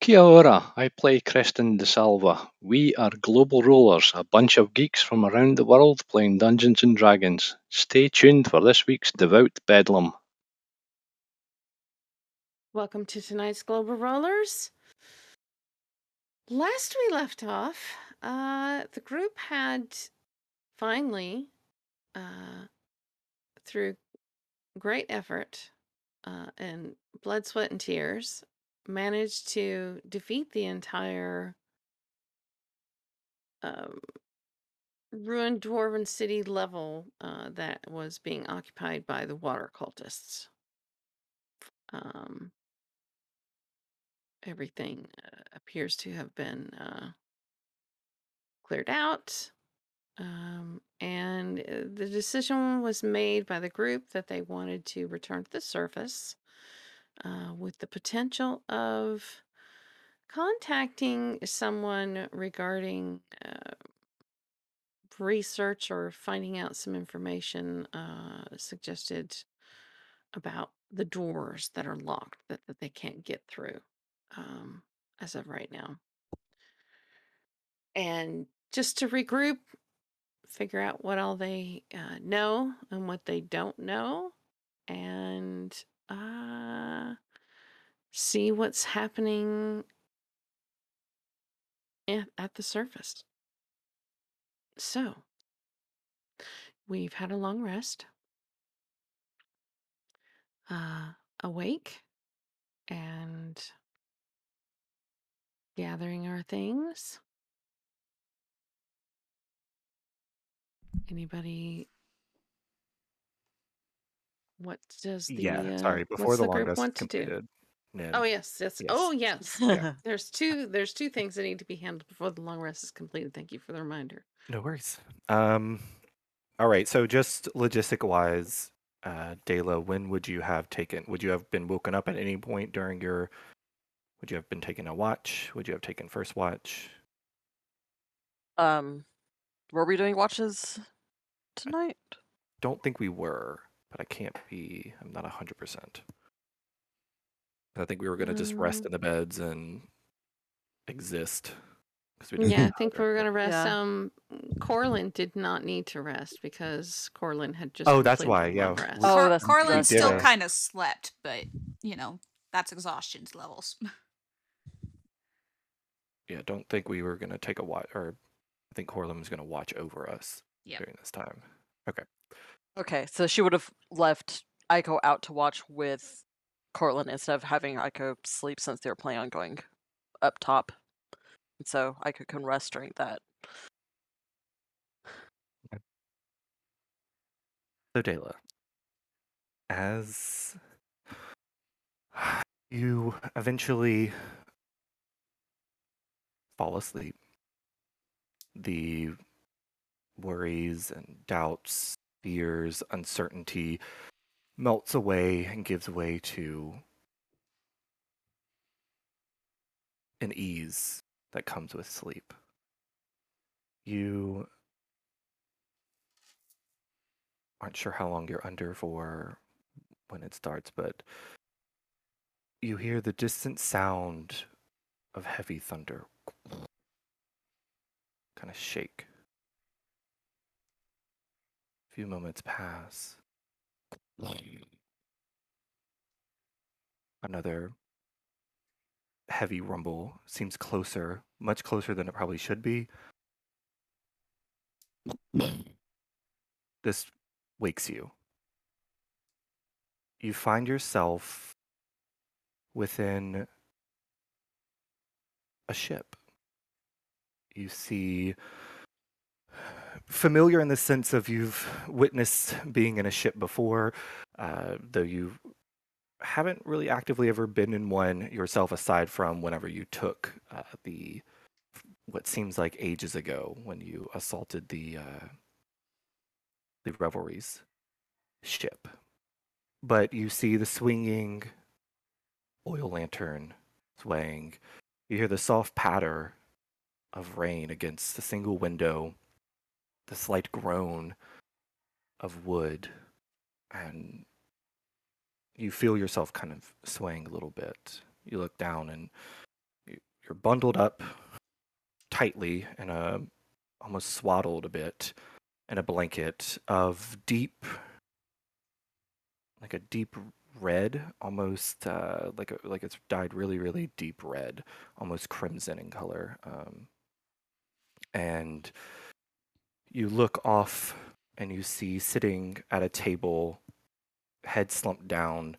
Kia ora, I play Creston DeSalva. We are Global Rollers, a bunch of geeks from around the world playing Dungeons and Dragons. Stay tuned for this week's Devout Bedlam. Welcome to tonight's Global Rollers. Last we left off, uh, the group had finally, uh, through great effort uh, and blood, sweat, and tears, managed to defeat the entire um, ruined dwarven city level uh, that was being occupied by the water cultists. Um, everything uh, appears to have been uh, cleared out. Um, and uh, the decision was made by the group that they wanted to return to the surface uh, with the potential of contacting someone regarding uh, research or finding out some information uh, suggested about the doors that are locked that, that they can't get through um, as of right now. And just to regroup, figure out what all they uh, know and what they don't know, and uh, see what's happening at, at the surface. So, we've had a long rest, uh, awake, and gathering our things. Anybody? What does the Yeah, uh, sorry. Before what's the the long group rest want to do? completed, Nin. Oh yes, yes. Yes. Oh yes. Yeah. There's two. There's two things that need to be handled before the long rest is completed. Thank you for the reminder. No worries. Um, all right. So just logistic wise, uh, Dela, when would you have taken? Would you have been woken up at any point during your? Would you have been taking a watch? Would you have taken first watch? Um, were we doing watches tonight? Don't think we were, but I can't be. I'm not hundred percent. I think we were gonna just rest Mm. in the beds and exist. 'cause we Yeah, I think we were gonna rest. Yeah. Um, Corlin did not need to rest because Corlin had just. Oh, that's why, yeah, rest. Oh, Cor- that's- Corlin that's- still did a- kind of slept, but you know that's exhaustion levels. Yeah, don't think we were gonna take a watch, or I think Corlin was gonna watch over us Yep. during this time. Okay. Okay, so she would have left Aiko out to watch with Corlin instead of having Aiko sleep since they were planning on going up top. And so Aiko can rest during that. So Dela, as you eventually fall asleep, the worries and doubts, fears, uncertainty melts away and gives way to an ease that comes with sleep. You aren't sure how long you're under for when it starts, but you hear the distant sound of heavy thunder kind of shake. Few moments pass. Another heavy rumble seems closer, much closer than it probably should be. This wakes you. You find yourself within a ship. You see familiar in the sense of you've witnessed being in a ship before, uh, though you haven't really actively ever been in one yourself, aside from whenever you took uh, the what seems like ages ago when you assaulted the uh, the revelries ship. But you see the swinging oil lantern swaying. You hear the soft patter of rain against the single window, the slight groan of wood, and you feel yourself kind of swaying a little bit. You look down and you you're bundled up tightly in a almost swaddled a bit in a blanket of deep like a deep red almost uh, like a, like it's dyed really really deep red almost crimson in color um, and you look off and you see sitting at a table head slumped down.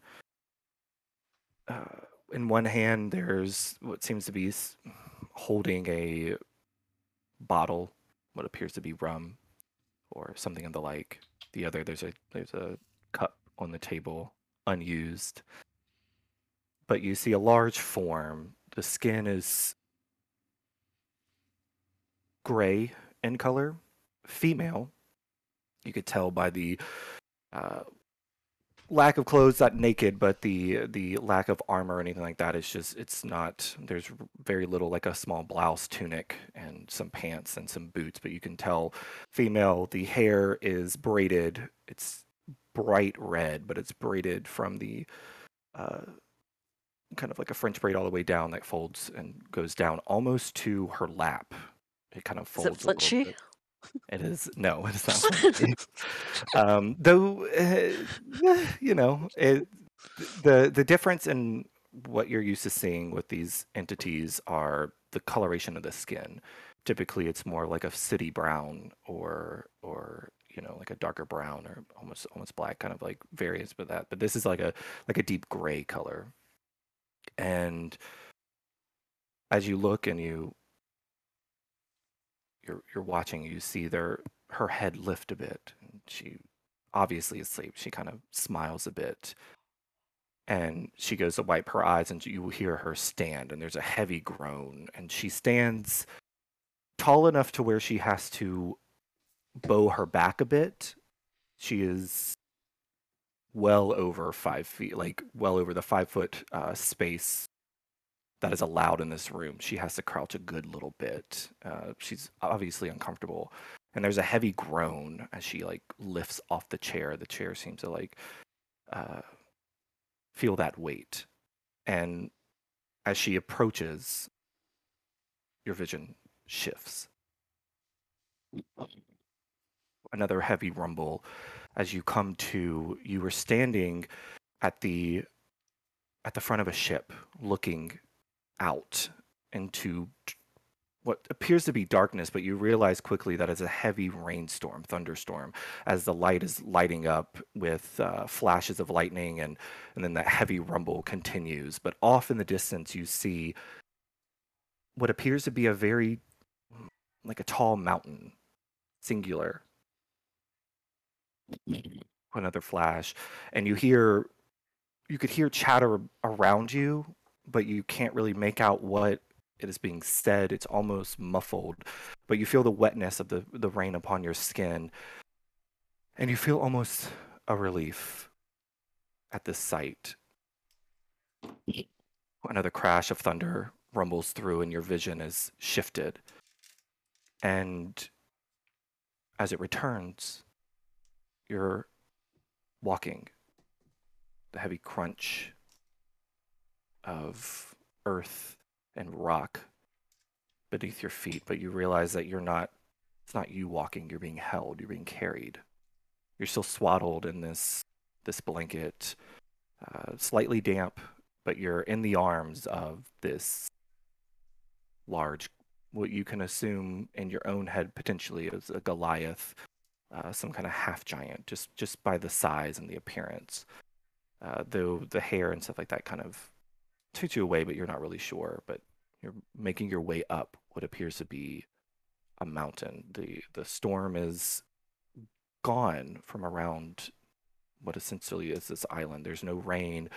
Uh, in one hand there's what seems to be holding a bottle what appears to be rum or something of the like. The other there's a there's a cup on the table unused. But you see a large form. The skin is gray in color female you could tell by the uh, lack of clothes not naked but the the lack of armor or anything like that. It's just it's not there's very little like a small blouse tunic and some pants and some boots but you can tell female the hair is braided. It's bright red but it's braided from the uh, kind of like a french braid all the way down that folds and goes down almost to her lap. It kind of folds. Is it folds a little flinchy? bit. It is no, it is not. um, though, uh, you know, it, the the difference in what you're used to seeing with these entities are the coloration of the skin. Typically, it's more like a city brown or or you know like a darker brown or almost almost black, kind of like variants with that. But this is like a like a deep gray color, and as you look and you you're you're watching, you see their her head lift a bit. She obviously asleep. She kind of smiles a bit, and she goes to wipe her eyes, and you hear her stand, and there's a heavy groan, and she stands tall enough to where she has to bow her back a bit. She is well over five feet, like well over the five foot uh, space that is allowed in this room. She has to crouch a good little bit. Uh, she's obviously uncomfortable, and there's a heavy groan as she like lifts off the chair. The chair seems to like uh, feel that weight, and as she approaches, your vision shifts. Another heavy rumble as you come to. You were standing at the at the front of a ship, looking out into what appears to be darkness, but you realize quickly that it's a heavy rainstorm, thunderstorm, as the light is lighting up with uh, flashes of lightning, and and then that heavy rumble continues. But off in the distance, you see what appears to be a very like a tall mountain, singular. Another flash, and you hear you could hear chatter around you, but you can't really make out what it is being said. It's almost muffled, but you feel the wetness of the, the rain upon your skin, and you feel almost a relief at this sight. Another crash of thunder rumbles through, and your vision is shifted. And as it returns, you're walking the heavy crunch of earth and rock beneath your feet, but you realize that you're not it's not you walking, you're being held, you're being carried. You're still swaddled in this this blanket, uh, slightly damp, but you're in the arms of this large what you can assume in your own head potentially is a Goliath, uh, some kind of half giant, just just by the size and the appearance uh, though the hair and stuff like that kind of takes you away, but you're not really sure. But you're making your way up what appears to be a mountain. the The storm is gone from around what essentially is this island. There's no rain.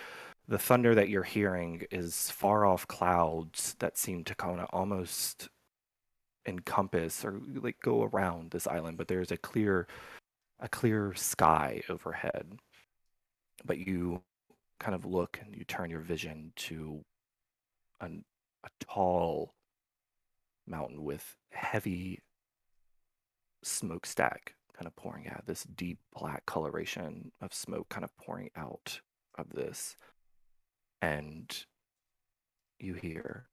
The thunder that you're hearing is far off clouds that seem to kind of almost encompass or like go around this island, but there's a clear a clear sky overhead but you kind of look and you turn your vision to an, a tall mountain with heavy smokestack kind of pouring out this deep black coloration of smoke kind of pouring out of this and you hear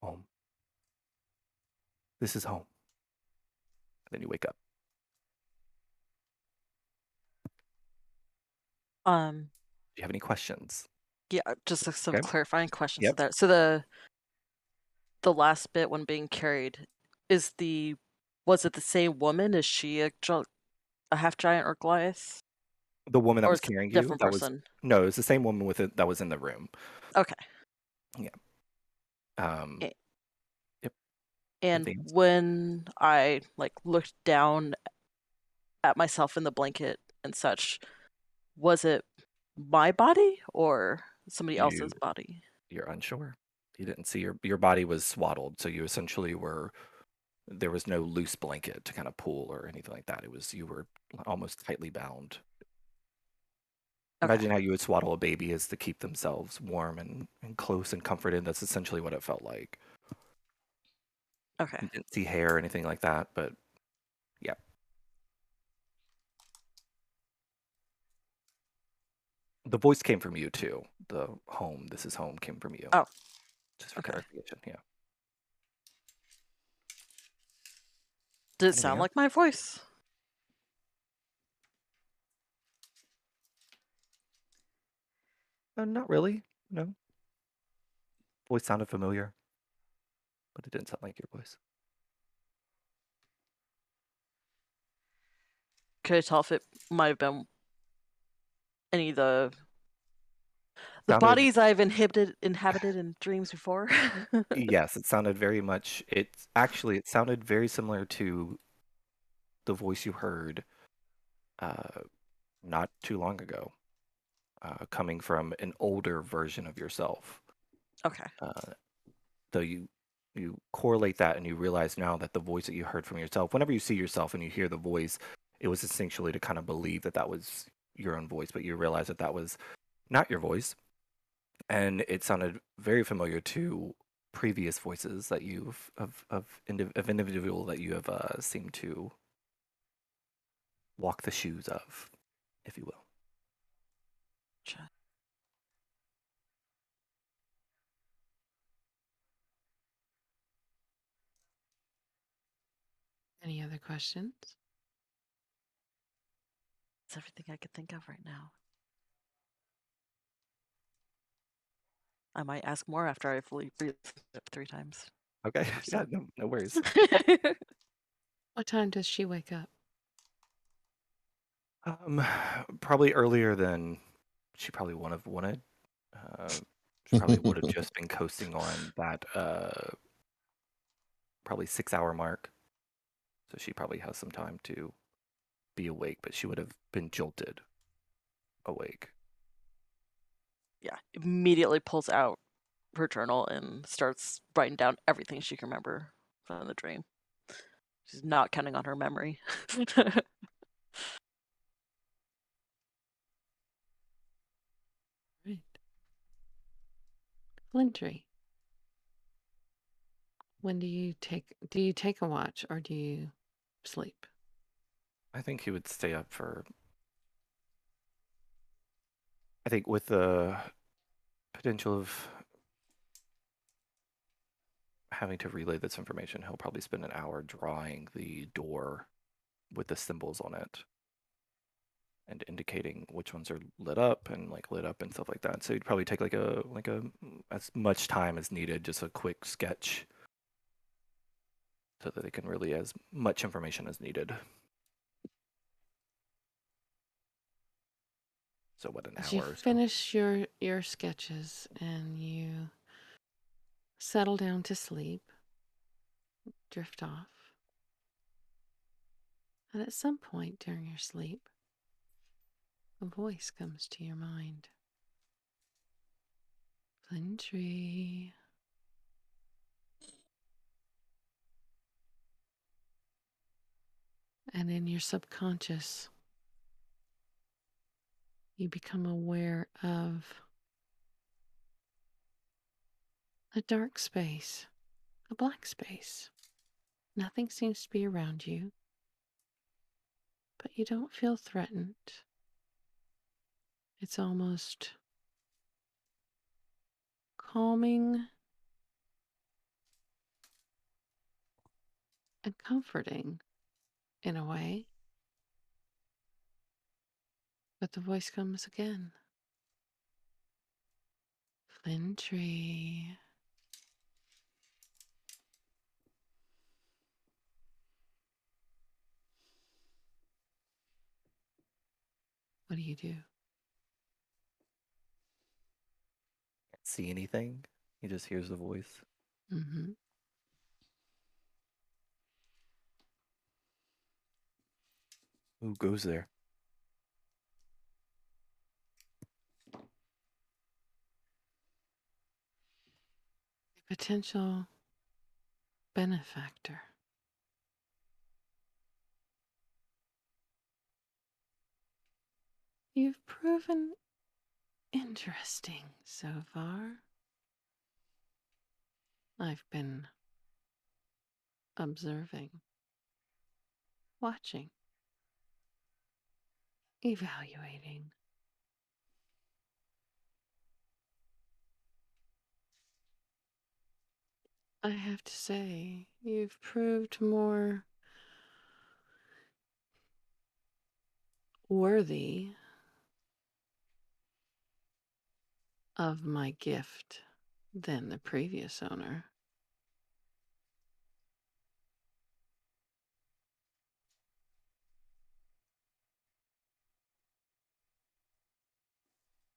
Home. This is home. And then you wake up. Um, Do you have any questions? yeah, just like some Okay. clarifying questions Yep. there. So the the last bit when being carried is the was it the same woman? Is she a gi- a half giant or Goliath? The woman that or was it's a carrying you. different That was person? no, it was the same woman with it that was in the room. Okay. Yeah. Um, Eh, Yep. And when I like looked down at myself in the blanket and such, was it my body or somebody else's You- body? you're unsure. You didn't see your your body was swaddled, so you essentially were. There was no loose blanket to kind of pull or anything like that. It was you were almost tightly bound. Okay. Imagine how you would swaddle a baby is to keep themselves warm and, and close and comforted. That's essentially what it felt like. Okay. You didn't see hair or anything like that, but yeah. The voice came from you too. The home, this is home, came from you. Oh. Just for Okay. clarification, yeah. Did it sound like my voice? Uh, not really. No. Voice sounded familiar, but it didn't sound like your voice. Could I tell if it might have been any of the the Sounded- bodies I've inhabited inhabited in dreams before? yes, it sounded very much. It actually it sounded very similar to the voice you heard uh, not too long ago, uh, coming from an older version of yourself. okay. Uh, though you you correlate that and you realize now that the voice that you heard from yourself, whenever you see yourself and you hear the voice, it was essentially to kind of believe that that was your own voice, but you realize that that was not your voice, and it sounded very familiar to previous voices that you've of of, indiv- of individual that you have uh, seemed to walk the shoes of, if you will. Any other questions? That's everything I could think of right now. I might ask more after I fully breathe three times. Okay, yeah, no, no worries. What time does she wake up? Um, probably earlier than she probably would have wanted. Uh, she probably would have just been coasting on that uh, probably six hour mark. So she probably has some time to be awake, but she would have been jolted awake. yeah, immediately pulls out her journal and starts writing down everything she can remember from the dream. She's not counting on her memory. Right. Flintry. When do you take do you take a watch or do you sleep? I think he would stay up for. I think with the potential of having to relay this information, he'll probably spend an hour drawing the door with the symbols on it and indicating which ones are lit up and like lit up and stuff like that. So he'd probably take like a like a as much time as needed, just a quick sketch, so that they can relay as much information as needed. So what an hour? you or so. finish your your sketches and you settle down to sleep, drift off. And at some point during your sleep, a voice comes to your mind. Flintry. And in your subconscious, you become aware of a dark space, a black space. Nothing seems to be around you, but you don't feel threatened. It's almost calming and comforting in a way. But the voice comes again. Flintry. What do you do? Can't see anything. He just hears the voice. Mm-hmm. Who goes there? Potential benefactor. You've proven interesting so far. I've been observing, watching, evaluating. I have to say, you've proved more worthy of my gift than the previous owner.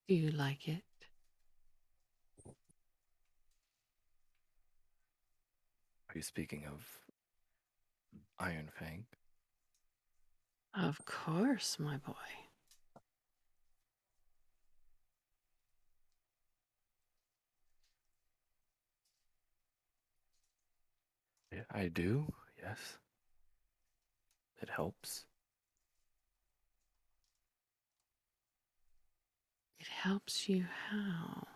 Do you like it? Speaking of Iron Fang? Of course, my boy. Yeah, I do. Yes. It helps. It helps you how?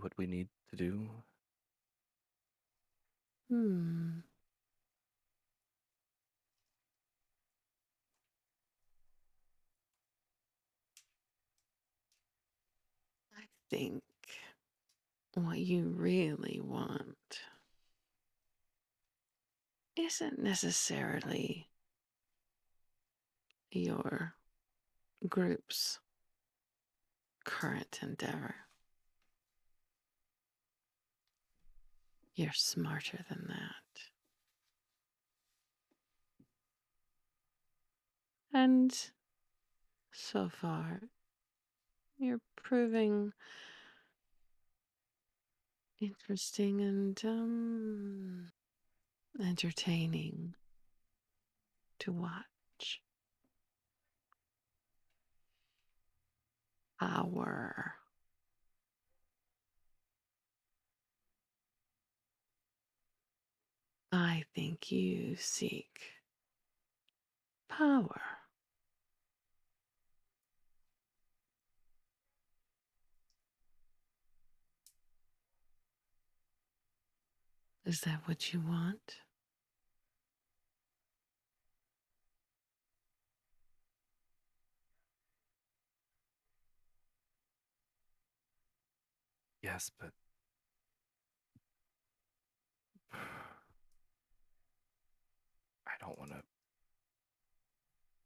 What we need to do. Hmm. I think what you really want isn't necessarily your group's current endeavor. You're smarter than that. And so far, you're proving interesting and um, entertaining to watch. Power. I think you seek power. Is that what you want? Yes, but don't want to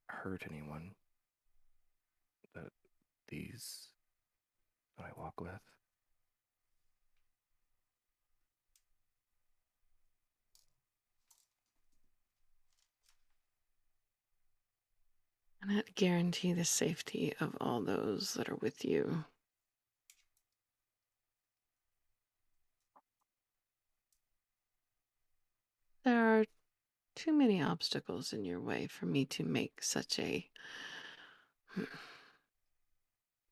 hurt anyone that these that I walk with. And I'd guarantee the safety of all those that are with you. There are too many obstacles in your way for me to make such a hmm,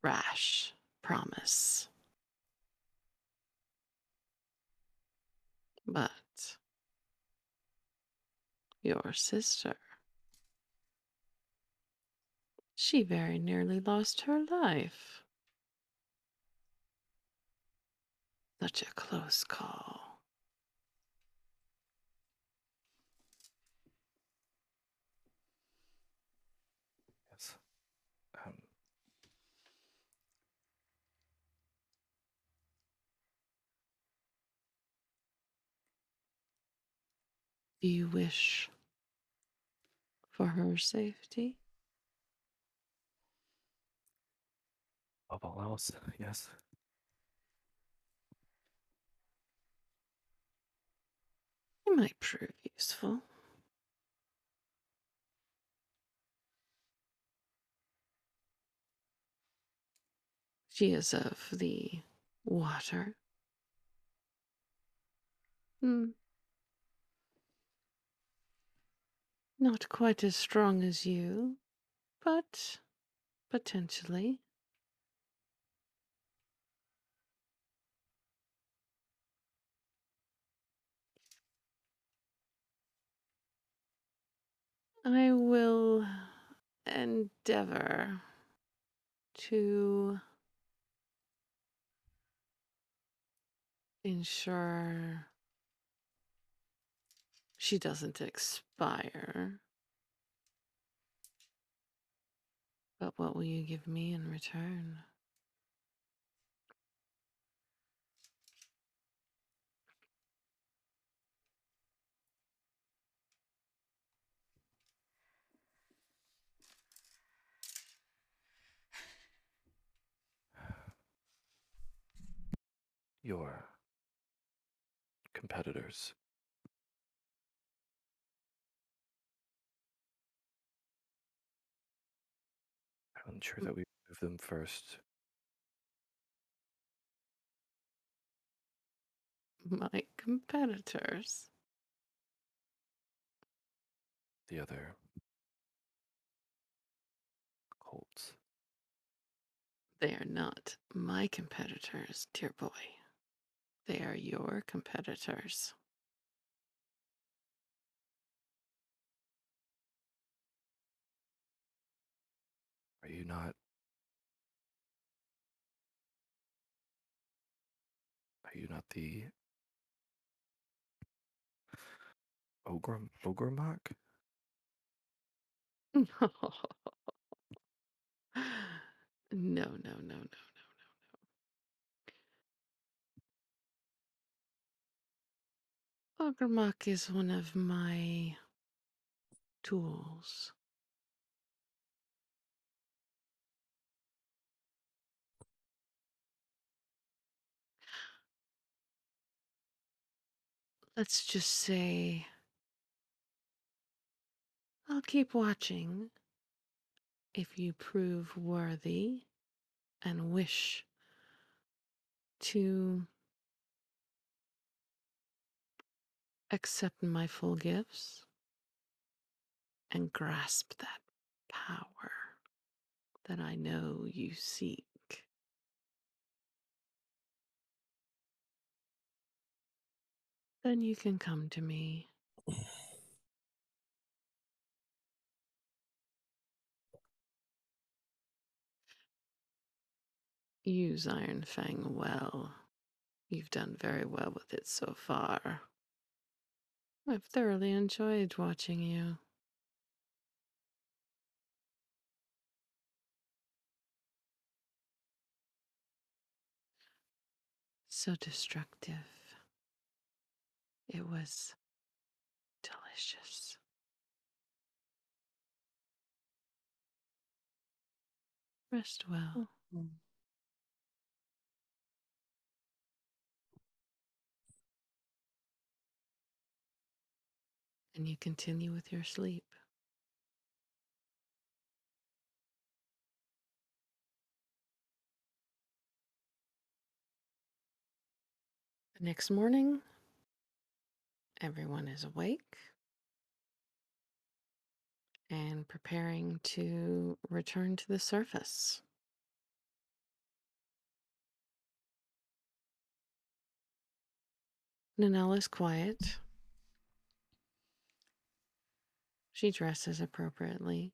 rash promise. But your sister, she very nearly lost her life. Such a close call. Yes. Um, Do you wish for her safety? Above all else, yes. It might prove useful. She is of the water. Hmm. Not quite as strong as you, but potentially. I will endeavor to ensure she doesn't expire. But what will you give me in return? Your competitors. I'm sure mm. that we move them first. My competitors. The other Colts. They are not my competitors, dear boy. They are your competitors. Are you not? Are you not the Ogre Ogremok? no, no, no, no, no, no. no. Ogremok is one of my tools. Let's just say I'll keep watching if you prove worthy and wish to accept my full gifts and grasp that power that I know you seek. Then you can come to me. Use Iron Fang well. You've done very well with it so far. I've thoroughly enjoyed watching you. So destructive. It was delicious. Rest well. Mm-hmm. And you continue with your sleep. The next morning, everyone is awake and preparing to return to the surface. Nanelle is quiet. She dresses appropriately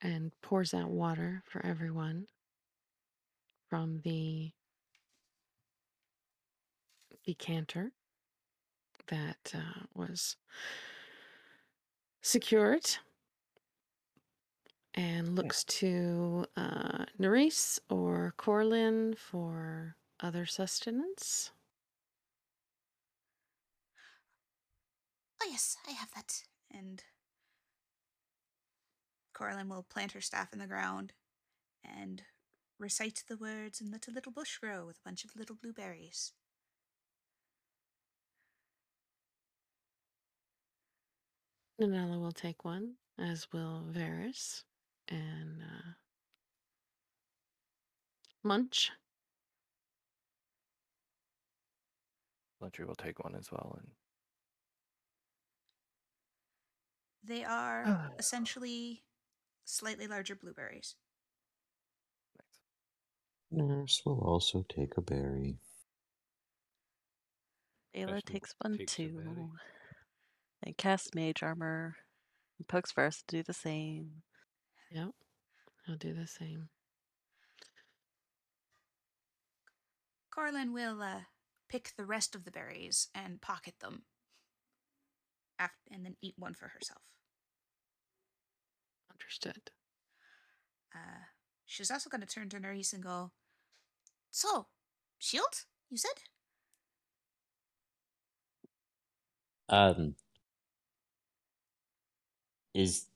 and pours out water for everyone from the decanter that uh, was secured and looks to uh, Nerisse or Corlin for other sustenance. Oh, yes, I have that. And Corlin will plant her staff in the ground and recite the words and let a little bush grow with a bunch of little blueberries. Nanella will take one, as will Varys, and uh, munch. Lutry will take one as well. And They are essentially slightly larger blueberries. Nurse will also take a berry. Ayla Person takes one takes a berry. Too. And cast mage armor. And pokes first to do the same. Yep, I'll do the same. Corlin will uh, pick the rest of the berries and pocket them, af- and then eat one for herself. Understood. Uh, she's also going to turn to Nerys and go, So, shield, you said? Um, is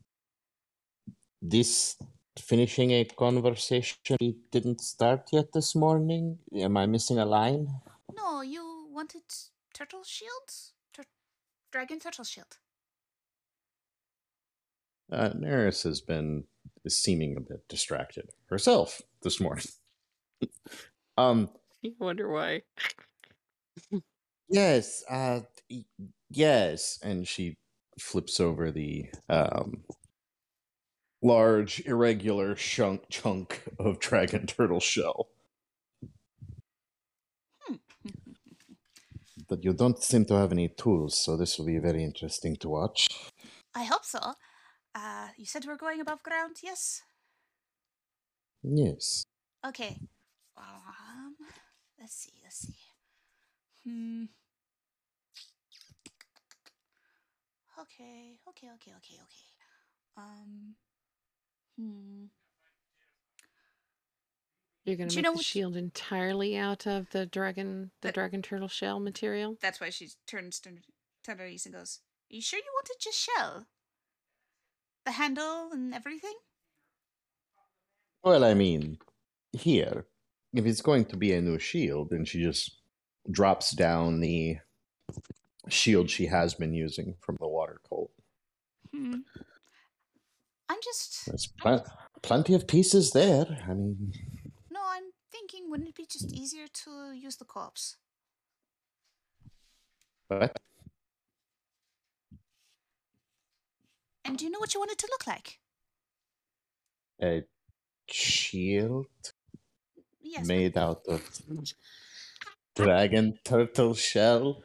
this finishing a conversation we didn't start yet this morning? Am I missing a line? No, you wanted turtle shields? Tur- dragon turtle shield. Uh, Neris has been seeming a bit distracted herself this morning. um, You wonder why. yes, uh, yes, and she flips over the um large irregular chunk chunk of dragon turtle shell. Hmm. But you don't seem to have any tools, so this will be very interesting to watch. I hope so. Uh, you said we're going above ground, yes? Yes. Okay. Um, let's see, let's see. Hmm. Okay, okay, okay, okay, okay. Um. Hmm. You're gonna Do you make know the what- shield entirely out of the dragon, the That- dragon turtle shell material. That's why she turns to to Nerys and goes, Are you sure you wanted just shell? The handle and everything? Well, I mean, here, if it's going to be a new shield, then she just drops down the shield she has been using from the water cult. Hmm. I'm just. There's pl- plenty of pieces there. I mean, No, I'm thinking, wouldn't it be just easier to use the corpse? but And do you know what you want it to look like? a shield Yes. but- made out of dragon turtle shell.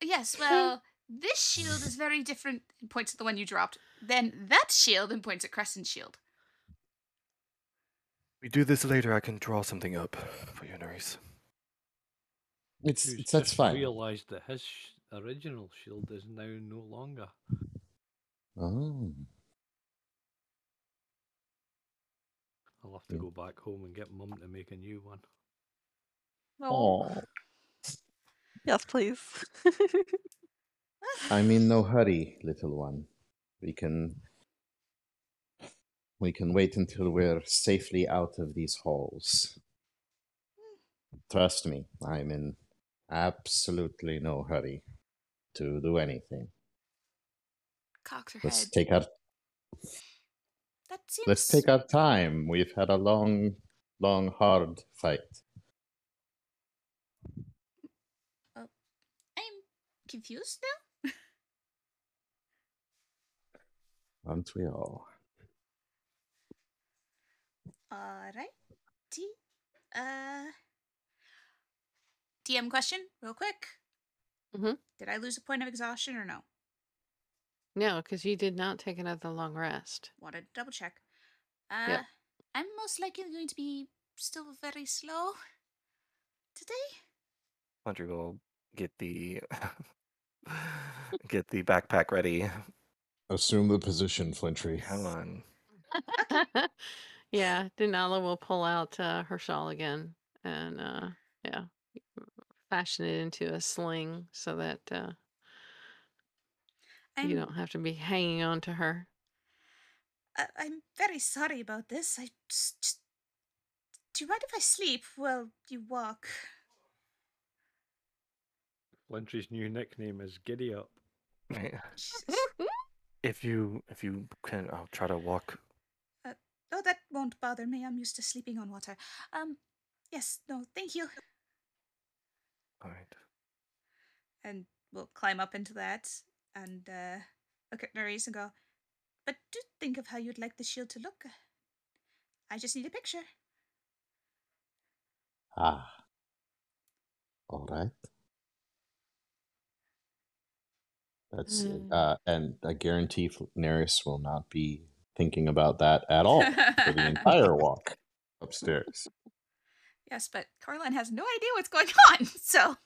Yes, well, this shield is very different and points at the one you dropped than that shield and points at Creston's shield. We do this later. I can draw something up for you, Nerys. It's, Who's it's that's just fine. realised that his sh- original shield is now no longer. Oh. I'll have to Yeah. go back home and get mum to make a new one. Oh. Yes, please. I'm in no hurry, little one. We can we can wait until we're safely out of these halls. Trust me, I'm in absolutely no hurry to do anything. Cocks her Let's head. take our that seems. let's take our time. We've had a long, long, hard fight. Oh, I'm confused now. Aren't we all? Alright. D. Uh. DM question, real quick. Mhm. Did I lose a point of exhaustion or no? No, because you did not take another long rest. Wanted to double check. Uh, Yep. I'm most likely going to be still very slow today. Laundry will get the get the backpack ready. Assume the position, Flintry. Come on. yeah, Denala will pull out uh, her shawl again and uh, yeah, fashion it into a sling so that uh, You don't have to be hanging on to her. I, I'm very sorry about this. I just, just. Do you mind if I sleep while you walk? Flintry's new nickname is Giddy Up. Jesus. If you if you can, I'll try to walk. Oh, that won't bother me. I'm used to sleeping on water. Um, yes, no, thank you. All right. And we'll climb up into that and uh, look at Nerys and go, but do think of how you'd like the shield to look. I just need a picture. Ah. All right. That's Mm. uh, and I guarantee Fl- Neris will not be thinking about that at all for the entire walk upstairs. Yes, but Corlin has no idea what's going on, so.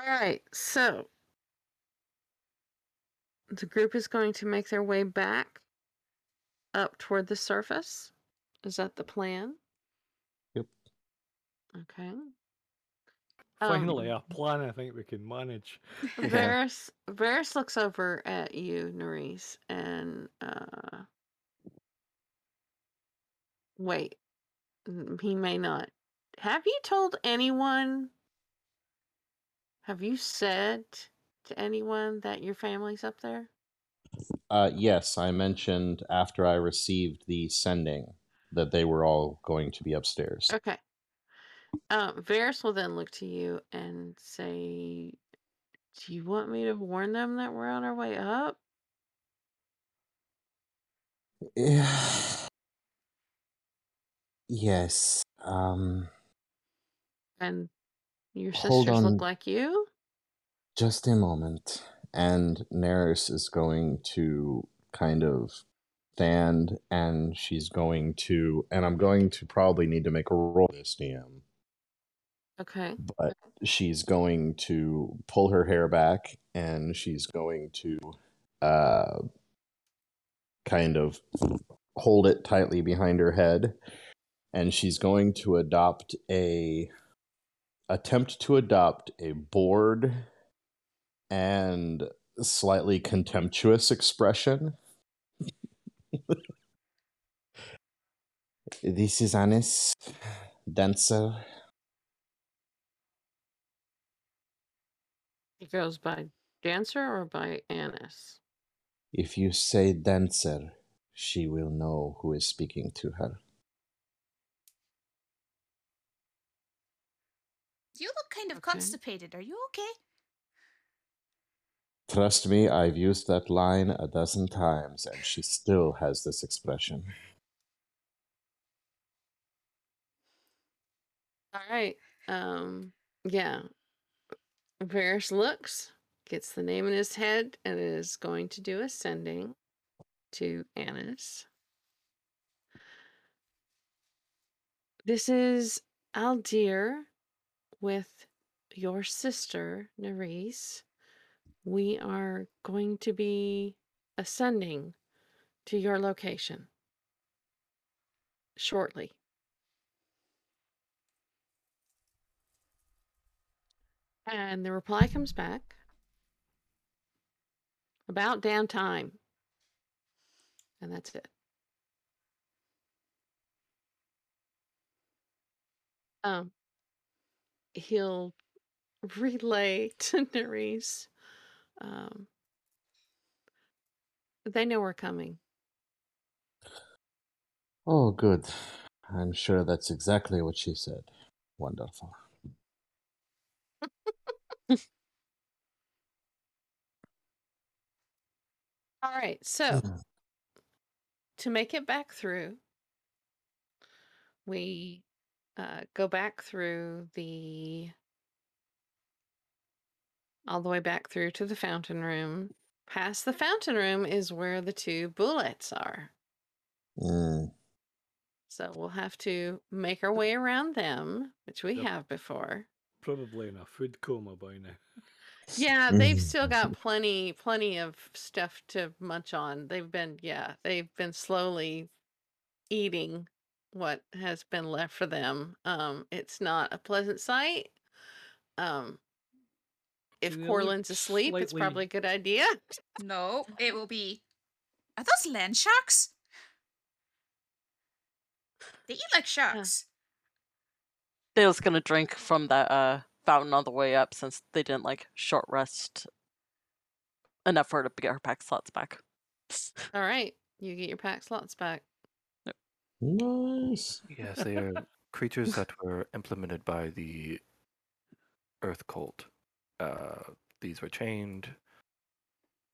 All right, so the group is going to make their way back up toward the surface. Is that the plan? Yep. Okay. Finally, Um, a plan I think we can manage. Yeah. Varys Varys looks over at you, Nerys, and uh wait. He may not. Have you told anyone? Have you said to anyone that your family's up there? Uh, yes, I mentioned after I received the sending that they were all going to be upstairs. Okay. Um, Varys will then look to you and say, "Do you want me to warn them that we're on our way up?" yes. Um, And your sisters look like you. just a moment. And Neris is going to kind of stand and she's going to, and I'm going to probably need to make a roll this DM. Okay. but she's going to pull her hair back and she's going to uh kind of hold it tightly behind her head and she's going to adopt a attempt to adopt a bored and slightly contemptuous expression this is Annis dancer goes by Dancer or by Annis. If you say dancer, she will know who is speaking to her. You look kind of Okay. constipated. Are you okay? Trust me, I've used that line a dozen times, and she still has this expression. All right. Um. Yeah. Varys looks, gets the name in his head, and is going to do ascending to Annis. This is Aldir with your sister, Nerys. We are going to be ascending to your location shortly. And the reply comes back about damn time. And that's it. Um, he'll relay to Nerys. Um, they know we're coming. Oh, good. I'm sure that's exactly what she said. Wonderful. All right, so to make it back through, we uh, go back through the all the way back through to the fountain room. Past the fountain room is where the two bulettes are. Mm, So we'll have to make our way around them, which we Yep. have before. Probably in a food coma by now. Yeah, they've Mhm. still got plenty plenty of stuff to munch on. They've been yeah, they've been slowly eating what has been left for them. Um it's not a pleasant sight. Um if They look Corlin's asleep, it's probably a good idea. No, it will be. Are those land sharks? They eat like sharks. Dale's gonna drink from that uh fountain on the way up since they didn't like short rest enough for her to get her pack slots back. All right, you get your pack slots back. Nice. Yes, they are creatures that were implemented by the Earth Cult. Uh, these were chained.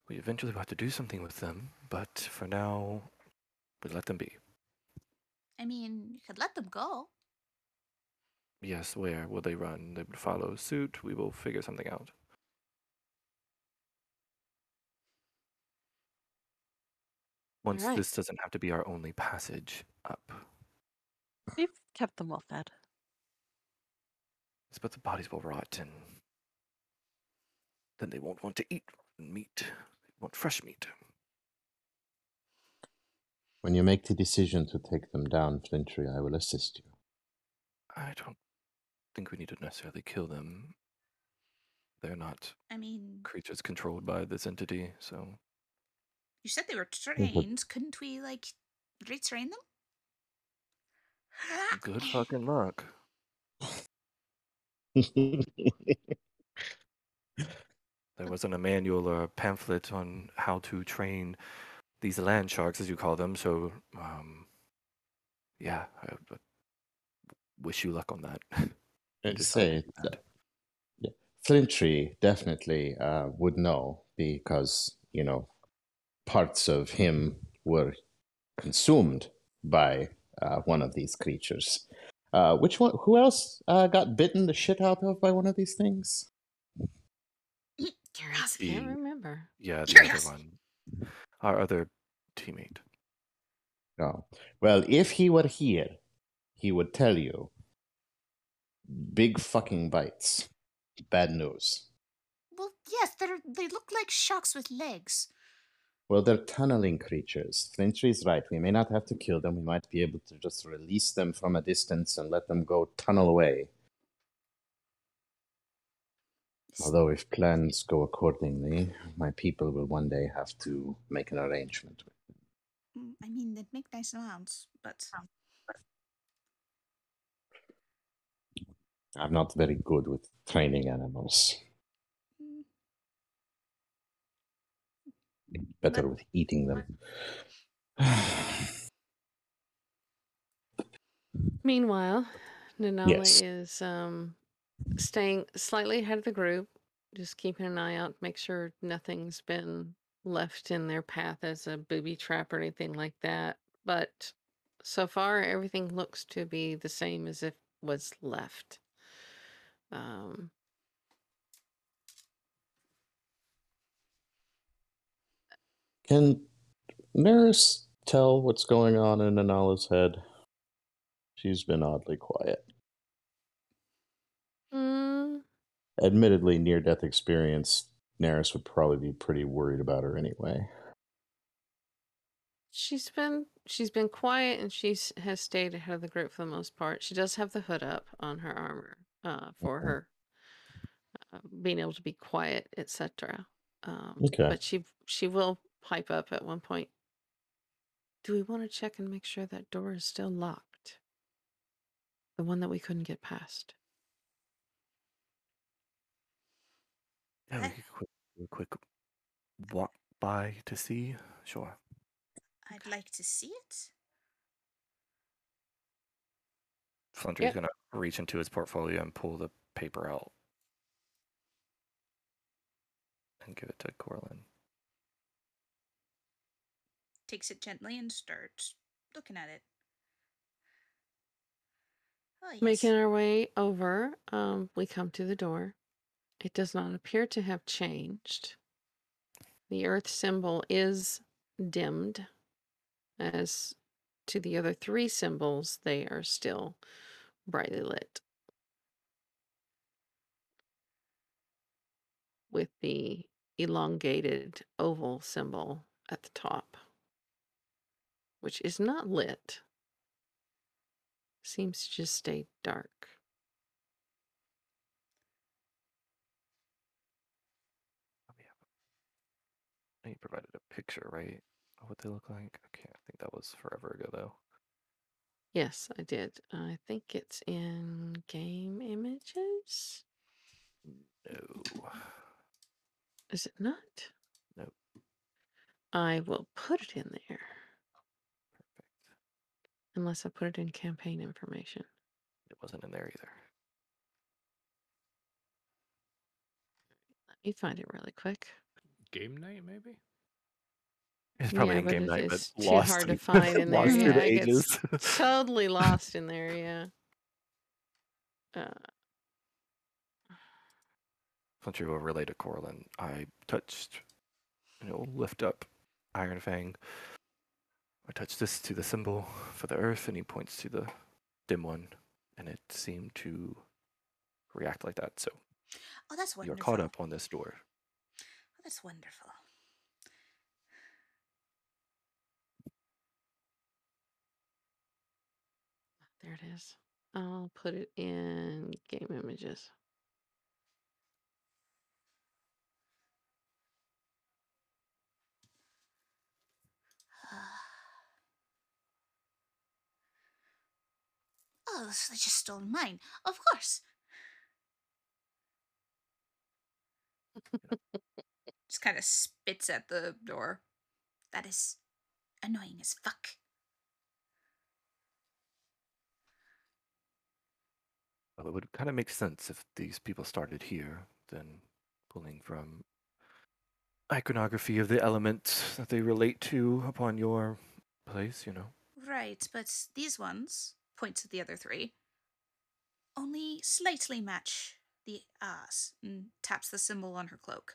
We eventually will have to do something with them, but for now, we let them be. I mean, you could let them go. Yes, where will they run? They would follow suit. We will figure something out. Once Alright. this doesn't have to be our only passage up. We've kept them well fed. Yes, but the bodies will rot and then they won't want to eat meat. They want fresh meat. When you make the decision to take them down, Flintry, I will assist you. I don't think we need to necessarily kill them. They're not I mean, creatures controlled by this entity, so you said they were trained. Couldn't we, like, retrain them? good fucking luck. There wasn't a manual or a pamphlet on how to train these land sharks, as you call them, so um, yeah, I would wish you luck on that. I'd say like that. that- yeah, Flintry definitely uh, would know because you know parts of him were consumed by uh, one of these creatures. Uh, which one? Who else uh, got bitten the shit out of by one of these things? Curiosity. Can't remember. Yeah, the Curious. other one, our other teammate. Oh, well, if he were here, he would tell you. Big fucking bites. Bad news. Well, yes, they're they look like sharks with legs. Well, they're tunneling creatures. Flintry's right. We may not have to kill them. We might be able to just release them from a distance and let them go tunnel away. Although, if plans go accordingly, my people will one day have to make an arrangement with Mm, I mean, they'd make nice sounds, but I'm not very good with training animals. mm, Better with eating them. Meanwhile, Nanala Yes. is um, staying slightly ahead of the group, just keeping an eye out, make sure nothing's been left in their path as a booby trap or anything like that. But so far, everything looks to be the same as if was left. Um, Can Nurse tell what's going on in Anala's head? She's been oddly quiet. mm, Admittedly, near death experience, Neris would probably be pretty worried about her anyway. she's been she's been quiet and she has stayed ahead of the group for the most part. She does have the hood up on her armor uh, for her uh, being able to be quiet, etc. Um, Okay. But she she will pipe up at one point. Do we want to check and make sure that door is still locked? The one that we couldn't get past. Yeah, we I- could quick, do a quick walk by to see. Sure. I'd like to see it. Flintry's Yep. gonna reach into his portfolio and pull the paper out and give it to Corlin. Takes it gently and starts looking at it. Oh, yes. Making our way over, um, we come to the door. It does not appear to have changed. The earth symbol is dimmed. As to the other three symbols, they are still brightly lit. With the elongated oval symbol at the top, which is not lit. Seems to just stay dark. You provided a picture, right? Of what they look like. Okay, I think that was forever ago though. Yes, I did. I think it's in game images. No. Is it not? Nope. I will put it in there Perfect. unless I put it in campaign information. It wasn't in there either. Let me find it really quick. Game night, maybe? It's probably Yeah, in but game it- night, it's but too lost hard to through- find in there, lost through yeah, the it ages. totally lost in there, yeah. Uh, Flintry will relay to Corlin. I touched, and it will lift up Iron Fang. I touched this to the symbol for the earth, and he points to the dim one, and it seemed to react like that. So Oh, that's you're wonderful. caught up on this door. Oh, that's wonderful. There it is. I'll put it in game images. Oh, so they just stole mine. Of course. just kind of spits at the door. That is annoying as fuck. It would kind of make sense if these people started here, then pulling from iconography of the elements that they relate to upon your place, you know. Right, but these ones, points at the other three, only slightly match the ah, ass and mm, taps the symbol on her cloak.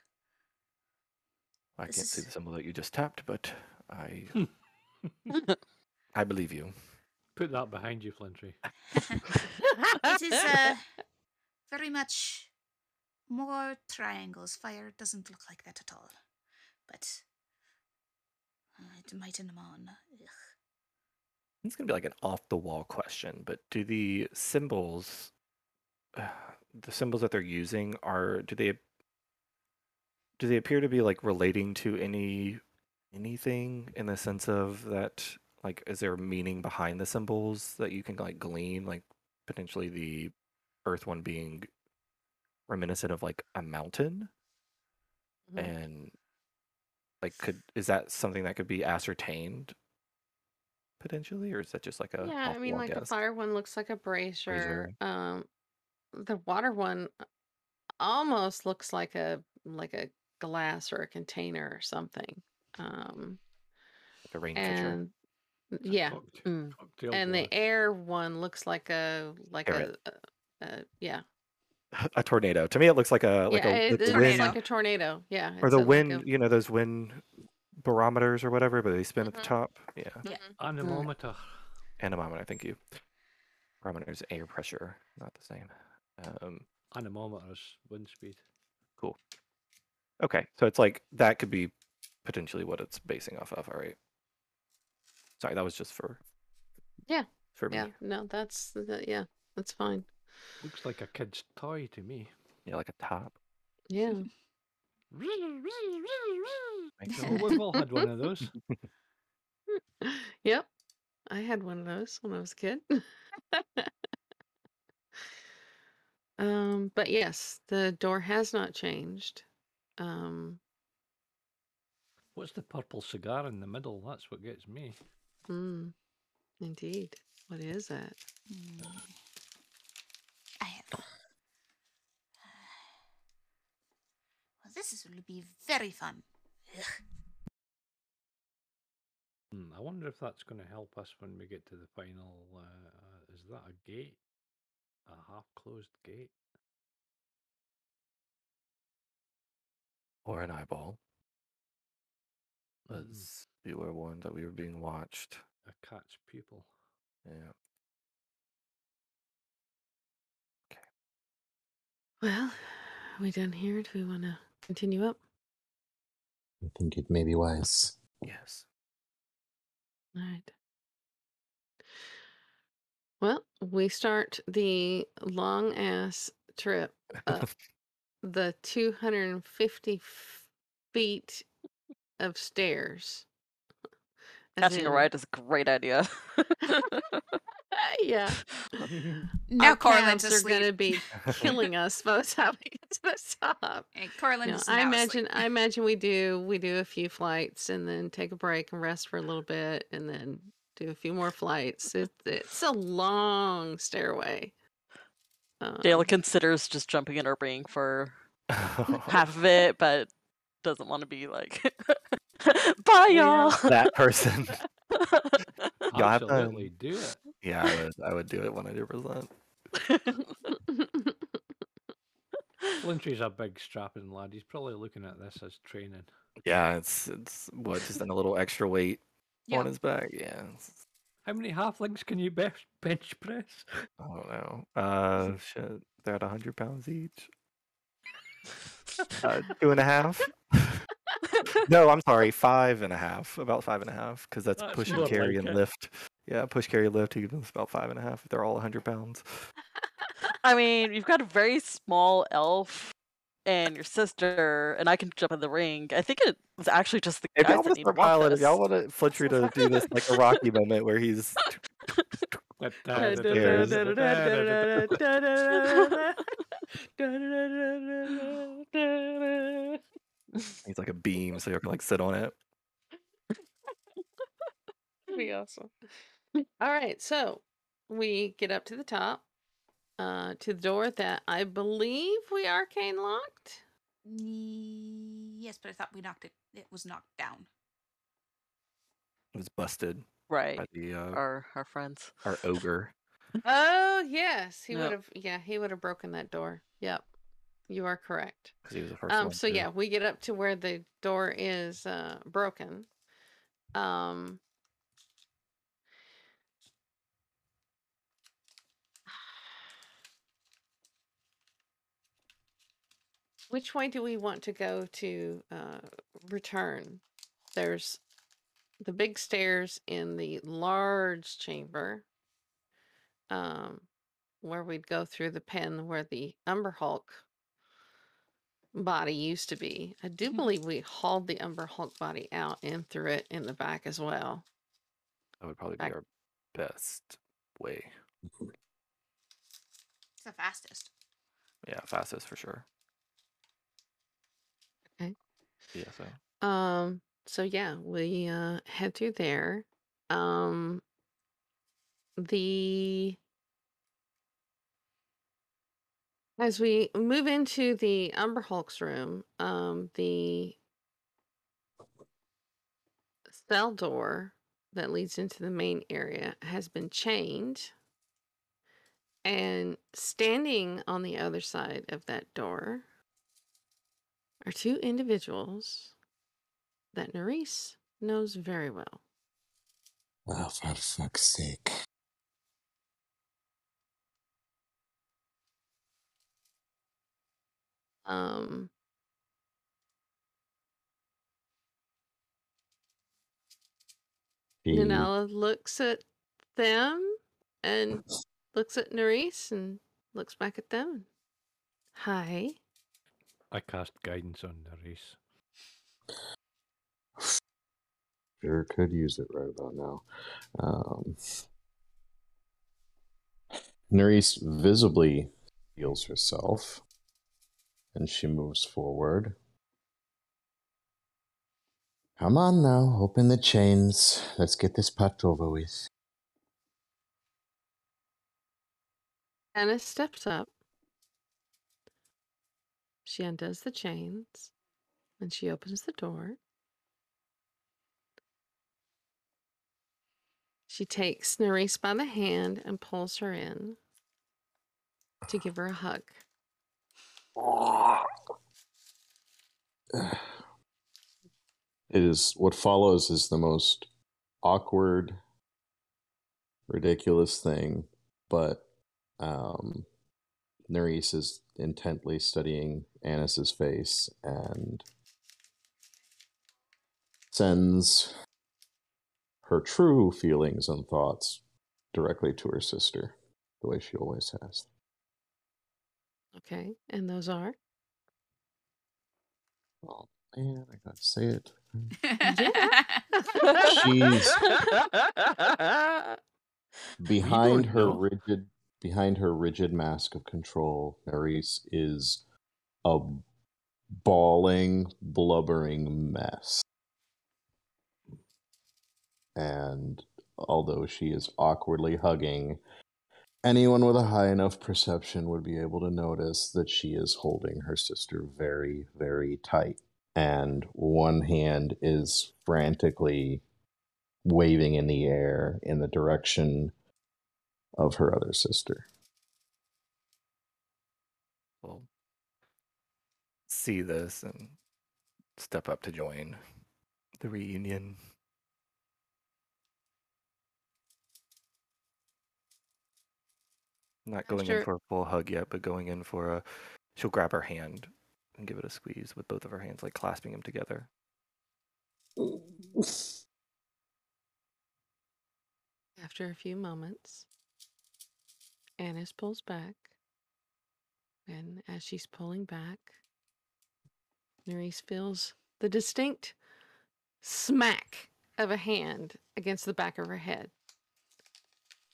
I This can't see the symbol that you just tapped, but I hmm. I believe you. Put that behind you, Flintry. it is uh, very much more triangles. Fire doesn't look like that at all. But uh, it might in on. Ugh. It's gonna be like an off the wall question, but do the symbols, the symbols that they're using, are do they do they appear to be like relating to any anything in the sense of that like is there meaning behind the symbols that you can like glean like potentially the earth one being reminiscent of like a mountain Mhm. and like could is that something that could be ascertained potentially or is that just like a yeah, I mean, like the fire one looks like a brazier. Brazier. Um, the water one uh, almost looks like a like a glass or a container or something. Um, like a rain pitcher and yeah, Mm. and the air one looks like a like a, a, a yeah. A tornado. To me it looks like a like yeah a it, like the it looks wind like a tornado. Yeah or the a- like wind a- you know those wind barometers or whatever but they spin at Mhm. the top. Yeah. Yeah. Anemometer. anemometer thank you. Barometer is air pressure not the same. Um Anemometer's wind speed. cool. Okay so it's like that could be potentially what it's basing off of all right sorry that was just for Yeah, for me. Yeah. No that's that, yeah that's fine. Looks like a kid's toy to me. yeah like a top. Yeah. Makes Oh, we've all had one of those. yep i had one of those when i was a kid. Um but yes the door has not changed. Um What's the purple cigar in the middle? That's what gets me. Mm, indeed what is it? Hmm. I have. Well, this is, will be very fun. Ugh. Hmm, I wonder if that's going to help us when we get to the final. Uh, uh, is that a gate? A half closed gate? or an eyeball Mm, as you were warned that we were being watched a cat's pupil. yeah Okay. well are we done here do we want to continue up I think it may be wise. yes All right. Well, we start the long ass trip up the 250 feet of stairs. As Catching a ride is a great idea. yeah. Now Our Corlin's are going to be killing us by the time we get to the top. And Corlin No, I imagine asleep. I imagine we do we do a few flights and then take a break and rest for a little bit and then do a few more flights. It's it's a long stairway. Dale Um, considers just jumping in her ring for half of it, but doesn't want to be like, bye, y'all. that person. Y'all have Absolutely fun. do it. Yeah, I would. I would do it one hundred percent. Flintry's a big strapping lad. He's probably looking at this as training. Yeah, it's it's what just in a little extra weight Yeah. on his back. Yeah, How many half halflings can you be- bench press? I don't know. Uh, shit, they're at hundred pounds each. Uh, two and a half. No, I'm sorry, five and a half. About five and a half, because that's, oh, That's push and carry like and it. lift. Yeah, push, carry, lift. He does about five and a half. If they're all hundred pounds. I mean, you've got a very small elf and your sister, and I can jump in the ring. I think it was actually just the If guys y'all that want to need to start watch piling, if y'all this. want to Flintry to do this like a Rocky moment where he's he's like a beam, so you can like sit on it. That'd be awesome. All right, so we get up to the top, uh, to the door that I believe we arcane locked. Yes, but I thought we knocked it. It was knocked down. It was busted Right. by the uh, Our our friends. our ogre. Oh yes, he Yep. would have. Yeah, he would have broken that door. Yep, you are correct. because he was the first Um, one. so to- yeah, we get up to where the door is uh, broken. Um, which way do we want to go to uh, return? There's the big stairs in the large chamber, um, where we'd go through the pen where the Umber Hulk body used to be. I do Mhm. believe we hauled the Umber Hulk body out and threw it in the back as well. that would probably be back- our best way. It's the fastest. Yeah, fastest for sure. Okay. Yeah, so Um, so yeah, we uh head through there. Um the as we move into the Umber Hulk's room, um the cell door that leads into the main area has been chained. And standing on the other side of that door are two individuals that Nerisse knows very well. Oh, for fuck's sake. Um, He- Nanella looks at them and looks at Nerisse and looks back at them. Hi. I cast guidance on the race. Sure could use it right about now. Um, Nerisse visibly heals herself and she moves forward. Come on now, open the chains. Let's get this part over with. Anna steps up. She undoes the chains and she opens the door. She takes Nerisse by the hand and pulls her in to give her a hug. It is what follows is the most awkward, ridiculous thing, but um, Nerisse is intently studying Annis's face and sends her true feelings and thoughts directly to her sister, the way she always has. Okay, and those are? Well, man, I gotta say it. Mm. Yeah. Behind her rigid behind her rigid mask of control, Nerys is a bawling, blubbering mess. And although she is awkwardly hugging, anyone with a high enough perception would be able to notice that she is holding her sister very, very tight. And one hand is frantically waving in the air in the direction of her other sister. We'll see this and step up to join the reunion. Not going After- in for a full hug yet, but going in for a. She'll grab her hand and give it a squeeze with both of her hands, like clasping them together. After a few moments, Annis pulls back. And as she's pulling back, Nerys feels the distinct smack of a hand against the back of her head.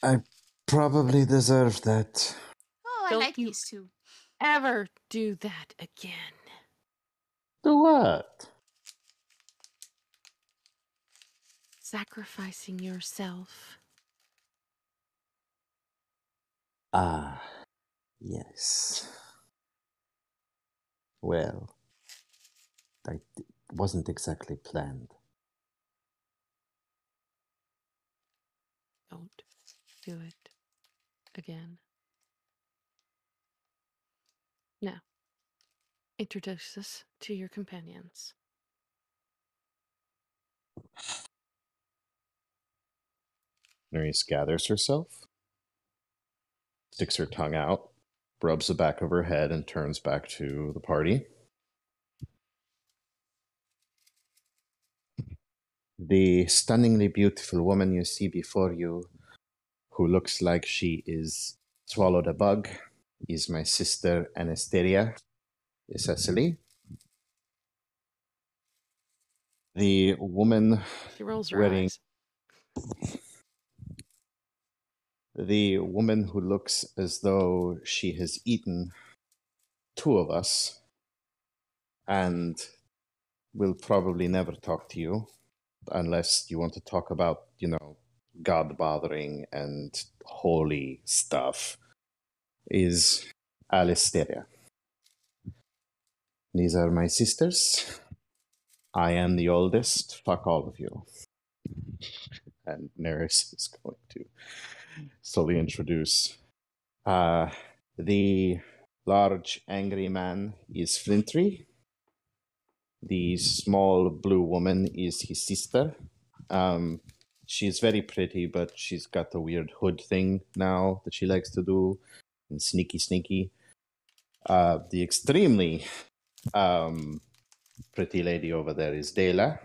I probably deserve that. Oh, I Don't like you- these two. Ever do that again. Do what? Sacrificing yourself. Ah, yes. Well, that wasn't exactly planned. Don't do it again. Now, introduce us to your companions. Nerys gathers herself, sticks her tongue out, rubs the back of her head, and turns back to the party. The stunningly beautiful woman you see before you, who looks like she is swallowed a bug, is my sister Anastasia Cecily. The woman She rolls her Wedding. eyes. the woman who looks as though she has eaten two of us and will probably never talk to you unless you want to talk about, you know, God bothering and holy stuff is Alisteria. These are my sisters. I am the oldest. Fuck all of you. And Neris is going to slowly introduce. Uh, the large angry man is Flintry. The small blue woman is his sister. Um, she's very pretty, but she's got the weird hood thing now that she likes to do, and sneaky, sneaky. Uh, the extremely um, pretty lady over there is Dela.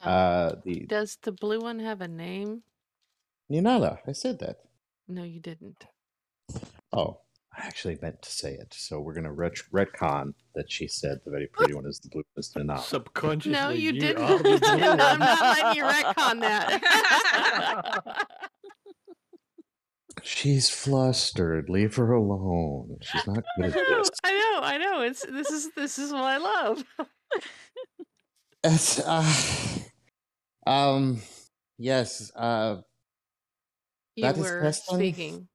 Uh, the Does the blue one have a name? Ninala, I said that. No, you didn't. Oh, I actually meant to say it. So we're gonna ret- retcon that she said the very pretty one is the blue is Ninala. Subconsciously, No, you, didn't. are the blue I'm one. not letting you retcon that. She's flustered. Leave her alone. She's not I good at know, this. I know, I know. It's this is this is what I love. It's, uh, um, yes. Uh, You That is were Preston. speaking.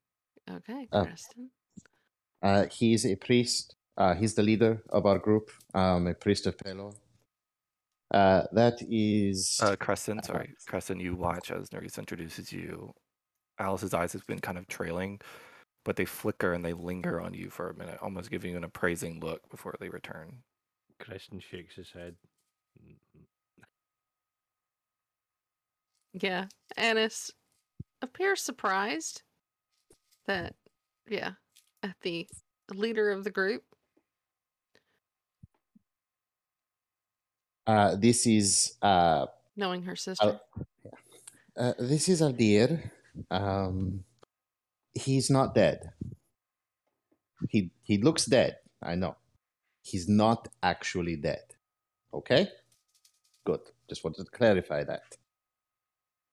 Okay, Oh. Preston. Uh, he's a priest. Uh, he's the leader of our group. Um, a priest of Pelor. Uh, that is. Uh, Creston, sorry, Creston, you watch as Nerys introduces you. Alice's eyes have been kind of trailing, but they flicker and they linger on you for a minute, almost giving you an appraising look before they return. Creston shakes his head. Yeah, Annis appears surprised that, yeah, at the leader of the group. Uh, this is uh, Knowing her sister. uh, this is Aldir. Um, he's not dead. He he looks dead. I know. He's not actually dead. Okay, good. Just wanted to clarify that.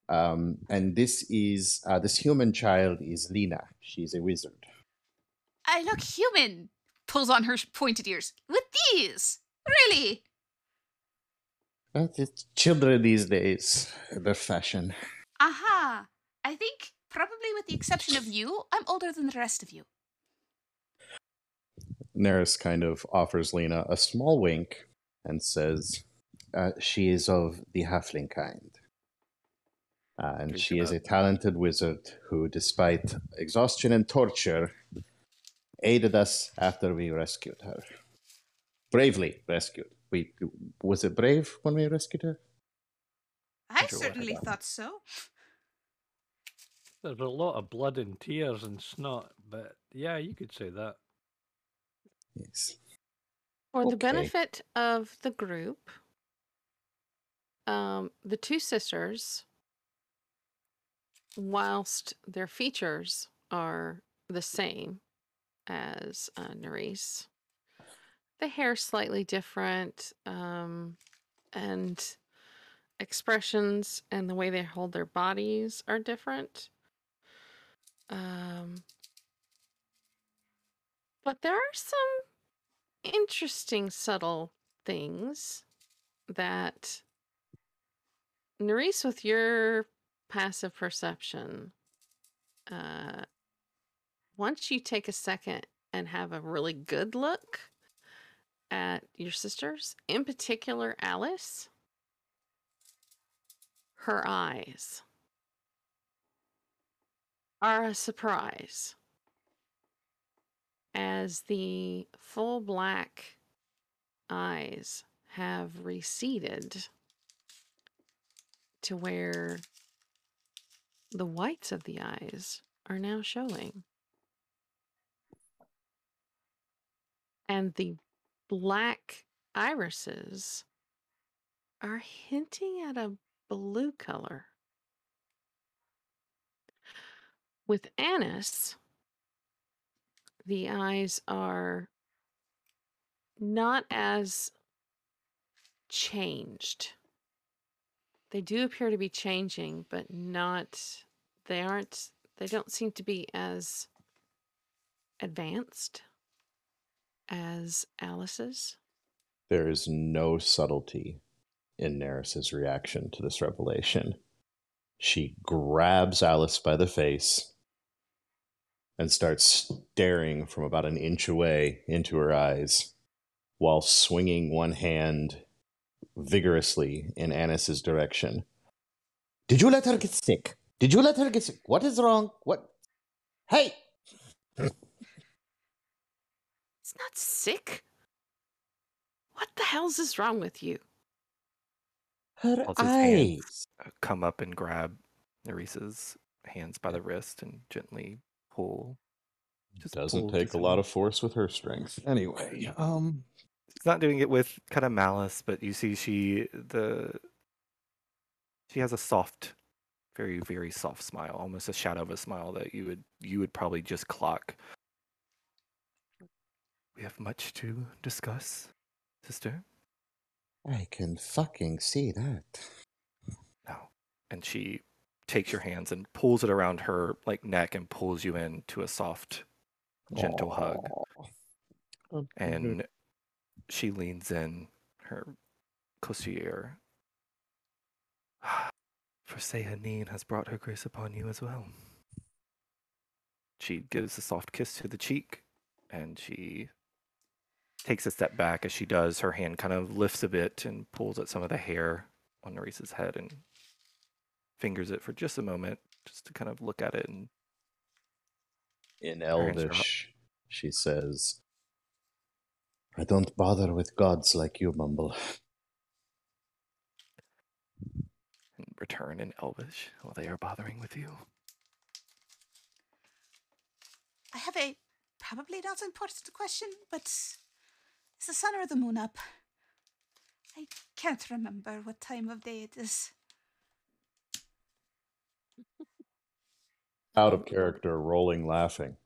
Um, and this is uh, this human child is Lena. She's a wizard. I look human. Pulls on her pointed ears. With these? Really? But it's children these days, their fashion. Aha. I think, probably with the exception of you, I'm older than the rest of you. Neris kind of offers Lena a small wink and says, uh, "She is of the halfling kind." Uh, and Good she to is a talented wizard who, despite exhaustion and torture, aided us after we rescued her. Bravely rescued. We was it brave when we rescued her? I Sure, certainly thought so. There's a lot of blood and tears and snot, but yeah, you could say that. Yes. For the benefit of the group, um, the two sisters, whilst their features are the same as uh, the hair slightly different, um, and expressions and the way they hold their bodies are different. Um, but there are some interesting subtle things that Nerys, with your passive perception, uh, once you take a second and have a really good look at your sisters, in particular Alice, her eyes are a surprise as the full black eyes have receded to where the whites of the eyes are now showing. And the black irises are hinting at a blue color. With Annis, the eyes are not as changed. They do appear to be changing, but not, they aren't, they don't seem to be as advanced as Alice's. There is no subtlety in Neris's reaction to this revelation. She grabs Alice by the face and starts staring from about an inch away into her eyes while swinging one hand vigorously in Annis's direction. Did you let her get sick? Did you let her get sick? What is wrong? What? Hey! It's not sick. What the hell's is wrong with you? Her Holds eyes. uh, come up and grab Neresa's hands by the wrist and gently pull. Just Doesn't pull take just a lot of force with her strength. Anyway, um, She's not doing it with kind of malice, but you see she the she has a soft, very very soft smile, almost a shadow of a smile that you would you would probably just clock. We have much to discuss, sister. I can fucking see that. No. And she takes your hands and pulls it around her like neck and pulls you into a soft, gentle hug. Oh, Aw. And she leans in, her close to your ear. For Sehanine has brought her grace upon you as well. She gives a soft kiss to the cheek, and she takes a step back as she does. Her hand kind of lifts a bit and pulls at some of the hair on Neresa's head and fingers it for just a moment, just to kind of look at it and In hands are up. Elvish, she says, I don't bother with gods like you, Mumble. and return in Elvish while they are bothering with you. I have a probably not important question, but is the sun or the moon up? I can't remember what time of day it is. Out of character, rolling, laughing.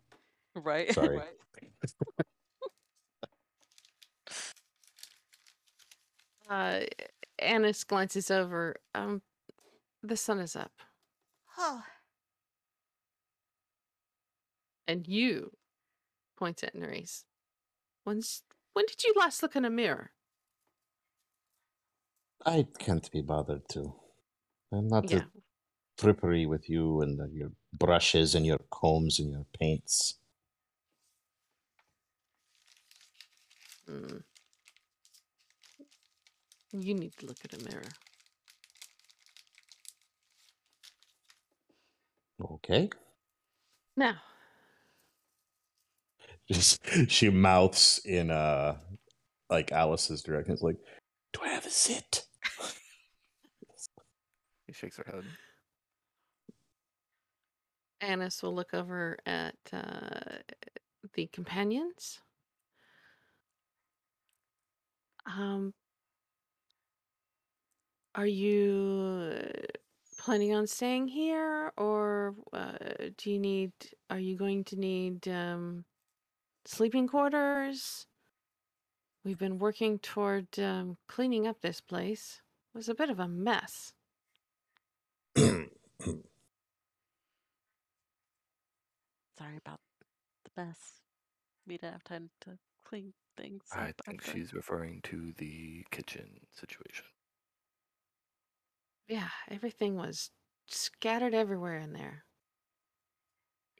Right? Sorry. Uh, Annis glances over. Um, the sun is up, Oh, and you points at Nerys. When's when did you last look in a mirror? I can't be bothered to. I'm not Yeah. a trippery with you and uh, your brushes and your combs and your paints. Mm. You need to look at a mirror. Okay. Now, Just she mouths in uh like Alice's direction. It's like, do I have a sit? He shakes her head. Annis will look over at uh, the companions. Um, are you planning on staying here, or uh, do you need? Are you going to need um, sleeping quarters? We've been working toward um, cleaning up this place. It was a bit of a mess. Sorry about the mess. We didn't have time to clean things. I think after. she's referring to the kitchen situation. Yeah, everything was scattered everywhere in there.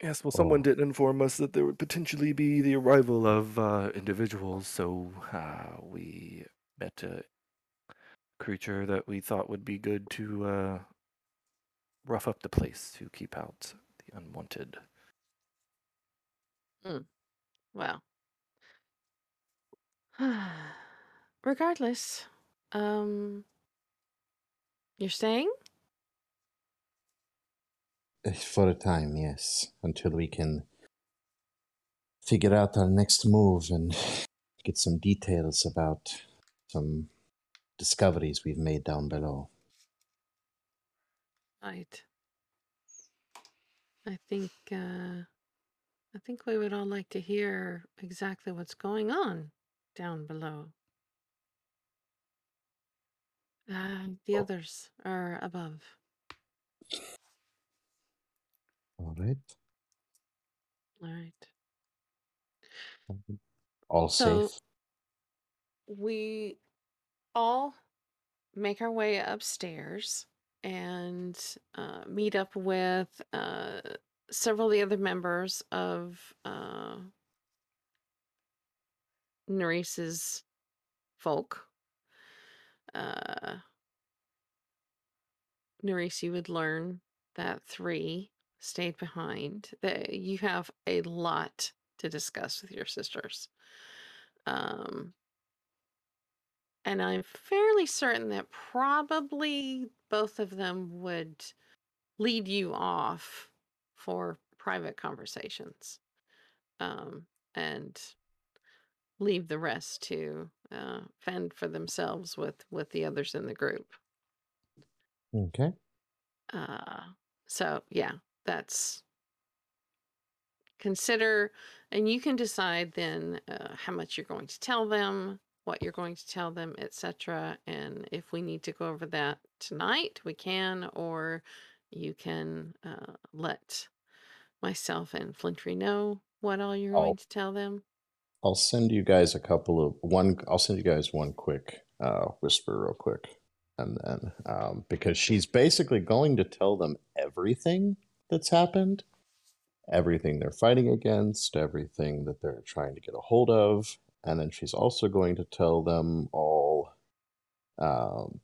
Yes, well, someone Oh. did inform us that there would potentially be the arrival of uh, individuals, so uh, we met a creature that we thought would be good to uh, rough up the place to keep out the unwanted. Well, regardless, um, you're staying? For a time, yes, until we can figure out our next move and get some details about some discoveries we've made down below. Right. I think, uh, I think we would all like to hear exactly what's going on down below. Uh, the Oh. others are above. All right. All right. All So- safe. we all make our way upstairs and uh, meet up with uh, several of the other members of uh, Nerese's folk. Uh, Nerese, you would learn that three stayed behind. That you have a lot to discuss with your sisters. Um, and I'm fairly certain that probably both of them would lead you off for private conversations um, and leave the rest to uh, fend for themselves with, with the others in the group. Okay. Uh, so, yeah, that's consider, and you can decide then uh, how much you're going to tell them, what you're going to tell them, etc. And if we need to go over that tonight, we can, or you can uh, let myself and Flintry know what all you're going I'll- to tell them. I'll send you guys a couple of one. I'll send you guys one quick uh, whisper, real quick, and then um, because she's basically going to tell them everything that's happened, everything they're fighting against, everything that they're trying to get a hold of, and then she's also going to tell them all, um,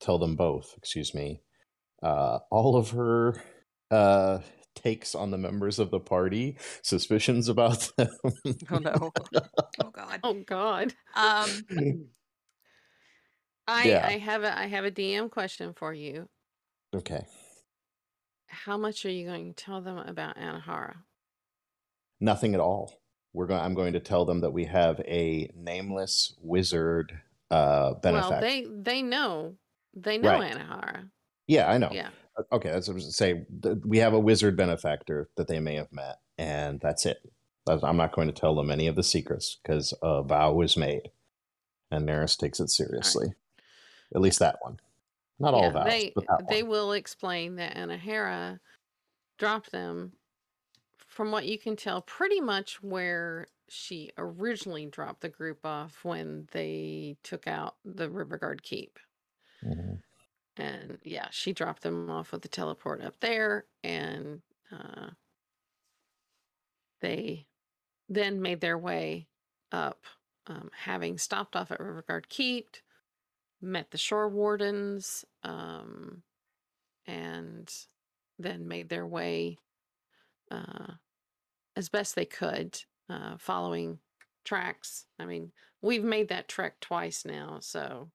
tell them both. Excuse me, uh, all of her uh, takes on the members of the party, suspicions about them. Oh no. oh God. Oh God, Um, I Yeah. I have a I have a DM question for you. okay. How much are you going to tell them about Anahara? Nothing at all. We're going. I'm going to tell them that we have a nameless wizard uh, benefactor. Well, they they know they know Right. Anahara. yeah, I know. Yeah. Okay, that's what I was say. We have a wizard benefactor that they may have met, and that's it. I'm not going to tell them any of the secrets because a vow was made, and Neris takes it seriously. At least that one. Not all Yeah, vows, they but that they one. will explain that Anahara dropped them from what you can tell pretty much where she originally dropped the group off when they took out the Riverguard Keep. Mhm. And yeah, she dropped them off with the teleport up there and uh they then made their way up, um, having stopped off at Riverguard Keep, met the shore wardens, um, and then made their way uh, as best they could, uh, following tracks. I mean, we've made that trek twice now, so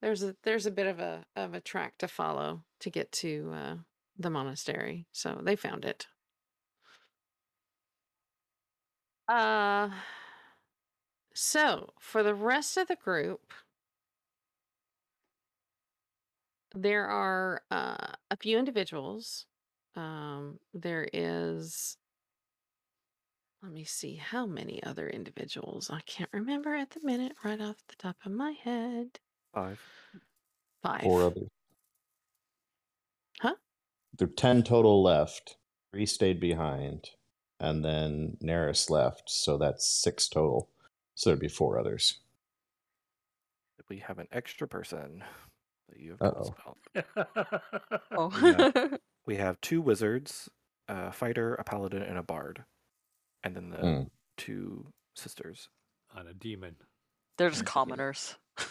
there's a there's a bit of a of a track to follow to get to uh, the monastery. So they found it. Uh so for the rest of the group, there are uh, a few individuals. Um, there is, let me see, how many other individuals? I can't remember at the minute, right off the top of my head. Five. Five. Four others. Huh? There are 10 total left. Three stayed behind. And then Neris left. So that's six total. So there'd be four others. We have an extra person that you have told us about. Oh. Yeah. We have two wizards, a fighter, a paladin, and a bard. And then the Mm. two sisters. and a demon. They're just commoners.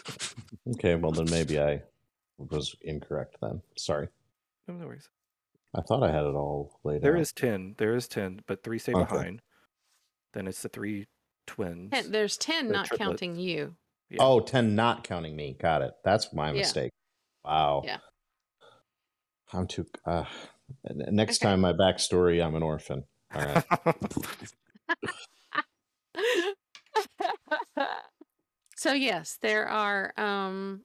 Okay, well, then maybe I was incorrect then. Sorry. No, no worries. I thought I had it all laid There out. is 10. There is 10, but three stay Okay. behind. Then it's the three twins. Ten, there's 10 They're not triplets. counting you. Yeah. Oh, 10 not counting me. Got it. That's my Yeah. mistake. Wow. Yeah. I'm too. Uh, next Okay. time, my backstory I'm an orphan. All right. so yes, there are um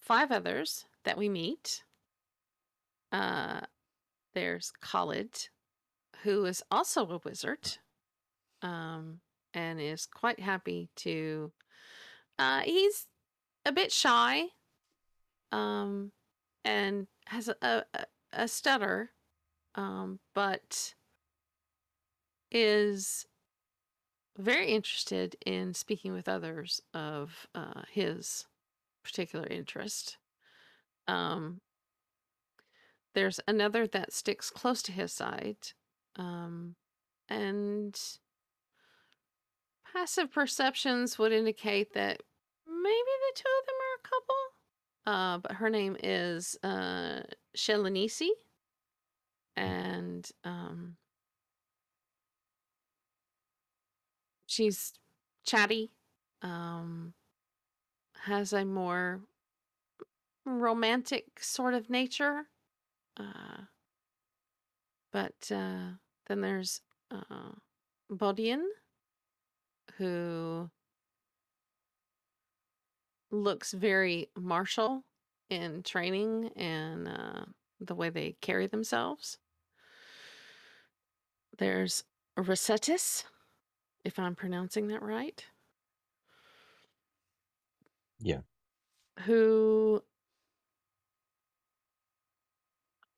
five others that we meet. Uh there's Khalid, who is also a wizard. Um and is quite happy to uh he's a bit shy um and has a a, a- stutter um but is very interested in speaking with others of uh, his particular interest. Um, there's another that sticks close to his side, um, and passive perceptions would indicate that maybe the two of them are a couple. Uh, but her name is uh, Shelanisi, and um, she's chatty um has a more romantic sort of nature uh but uh then there's uh Bodian who looks very martial in training and uh the way they carry themselves there's Rosetis if I'm pronouncing that right. Yeah. Who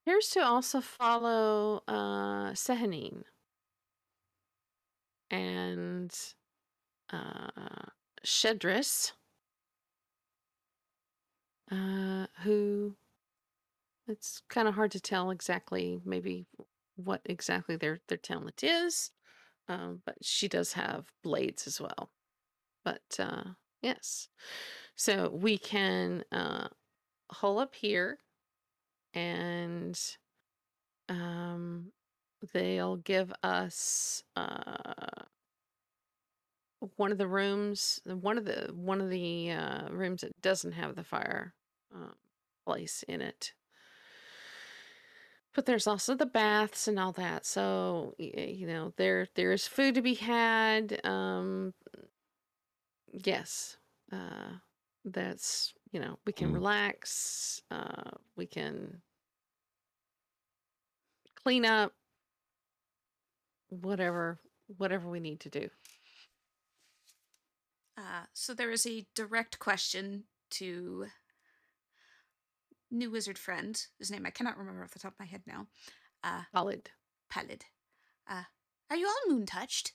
appears to also follow uh Sehanine and uh Shedris uh who it's kind of hard to tell exactly maybe what exactly their their talent is um, but she does have blades as well. But uh, yes, so we can uh, hole up here, and um, they'll give us uh, one of the rooms, one of the one of the uh, rooms that doesn't have the fire um, place in it. But there's also the baths and all that. So y- y- you know, there there is food to be had. Um, yes, uh, that's you know we can Mm. relax. Uh, we can clean up. Whatever whatever we need to do. Uh, so there is a direct question to new wizard friend, whose name I cannot remember off the top of my head now, uh, Solid. Pallid. Uh, are you all moon touched?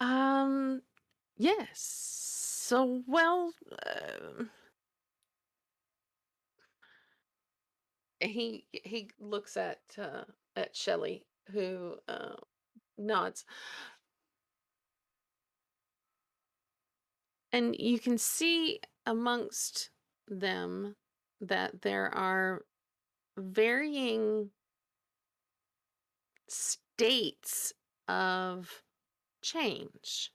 Um, yes. So, well, uh, he he looks at uh, at Shelley, who uh, nods, and you can see amongst them that there are varying states of change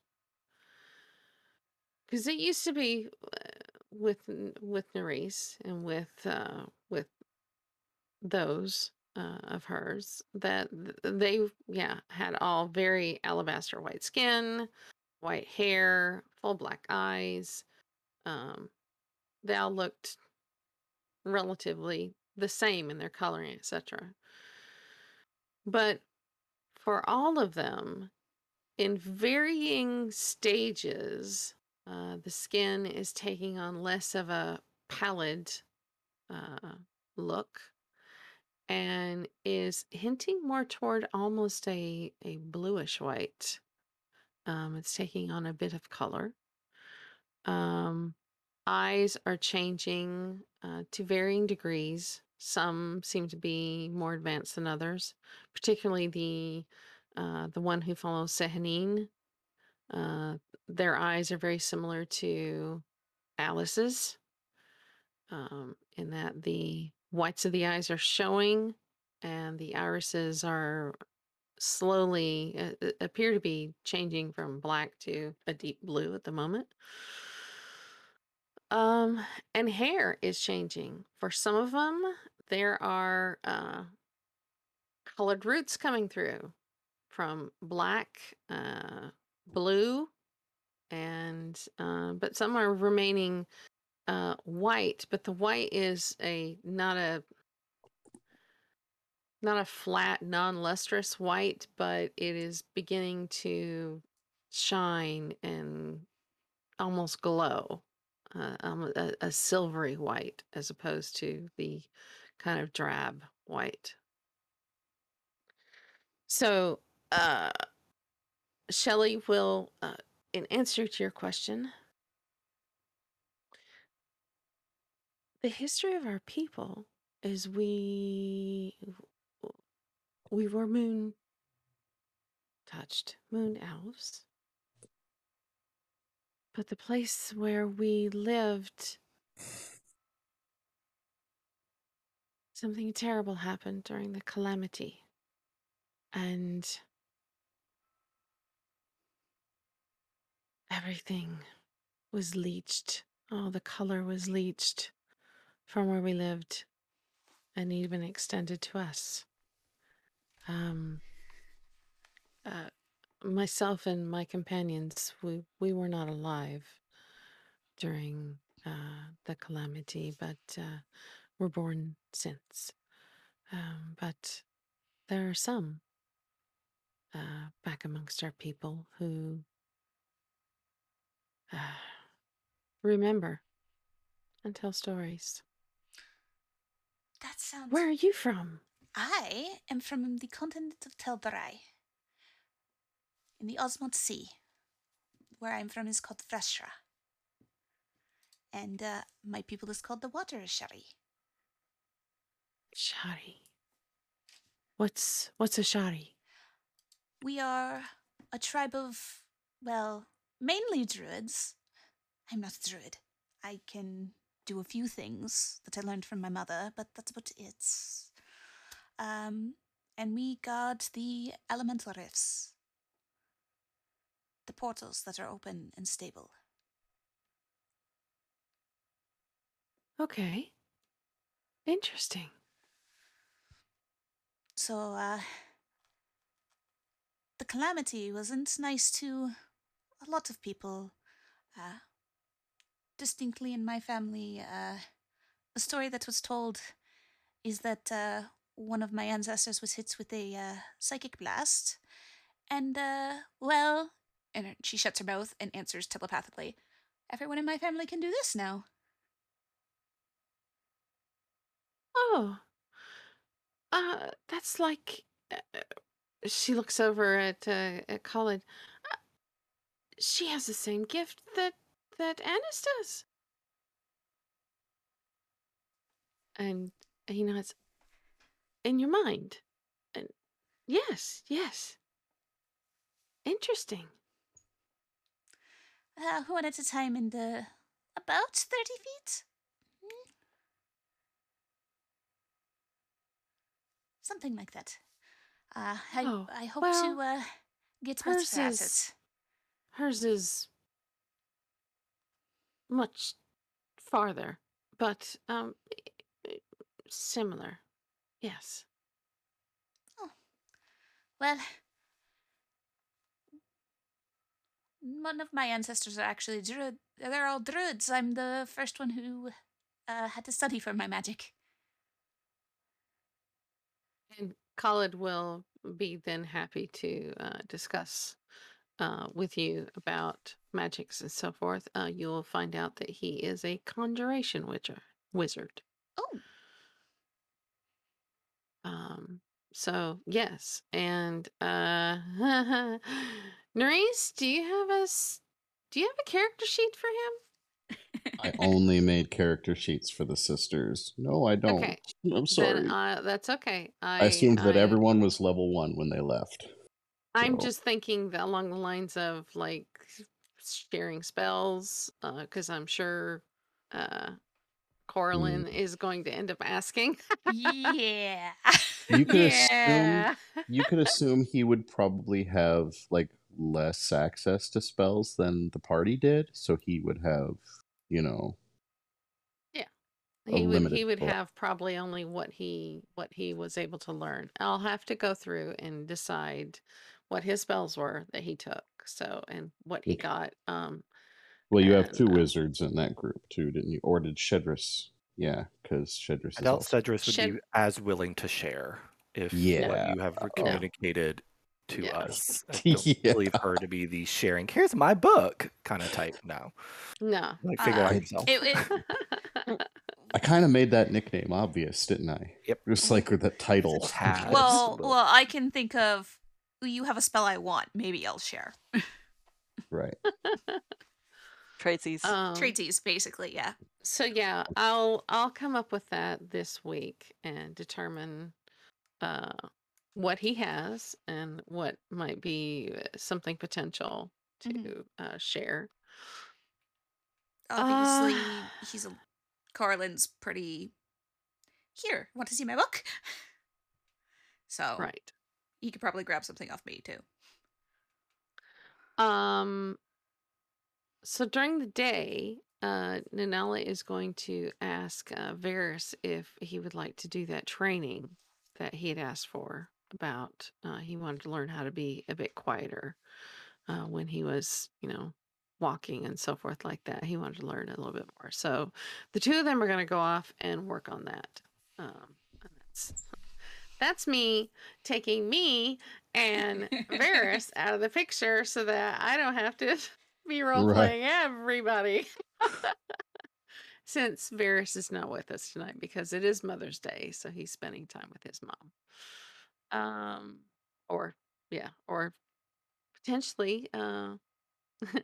because it used to be uh, with with Nerys and with uh, with those uh, of hers that they yeah had all very alabaster white skin, white hair, full black eyes. Um, they all looked relatively the same in their coloring, etc. But for all of them, in varying stages, uh, the skin is taking on less of a pallid uh, look and is hinting more toward almost a, a bluish white. Um, it's taking on a bit of color. Um, eyes are changing uh, to varying degrees. Some seem to be more advanced than others, particularly the uh, the one who follows Sehanine. Uh, their eyes are very similar to Alice's, um, in that the whites of the eyes are showing and the irises are slowly uh, uh, appear to be changing from black to a deep blue at the moment. Um, and hair is changing. For some of them, there are uh, colored roots coming through from black, uh, blue, and uh, but some are remaining uh, white. But the white is a not a not a flat, non-lustrous white, but it is beginning to shine and almost glow, uh, um, a, a silvery white as opposed to the kind of drab white. So, uh, Shelley will, uh, in answer to your question, the history of our people is we we were moon touched, moon elves. But the place where we lived, something terrible happened during the calamity. And everything was leached. All the color was leached from where we lived and even extended to us. Um, uh, myself and my companions, we, we were not alive during uh, the calamity, but uh, were born since. Um, but there are some uh, back amongst our people who uh, remember and tell stories. That sounds. Where are you from? I am from the continent of Telbarai, in the Osmond Sea. Where I'm from is called Vrashra. And uh, my people is called the Water Shari. Shari. What's what's a shari? We are a tribe of, well, mainly druids. I'm not a druid. I can do a few things that I learned from my mother, but that's about it. Um, and we guard the elemental rifts, the portals that are open and stable. Okay. Interesting. So, uh, the calamity wasn't nice to a lot of people. Uh, distinctly in my family, uh, the story that was told is that uh, one of my ancestors was hit with a uh, psychic blast, and uh, well, and she shuts her mouth and answers telepathically. Everyone in my family can do this now. Oh, uh, that's like. Uh, she looks over at uh, at Corlin. Uh, she has the same gift that that Annis does. And he nods. In your mind, and yes, yes. Interesting. Uh, one at a time in the about 30 feet? Hmm. Something like that. Uh, I, Oh, I hope well, to uh, get hers is- it. Hers is much farther, but um, similar. Yes. Well, one of my ancestors are actually druid. They're all druids. I'm the first one who uh, had to study for my magic. And Khalid will be then happy to uh, discuss uh, with you about magics and so forth. Uh, you'll find out that he is a conjuration witcher, wizard. Oh, Um, so yes, and uh, Nerys, do you have a do you have a character sheet for him? I only made character sheets for the sisters. No, I don't. Okay, I'm sorry. Then uh, that's okay. I, I assumed that I- everyone was level one when they left. I'm So- just thinking that along the lines of like sharing spells, because I'm sure uh, Corlin is going to end up asking. yeah. You could assume you could assume he would probably have like less access to spells than the party did, so he would have, you know, Yeah. he would he would pool. have probably only what he what he was able to learn. I'll have to go through and decide what his spells were that he took. So and what he Okay. got. Um well, you have two uh, wizards in that group too, didn't you? Or did Shedris? Yeah, because Shedris I doubt also Cedrus would Shed- be as willing to share if Yeah. what you have No. communicated to Yeah. us. I don't Yeah. believe her to be the sharing. Here's my book kind of type. No, no. like figure it out himself. It, it, I kind of made that nickname obvious, didn't I? Yep. Just like with that title. Has. Well, well, I can think of. You have a spell I want. Maybe I'll share. right. Tracy's. um, Tradesies, basically, yeah. So yeah, I'll I'll come up with that this week and determine uh what he has and what might be uh, something potential to Mhm. uh, share. Obviously, Uh, he's a. Corlin's pretty. Here, want to see my book? So Right. he could probably grab something off me too. Um so during the day, uh Nanala is going to ask uh Varys if he would like to do that training that he had asked for about uh he wanted to learn how to be a bit quieter uh when he was, you know, walking and so forth like that. He wanted to learn a little bit more. So the two of them are going to go off and work on that. Um that's that's me taking me and Varys out of the picture so that I don't have to be role playing everybody. Since Varys is not with us tonight because it is Mother's Day, so he's spending time with his mom. Um, or yeah, or potentially uh,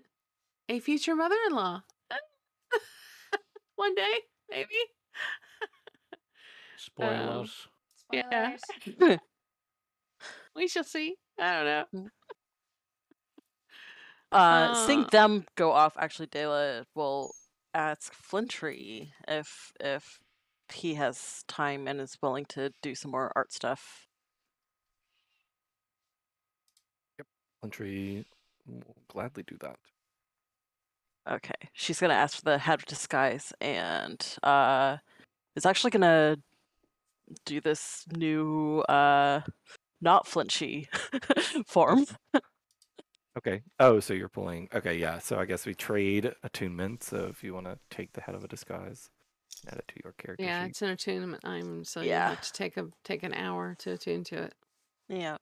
a future mother-in-law. One day, maybe. Spoilers. Yeah. Spoilers. We shall see. I don't know. Uh, seeing Uh, them go off, actually, Dela will ask Flintry if if he has time and is willing to do some more art stuff. Flintry will gladly do that. Okay, she's gonna ask for the head of disguise, and uh, is actually gonna do this new uh, not flinchy form. Okay. Oh, so you're pulling. Okay, yeah. So I guess we trade attunement. So if you want to take the head of a disguise, add it to your character Yeah, sheet. it's an attunement item, so you Yeah. have to take a take an hour to attune to it. yeah.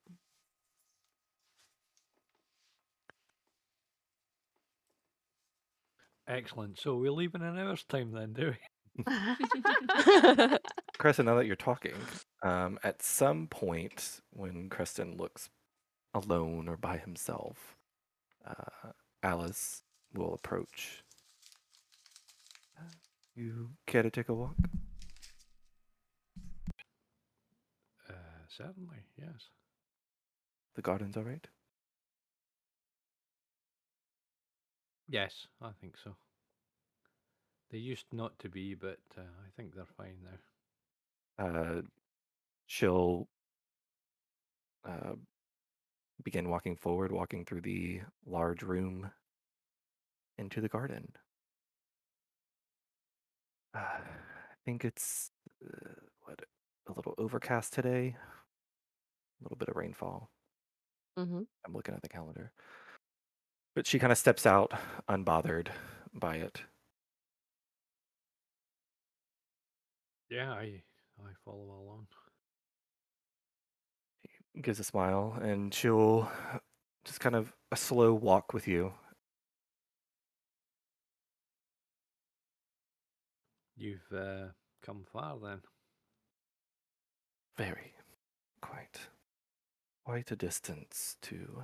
Excellent. So we leave in an hour's time then, do we? Creston, now that you're talking, um, at some point when Creston looks alone or by himself, uh, Alice will approach. Uh, You care to take a walk? Uh, certainly, yes. The garden's all right? Yes, I think so. They used not to be, but uh, I think they're fine now. Uh, she'll uh, begin walking forward, walking through the large room into the garden. Uh, I think it's uh, what a little overcast today, a little bit of rainfall. Mm-hmm. I'm looking at the calendar, but she kind of steps out, unbothered by it. Yeah, I I follow along. gives a smile and she'll just kind of a slow walk with you. You've uh, come far then. Very, quite, quite a distance to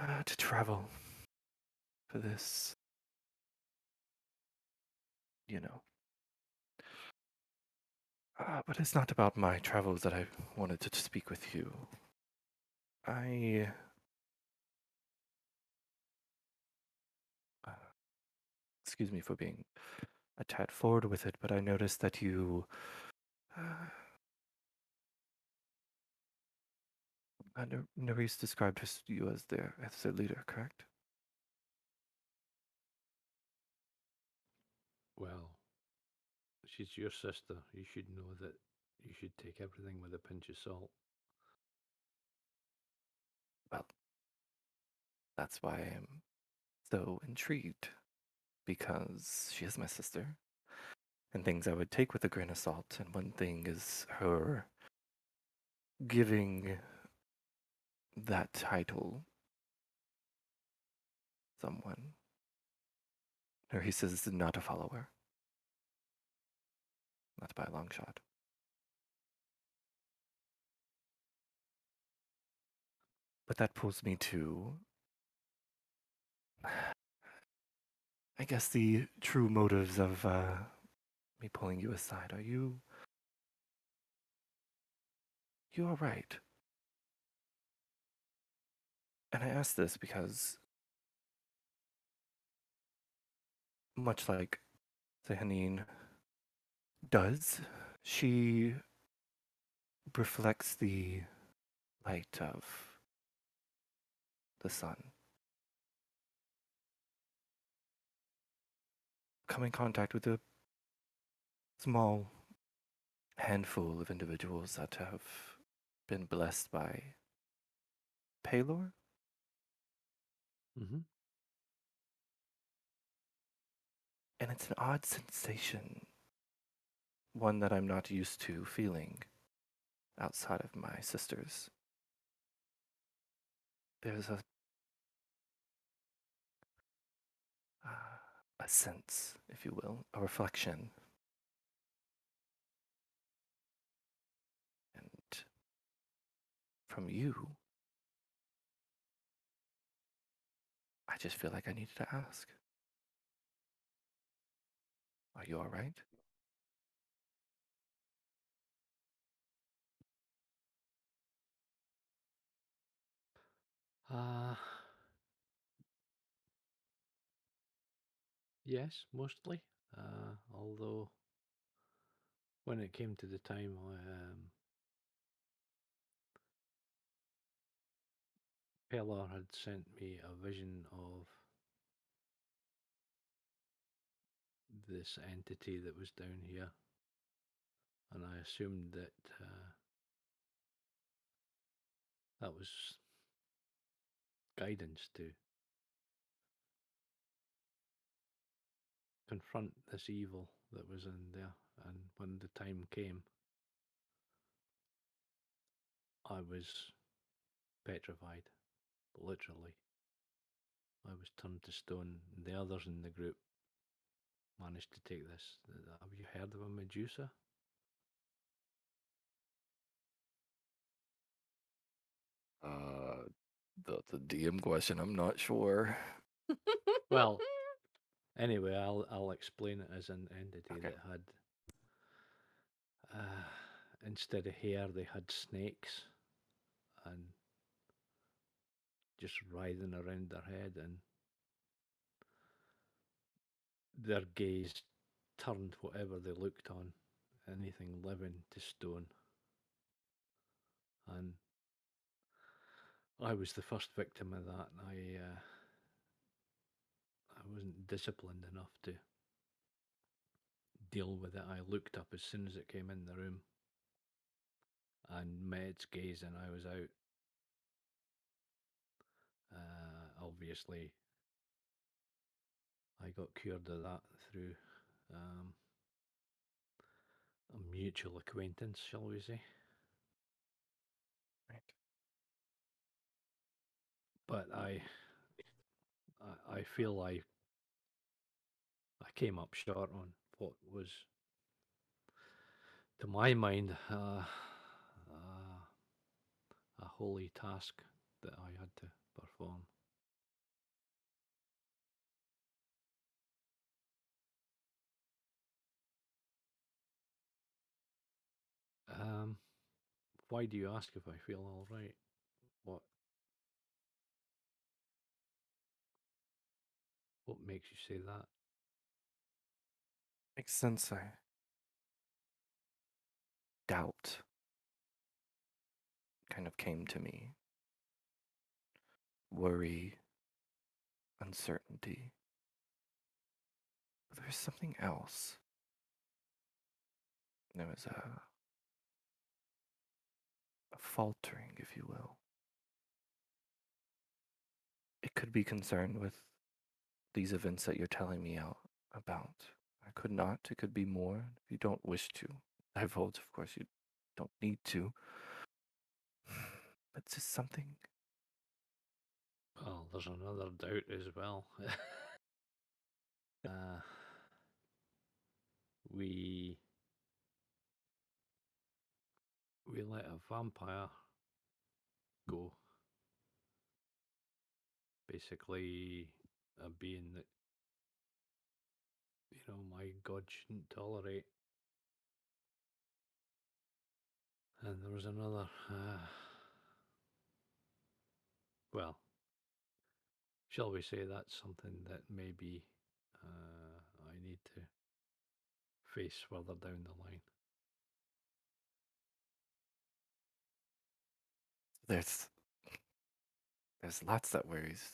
uh, to travel for this. You know. Uh, but it's not about my travels that I wanted to speak with you. I. Uh, excuse me for being a tad forward with it, but I noticed that you. Uh, uh, Nerys described you as their as their leader, correct? Well, she's your sister. You should know that you should take everything with a pinch of salt. Well, that's why I'm so intrigued, because she is my sister, and things I would take with a grain of salt. And one thing is her giving that title someone. Or he says is not a follower. Not by a long shot. But that pulls me to I guess the true motives of uh, me pulling you aside. Are you you all right? And I ask this because much like Sehanine does, she reflects the light of the sun. Come in contact with a small handful of individuals that have been blessed by Pelor. Mm-hmm. And it's an odd sensation, one that I'm not used to feeling outside of my sisters. There's a uh, a sense, if you will, a reflection. And from you, I just feel like I needed to ask. Are you all right? Uh, yes, mostly. Uh, although, when it came to the time, um, Pelor had sent me a vision of this entity that was down here, and I assumed that uh, that was guidance to confront this evil that was in there. And when the time came, I was petrified, literally. I was turned to stone. The others in the group managed to take this. Have you heard of a Medusa? Uh, that's a DM question. I'm not sure. Well, anyway, I'll I'll explain it as an entity Okay. that had uh, instead of hair, they had snakes, and just writhing around their head, and their gaze turned whatever they looked on, anything living, to stone. And I was the first victim of that. I uh, I wasn't disciplined enough to deal with it. I looked up as soon as it came in the room and met its gaze, and I was out. Uh, obviously, I got cured of that through um, a mutual acquaintance, shall we say. Right. But I, I, I feel I, I came up short on what was, to my mind, uh, uh, a holy task that I had to perform. Um, why do you ask if I feel all right? What what makes you say that? Makes sense. I doubt kind of came to me. Worry, uncertainty. But there's something else. There was a, faltering, if you will. It could be concerned with these events that you're telling me out about. I could not. It could be more. If you don't wish to divulge, of course, you don't need to. But just something. Well, there's another doubt as well. uh, we we let a vampire go. Basically, a being that you know my god shouldn't tolerate. And there was another. Uh, well, shall we say that's something that maybe uh, I need to face further down the line. There's there's lots that worries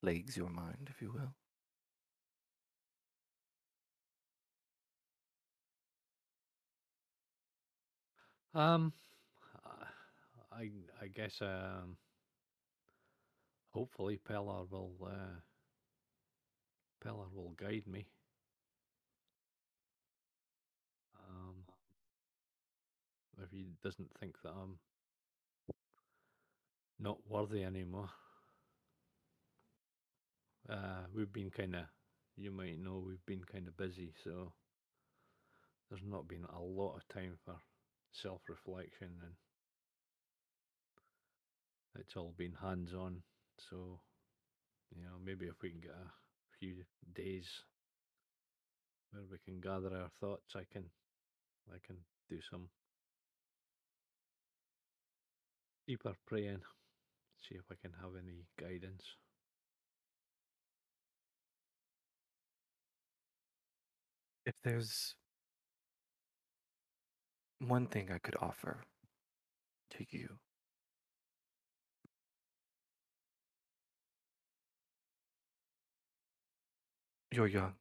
plagues your mind, if you will. Um, I I guess um, hopefully Pelor will uh, will guide me. Um, if he doesn't think that I'm not worthy anymore. Uh, we've been kind of, you might know, we've been kind of busy, so there's not been a lot of time for self reflection and it's all been hands on. So, you know, maybe if we can get a few days where we can gather our thoughts, I can, I can do some deeper praying, see if I can have any guidance. If there's one thing I could offer to you, you're young.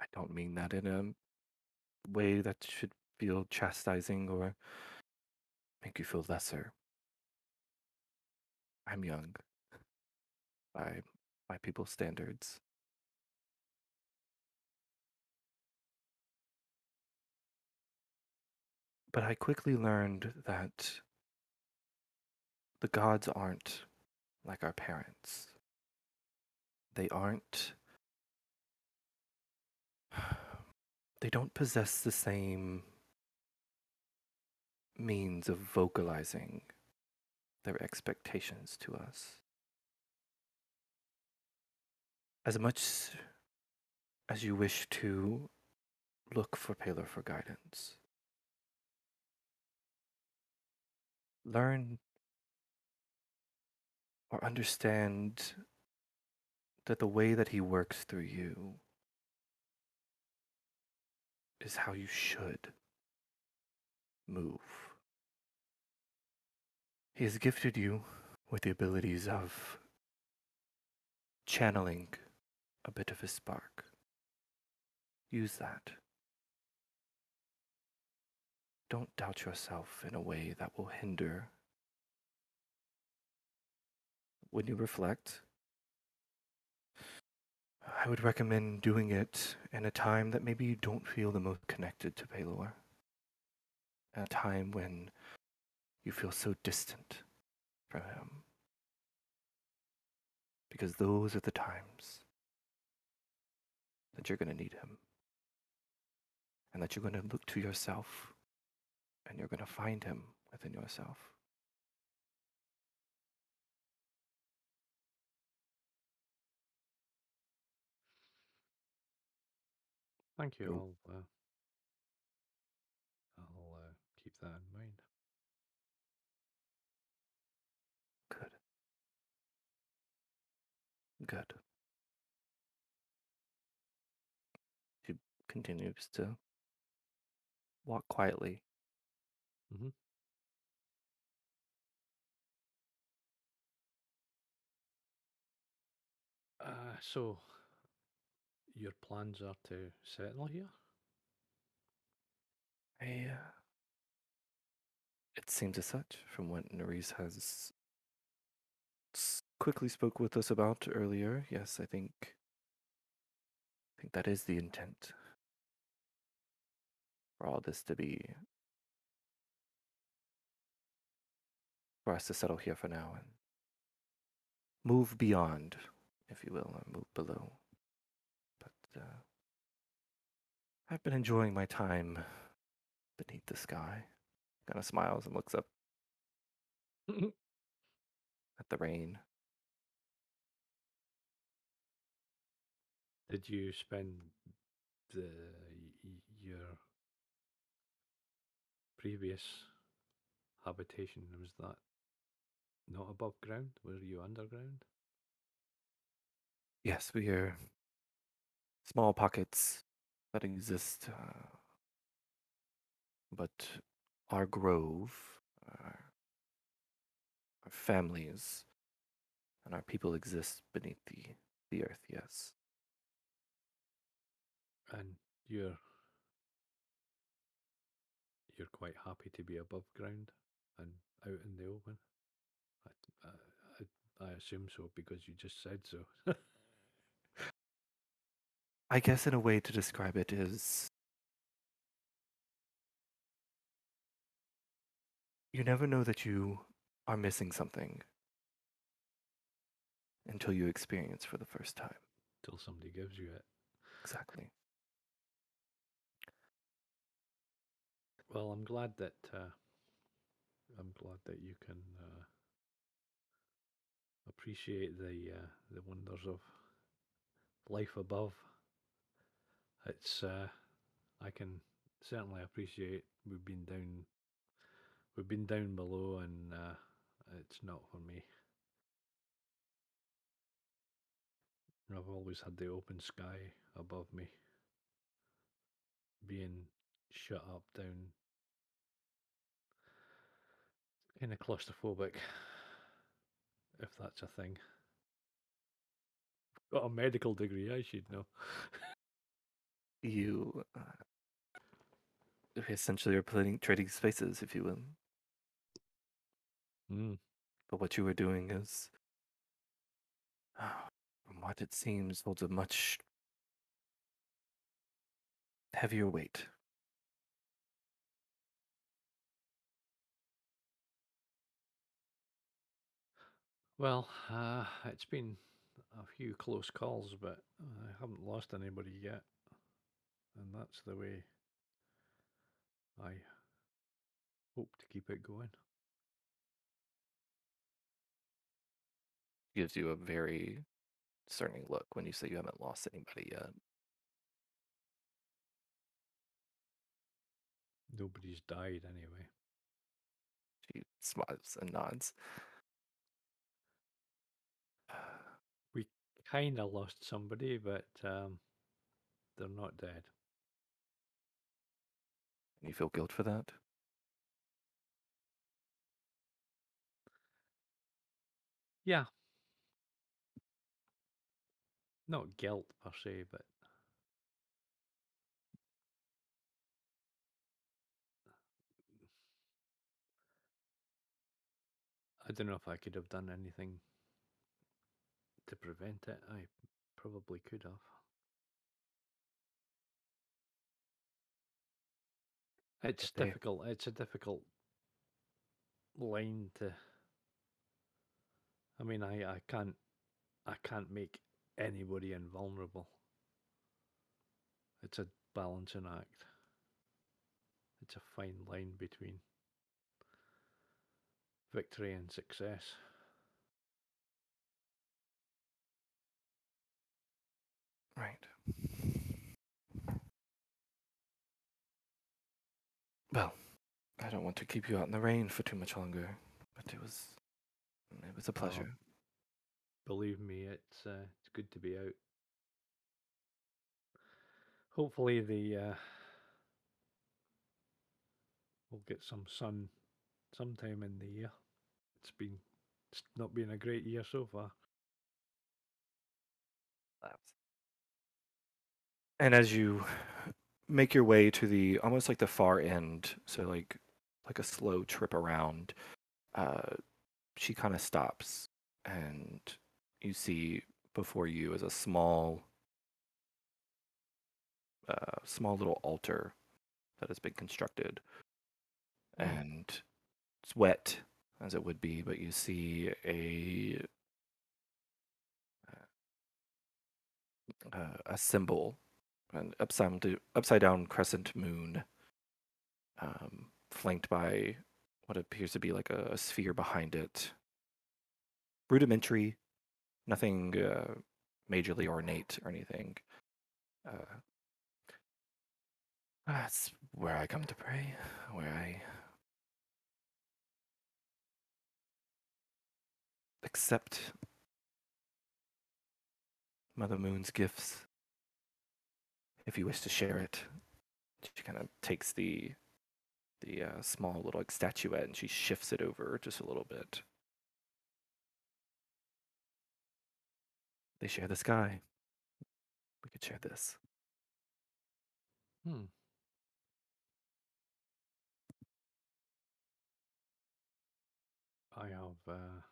I don't mean that in a way that should feel chastising or make you feel lesser. I'm young by by people's standards. But I quickly learned that the gods aren't like our parents. They aren't. They don't possess the same means of vocalizing their expectations to us. As much as you wish to look for Pelor for guidance, learn or understand that the way that he works through you is how you should move. He has gifted you with the abilities of channeling a bit of his spark. Use that. Don't doubt yourself in a way that will hinder. When you reflect, I would recommend doing it in a time that maybe you don't feel the most connected to Pelor. A time when you feel so distant from him. Because those are the times that you're going to need him. And that you're going to look to yourself and you're going to find him within yourself. Thank you. I'll uh, I'll uh, keep that in mind. Good. Good. She continues to walk quietly. Mhm. Uh, so your plans are to settle here? I, uh, it seems as such from what Nerys has quickly spoke with us about earlier. Yes, I think I think that is the intent. For all this to be for us to settle here for now and move beyond, if you will, or move below. But uh, I've been enjoying my time beneath the sky. Kind of smiles and looks up at the rain. Did you spend the your previous habitation was that not above ground? Were you underground? Yes, we are small pockets that exist, uh, but our grove, our, our families, and our people exist beneath the, the earth, yes. And you're you're quite happy to be above ground and out in the open. I, I, I, I assume so because you just said so. I guess in a way to describe it is you never know that you are missing something until you experience for the first time. Till somebody gives you it. Exactly. Well, I'm glad that uh, I'm glad that you can uh, appreciate the uh, the wonders of life above. It's uh, I can certainly appreciate we've been down we've been down below and uh, it's not for me. I've always had the open sky above me. Being shut up down kind of claustrophobic, if that's a thing. Got a medical degree, I should know. You uh, essentially are playing trading spaces, if you will. Mm. But what you are doing is, from what it seems, holds a much heavier weight. Well, uh, it's been a few close calls, but I haven't lost anybody yet, and that's the way I hope to keep it going. Gives you a very discerning look when you say you haven't lost anybody yet. Nobody's died anyway. She smiles and nods. Kind of lost somebody, but um, they're not dead. You feel guilt for that? Yeah. Not guilt per se, but I don't know if I could have done anything to prevent it. I probably could have. It's difficult. It's a difficult line to. I mean, I, I can't, I can't make anybody invulnerable. It's a balancing act. It's a fine line between victory and success. Right. Well, I don't want to keep you out in the rain for too much longer, but it was it was a pleasure. Believe me, it's uh, it's good to be out. Hopefully, the uh, we'll get some sun sometime in the year. It's been it's not been a great year so far. And as you make your way to the almost like the far end, so like like a slow trip around, uh, she kind of stops, and you see before you is a small, uh, small little altar that has been constructed, and it's wet as it would be, but you see a uh, a symbol, an upside upside down crescent moon, um, flanked by what appears to be like a, a sphere behind it. Rudimentary, nothing uh, majorly ornate or anything. Uh, that's where I come to pray, where I accept Mother Moon's gifts. If you wish to share it, she kind of takes the the uh, small little like, statuette and she shifts it over just a little bit. They share the sky. We could share this. Hmm. I have uh,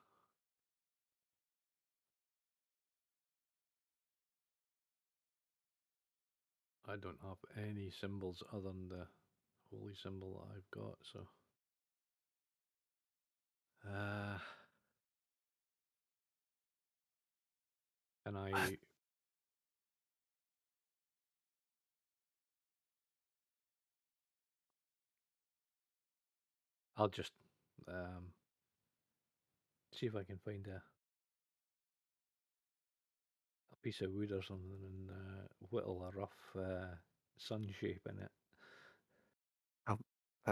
I don't have any symbols other than the holy symbol that I've got, so. Uh can I I'll just um see if I can find a a piece of wood or something and uh, whittle a rough uh, sun shape in it. How,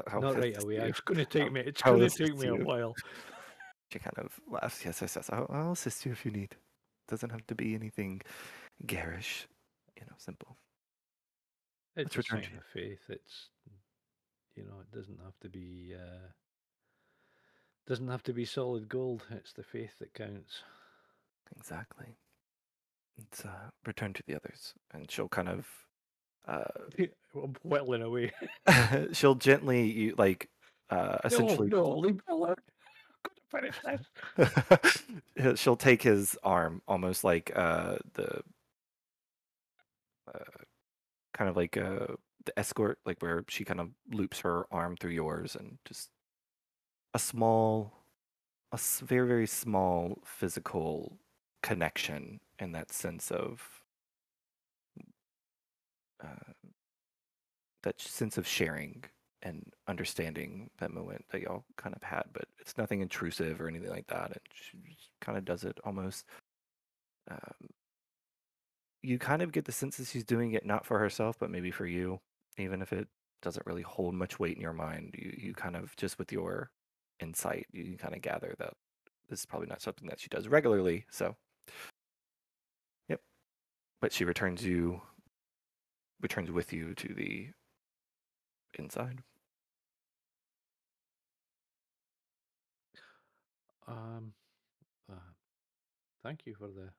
how Not right away. It's going to take How- me. It's going to take me a you? while. She kind of laughs. Yes, yes, yes. I'll, I'll assist you if you need. Doesn't have to be anything garish. You know, simple. It's Let's a sign of faith. It's you know, it doesn't have to be uh, doesn't have to be solid gold. It's the faith that counts. Exactly. Let's uh, return to the others, and she'll kind of, uh, whittling away. she'll gently, you like, uh, essentially, no, no, leave me alone. Finish this. she'll take his arm, almost like uh, the, uh, kind of like uh, the escort, like where she kind of loops her arm through yours, and just a small, a very very small physical connection and that sense of uh, that sense of sharing and understanding that moment that y'all kind of had, but it's nothing intrusive or anything like that. And she kind of does it almost. Um, you kind of get the sense that she's doing it not for herself, but maybe for you, even if it doesn't really hold much weight in your mind. You you kind of just with your insight, you can kind of gather that this is probably not something that she does regularly. So. But she returns you, returns with you to the inside. Um, uh, thank you for the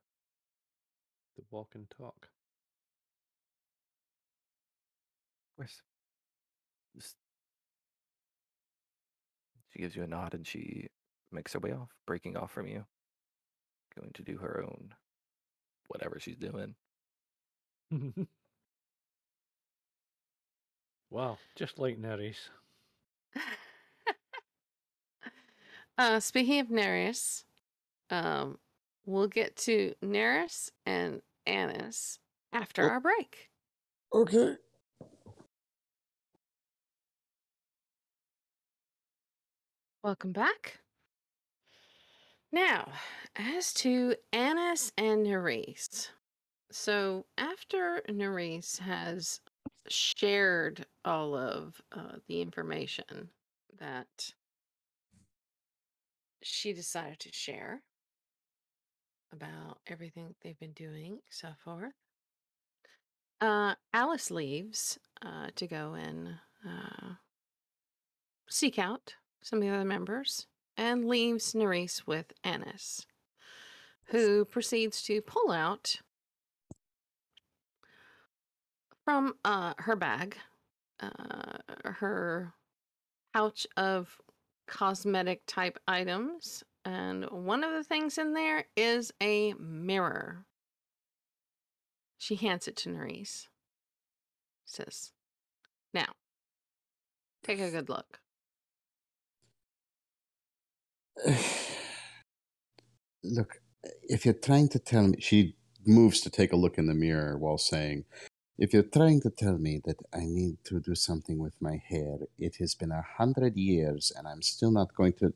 the walk and talk. Of course. Just she gives you a nod and she makes her way off, breaking off from you, going to do her own whatever she's doing. Wow, just like Nerys. uh, speaking of Nerys, um, we'll get to Nerys and Annis after Oh. our break. Okay. Welcome back. Now, as to Annis and Nerys. So, after Nerys has shared all of uh, the information that she decided to share about everything they've been doing, so forth, uh, Alice leaves uh, to go and uh, seek out some of the other members and leaves Nerys with Annis, who proceeds to pull out from uh, her bag uh, her pouch of cosmetic type items. And one of the things in there is a mirror. She hands it to Nerys. Says, Now, take a good look. Look, if you're trying to tell me, she moves to take a look in the mirror while saying, if you're trying to tell me that I need to do something with my hair, it has been a hundred years and I'm still not going to.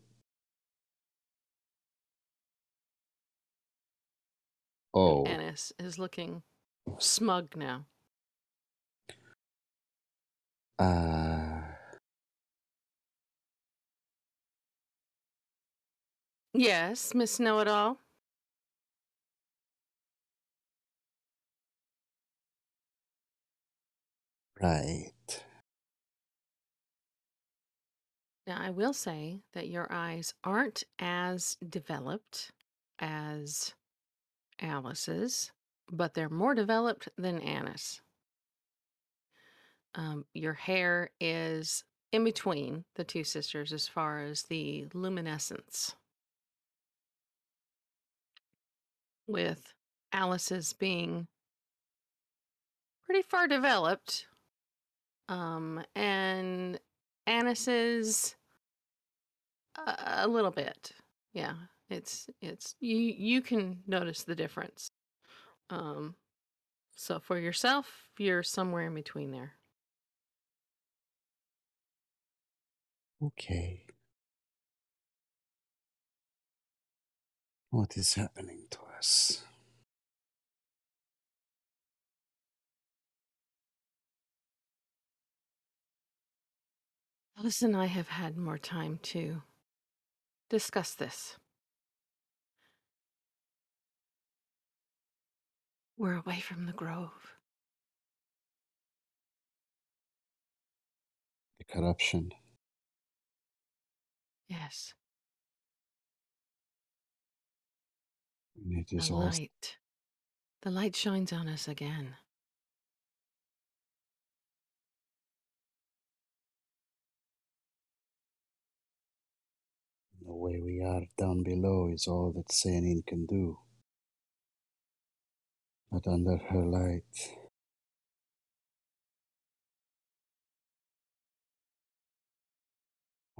Oh, Annis is looking smug now. uh, Yes, Miss Know It All. Right. Now, I will say that your eyes aren't as developed as Alice's, but they're more developed than Annis's. Um, your hair is in between the two sisters as far as the luminescence, with Alice's being pretty far developed, um, and Annis's a, a little bit. Yeah, it's it's you you can notice the difference. Um, so for yourself, you're somewhere in between there. Okay. What is happening to us? Alice and I have had more time to discuss this. We're away from the grove. The corruption. Yes, And it is the all light. The light shines on us again. The way we are down below is all that Sanin can do. But under her light,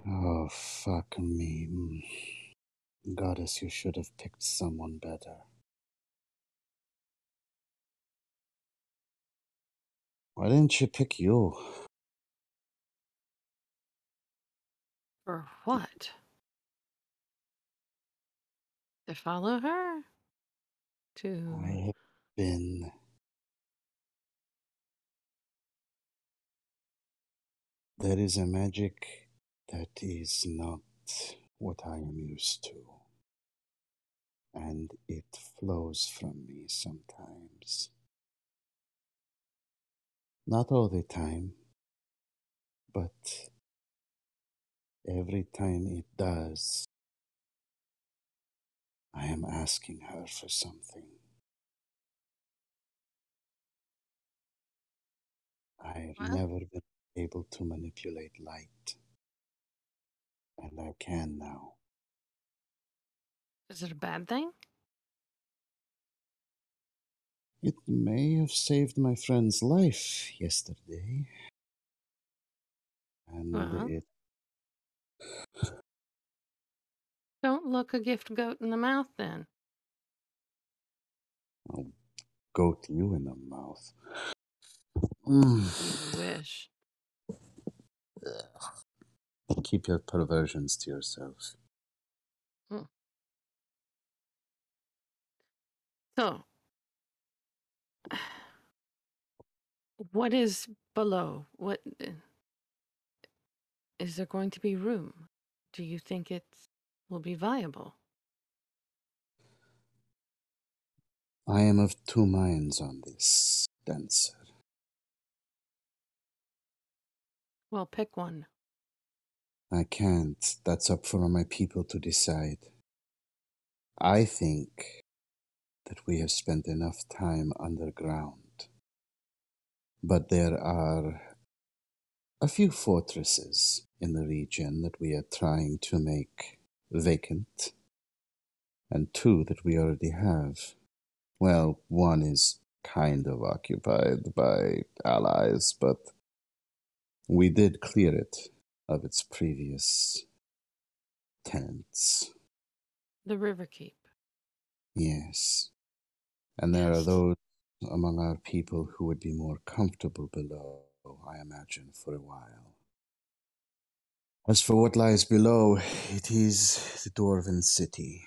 oh fuck me. Mm. Goddess, you should have picked someone better. Why didn't you pick you? For what? To follow her? To. I have been There is a magic that is not what I am used to. And it flows from me sometimes. Not all the time, but every time it does, I am asking her for something. I've Well- never been able to manipulate light. And I can now. Is it a bad thing? It may have saved my friend's life yesterday. And Well. it Don't look a gift goat in the mouth then. I'll goat you in the mouth. Mm. Wish. Keep your perversions to yourself. So, what is below? What uh, there going to be room? Do you think it will be viable? I am of two minds on this, dancer. Well, pick one. I can't. That's up for my people to decide. I think that we have spent enough time underground. But there are a few fortresses in the region that we are trying to make vacant, and two that we already have. Well, one is kind of occupied by allies, but we did clear it of its previous tenants. The River Keep. Yes. And there are those among our people who would be more comfortable below, I imagine, for a while. As for what lies below, it is the Dwarven city.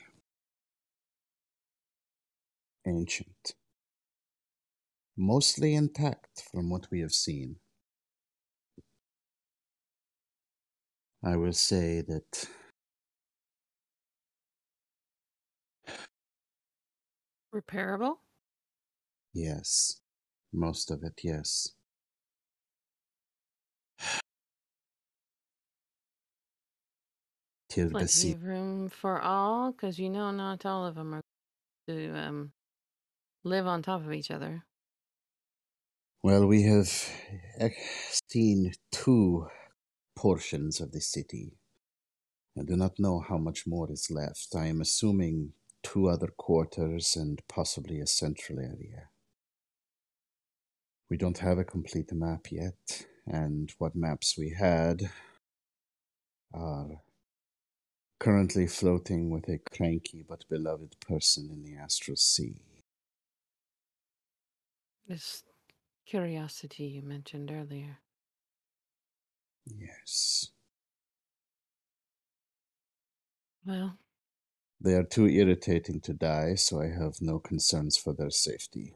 Ancient. Mostly intact from what we have seen. I will say that Repairable? Yes. Most of it, yes. Plenty Tirbasi. of room for all, because you know not all of them are to um, live on top of each other. Well, we have seen two portions of the city. I do not know how much more is left. I am assuming two other quarters and possibly a central area. We don't have a complete map yet, and what maps we had are currently floating with a cranky but beloved person in the astral sea. This curiosity you mentioned earlier. Yes. Well, They are too irritating to die, so I have no concerns for their safety.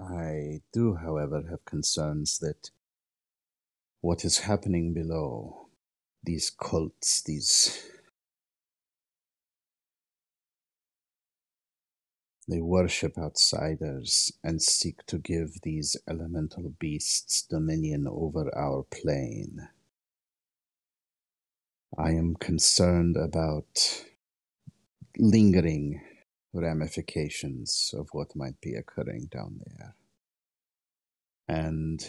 I do, however, have concerns that what is happening below, these cults, these. They worship outsiders and seek to give these elemental beasts dominion over our plane. I am concerned about lingering ramifications of what might be occurring down there. And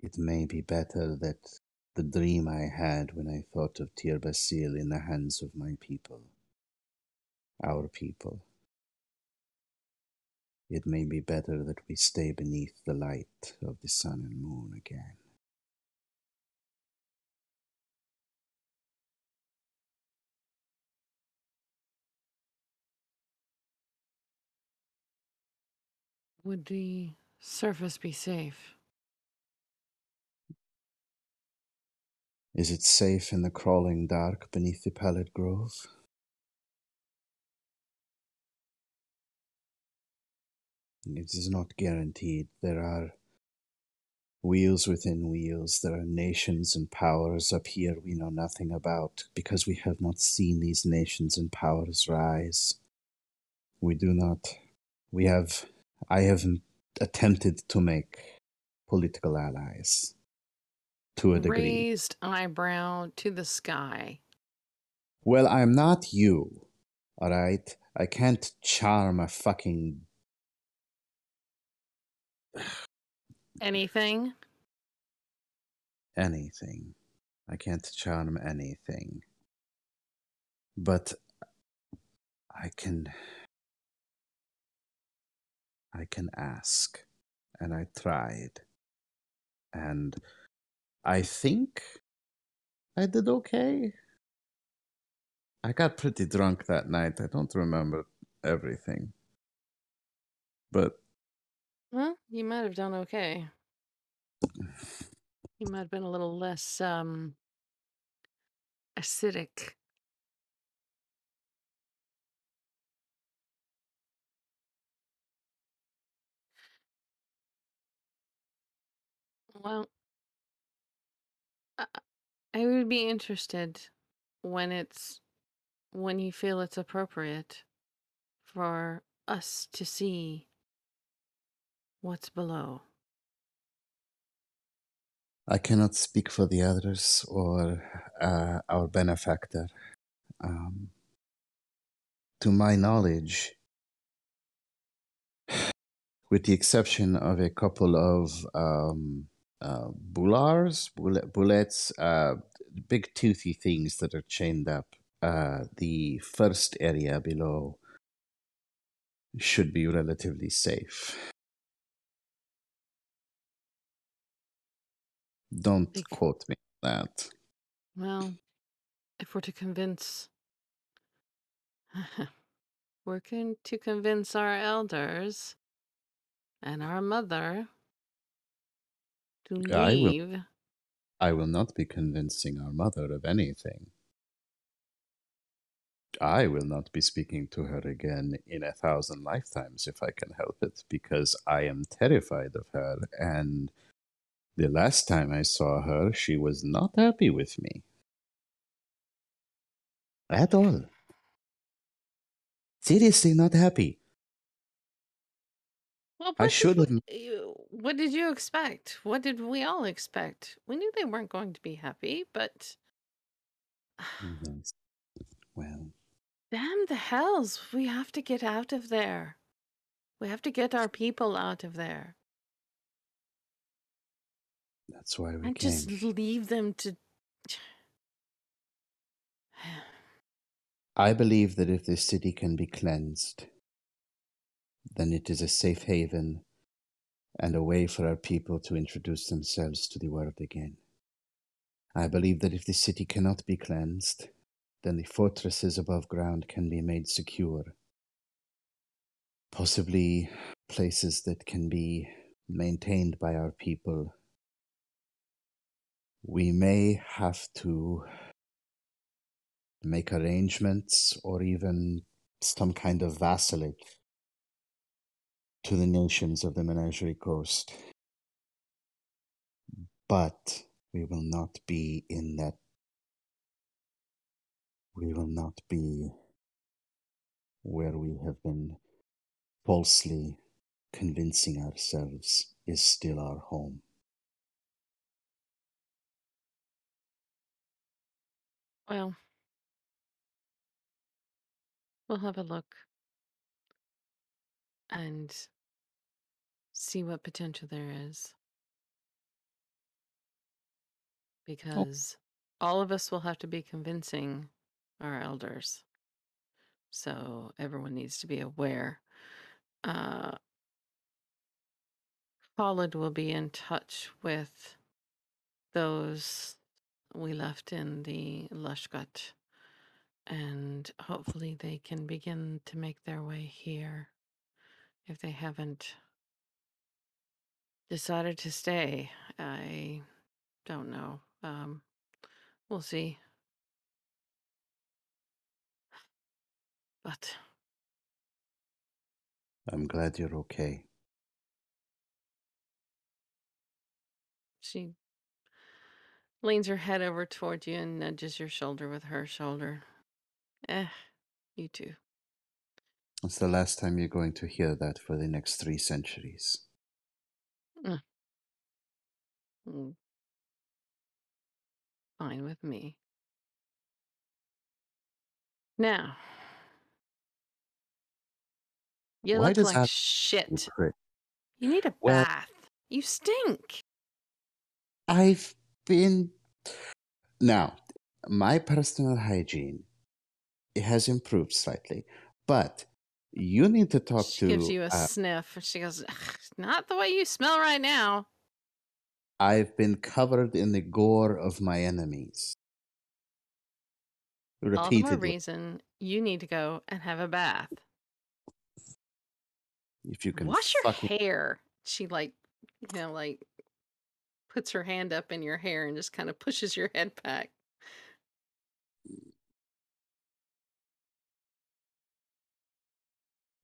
it may be better that the dream I had when I thought of Tir Basil in the hands of my people, our people. It may be better that we stay beneath the light of the sun and moon again. Would the surface be safe? Is it safe in the crawling dark beneath the pallid grove? It is not guaranteed. There are wheels within wheels. There are nations and powers up here we know nothing about because we have not seen these nations and powers rise. We do not. We have. I have attempted to make political allies to a degree. Raised eyebrow to the sky. Well, I'm not you, all right? I can't charm a fucking. Anything? anything. I can't charm anything. But I can. I can ask. And I tried. And I think I did okay. I got pretty drunk that night. I don't remember everything. But Well, you might have done okay. You might have been a little less um acidic. Well, I, I would be interested when it's when you feel it's appropriate for us to see what's below. I cannot speak for the others or uh, our benefactor. Um, to my knowledge, with the exception of a couple of um, uh, boulars, bullet, bullets, uh, big toothy things that are chained up, uh, the first area below should be relatively safe. Don't Bec- quote me on that. Well, if we're to convince we're going to convince our elders and our mother to I will- leave. I will not be convincing our mother of anything. I will not be speaking to her again in a thousand lifetimes if I can help it, because I am terrified of her. And the last time I saw her, she was not happy with me. At all. Seriously, not happy. Well, I should did have- you- What did you expect? What did we all expect? We knew they weren't going to be happy, but Yes. Well, damn the hells, we have to get out of there. We have to get our people out of there that's why we and came. just leave them to. I believe that if this city can be cleansed, then it is a safe haven and a way for our people to introduce themselves to the world again. I believe that if the city cannot be cleansed, then the fortresses above ground can be made secure. Possibly places that can be maintained by our people. We may have to make arrangements or even some kind of vassalage to the nations of the Menagerie Coast. But we will not be in that. We will not be where we have been falsely convincing ourselves is still our home. Well, we'll have a look and see what potential there is. Because all of us will have to be convincing our elders. So everyone needs to be aware. Uh, Khalid will be in touch with those we left in the Lushgut, and hopefully they can begin to make their way here if they haven't decided to stay. I don't know. Um, we'll see. But I'm glad you're okay. she leans her head over toward you and nudges your shoulder with her shoulder. Eh, you too. It's the last time you're going to hear that for the next three centuries. Mm. Fine with me. Now, you Why look does like that- shit. You need a Well- bath. You stink. I've been. Now, my personal hygiene it has improved slightly, but you need to talk she to. gives you a uh, sniff. and She goes, "Not the way you smell right now." I've been covered in the gore of my enemies. All the more reason you need to go and have a bath. If you can Wash your fucking hair. She like, you know, like puts her hand up in your hair and just kind of pushes your head back.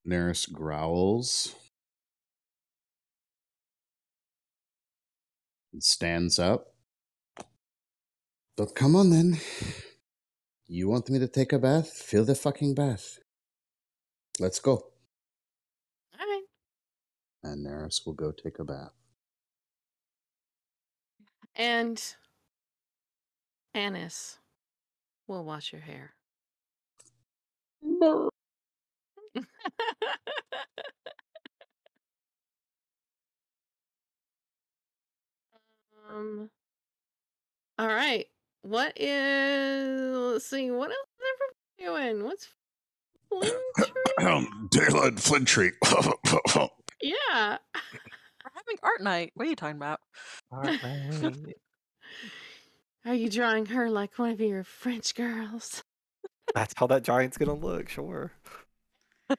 Nerys growls and stands up. But come on then. You want me to take a bath? Fill the fucking bath. Let's go. All right. And Nerys will go take a bath. And Annis will wash your hair. um. All right. What is? Let's see. What else is everybody doing? What's Flintry? Daylight Flintry. yeah. We're having art night. What are you talking about? Art Are you drawing her like one of your French girls? That's how that giant's gonna look. Sure.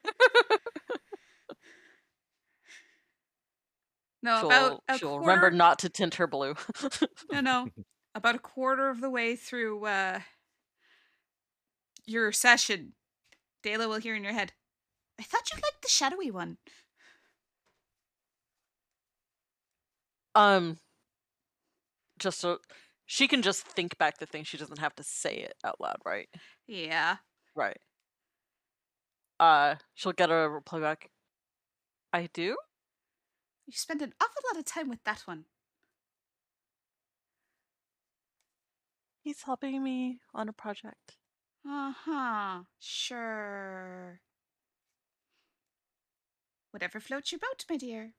No, she'll about a she'll quarter, remember not to tint her blue. No, no. About a quarter of the way through uh, your session, Dela will hear in your head, I thought you liked the shadowy one. Um, just so she can just think back the thing. She doesn't have to say it out loud, right? Yeah. Right. Uh, she'll get a reply back. I do. You spend an awful lot of time with that one. He's helping me on a project. Uh huh. Sure. Whatever floats your boat, my dear.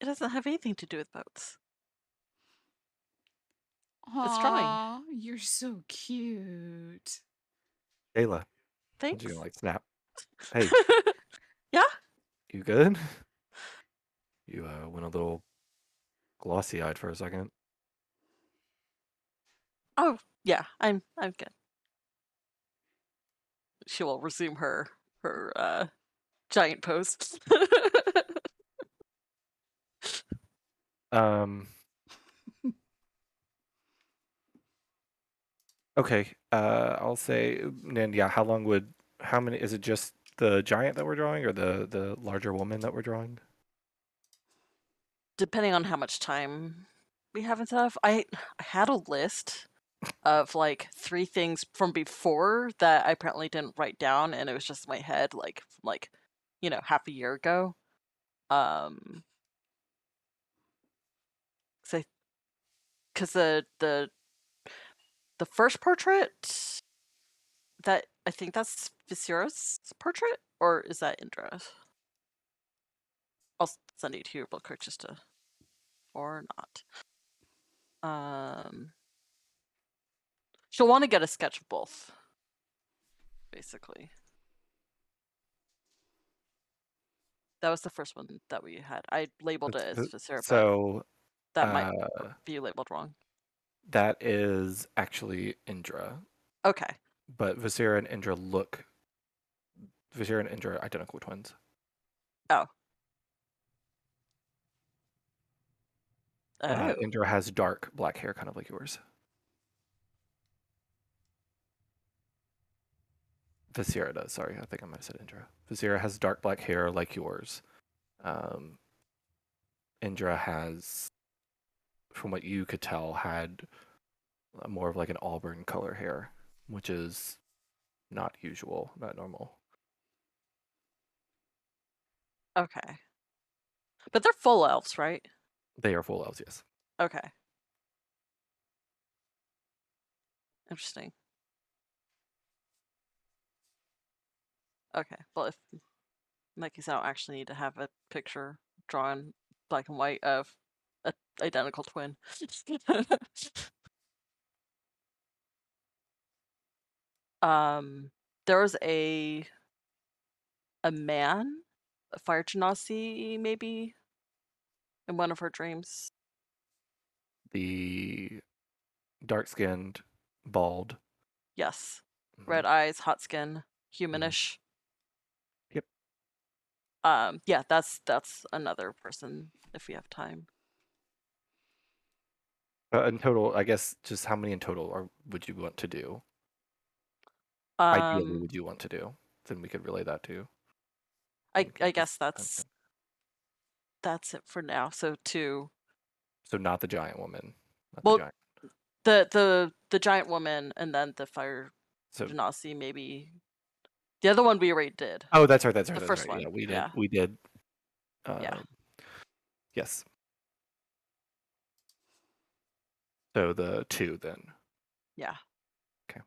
It doesn't have anything to do with boats. It's drawing. You're so cute. Ayla, Thanks. you like snap? Hey, yeah. you good? You uh, went a little glossy eyed for a second. Oh, yeah. I'm I'm good. She will resume her her uh giant pose. Um. Okay. Uh, I'll say, and yeah, how long would? How many? Is it just the giant that we're drawing, or the the larger woman that we're drawing? Depending on how much time we have and stuff, I I had a list of like three things from before that I apparently didn't write down, and it was just in my head, like like you know half a year ago. Um, because because the the the first portrait that I think that's Visira's portrait, or is that Indra? I'll send it to you real quick just to, or not. Um, she'll want to get a sketch of both, basically. That was the first one that we had. I labeled it as but So that might uh, be labeled wrong. That is actually Indra. Okay. But Visera and Indra look. Visera and Indra are identical twins. Oh. Uh, oh. Indra has dark black hair, kind of like yours. Visera does. Sorry, I think I might have said Indra. Visera has dark black hair like yours. Um, Indra has from what you could tell, had more of like an auburn color hair, which is not usual, not normal. Okay. But they're full elves, right? They are full elves, yes. Okay. Interesting. Okay. Well, if in that case, I don't actually need to have a picture drawn black and white of a identical twin. um, there was a a man, a fire genasi, maybe, in one of her dreams. The dark skinned, bald. Yes. mhm, Red eyes, hot skin, humanish. Yep. Um, yeah, that's that's another person if we have time. Uh, in total, I guess, just how many in total are would you want to do? Um, Ideally, would you want to do? Then we could relay that too. I I guess that's that's it for now. So two, So not the giant woman. Not Well, the giant. the the the giant woman, and then the fire So genasi, maybe. The other one we already did. oh, that's right. That's right. the that's first right. Yeah, one, we did. yeah. We did. Uh, Yeah. Yes. So the two then, Yeah. Okay.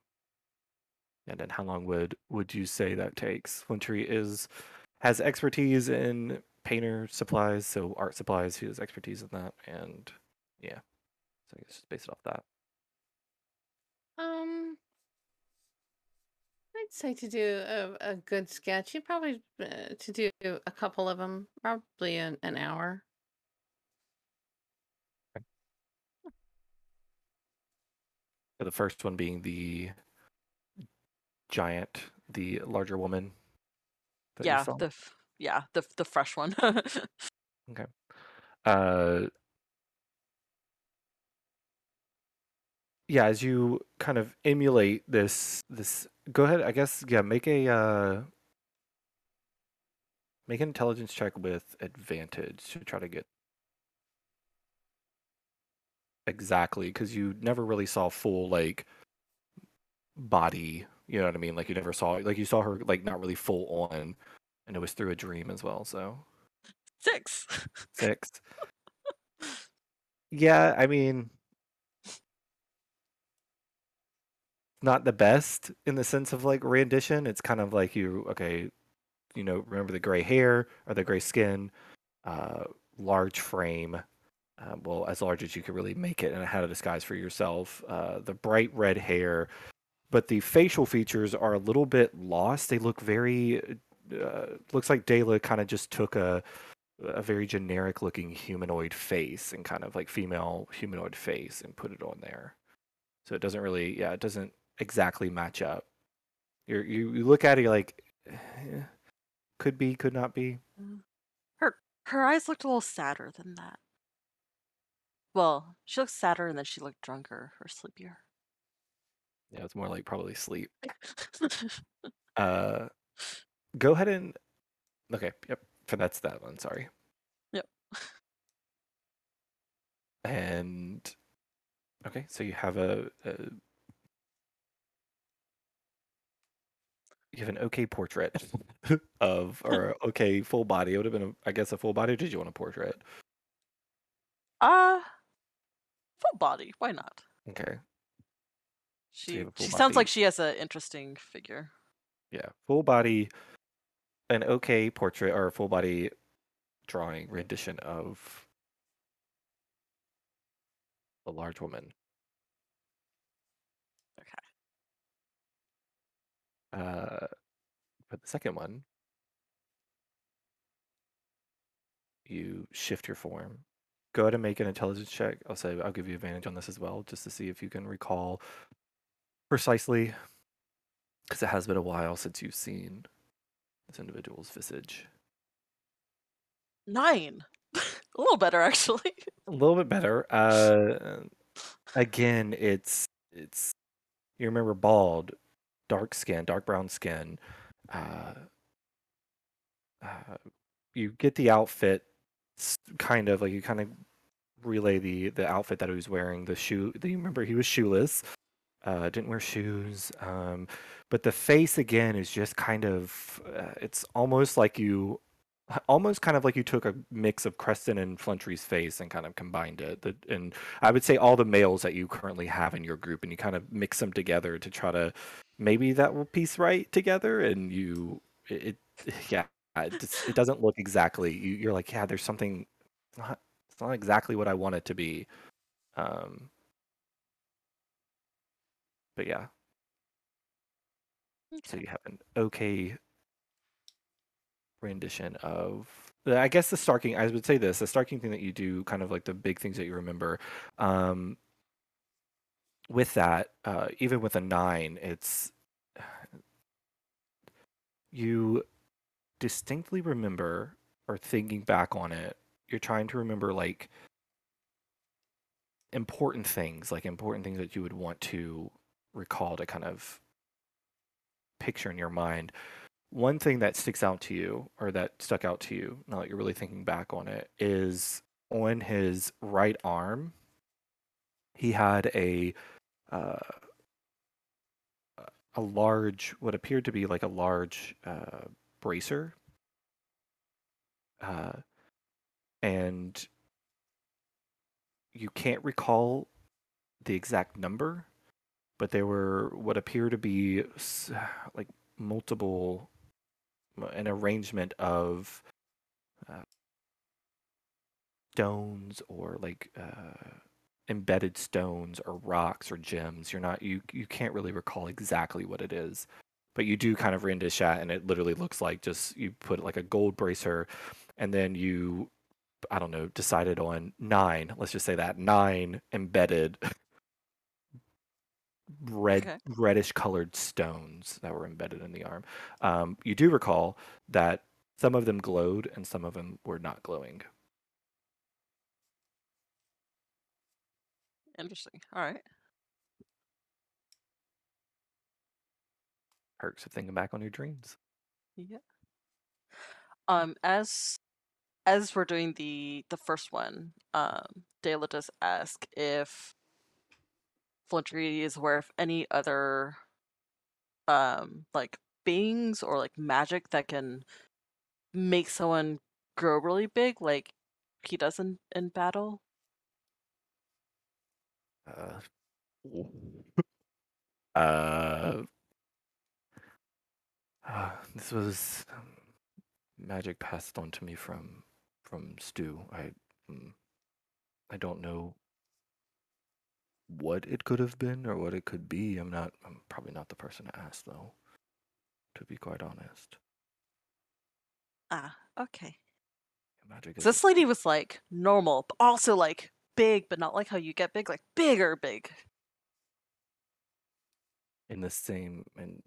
And then how long would would you say that takes? Flintry is has expertise in painter supplies, so art supplies. He has expertise in that, and yeah. So I guess just base it off that. Um, I'd say to do a, a good sketch, you probably uh, to do a couple of them, probably an, an hour. The first one being the giant, the larger woman. yeah. The f- yeah the the fresh one. Okay. Uh yeah as you kind of emulate this this go ahead i guess yeah make a uh make an intelligence check with advantage to try to get exactly because you never really saw full like body you know what i mean? Like you never saw like you saw her like not really full on and it was through a dream as well so. Six. six. Yeah i mean not the best in the sense of like rendition it's kind of like you okay you know remember the gray hair or the gray skin uh large frame uh, well as large as you could really make it and had a disguise for yourself uh the bright red hair but the facial features are a little bit lost they look very uh, looks like Dela kind of just took a a very generic looking humanoid face and kind of like female humanoid face and put it on there. So it doesn't really, yeah, it doesn't exactly match up. You're, you you look at it, like, eh, could be, could not be. Her her eyes looked a little sadder than that. Well, she looked sadder and then she looked drunker or sleepier. Yeah, it's more like probably sleep. Uh, go ahead and okay, yep, for that's that one. Sorry. Yep. And okay, so you have a, a you have an okay portrait of or okay full body. It would have been, a, I guess, a full body. Did you want a portrait? Uh full body. Why not? Okay, She she sounds like she has an interesting figure. yeah, full body, an okay portrait or full body drawing rendition of a large woman. Okay. Uh, for the second one, you shift your form. Go ahead and make an intelligence check. I'll say I'll give you advantage on this as well, just to see if you can recall precisely, because it has been a while since you've seen this individual's visage. Nine. A little better, actually. a little bit better. Uh, again, it's it's you remember bald, dark skin, dark brown skin. Uh, uh, you get the outfit, kind of like you kind of relay the the outfit that he was wearing. The shoe. You remember he was shoeless. Uh, didn't wear shoes. Um, but the face again is just kind of. Uh, it's almost like you almost kind of like you took a mix of Creston and Flintry's face and kind of combined it. The, and I would say all the males that you currently have in your group, and you kind of mix them together to try to maybe that will piece right together. And you, it, it it, just, it doesn't look exactly. You, you're like, yeah, there's something. It's not, it's not exactly what I want it to be. Um, but yeah, so you have an okay rendition of I guess the Starking I would say this, the Starking thing that you do, kind of like the big things that you remember. Um with that, uh even with a nine, it's you distinctly remember or thinking back on it, you're trying to remember like important things, like important things that you would want to recall to kind of picture in your mind. One thing that sticks out to you, or that stuck out to you, now that you're really thinking back on it, is on his right arm, he had a uh, a large, what appeared to be like a large uh, bracer, uh, and you can't recall the exact number, but there were what appear to be like multiple an arrangement of uh, stones or like uh, embedded stones or rocks or gems. You're not you you can't really recall exactly what it is, but you do kind of read into chat, and it literally looks like just you put like a gold bracer, and then you I don't know decided on nine. Let's just say that nine embedded red Okay. reddish colored stones that were embedded in the arm. Um, you do recall that some of them glowed and some of them were not glowing. Interesting. All right. Perks of thinking back on your dreams. Yeah. Um, as as we're doing the the first one, um, Dela does ask if Flintry is aware of any other um like beings or like magic that can make someone grow really big, like he does in, in battle. Uh, uh, uh, this was um, magic passed on to me from from Stu. I mm, I don't know what it could have been or what it could be. I'm not. I'm probably not the person to ask, though. To be quite honest, Ah, okay. magic This lady was like normal, but also like big, but not like how you get big, like bigger big. in the same. And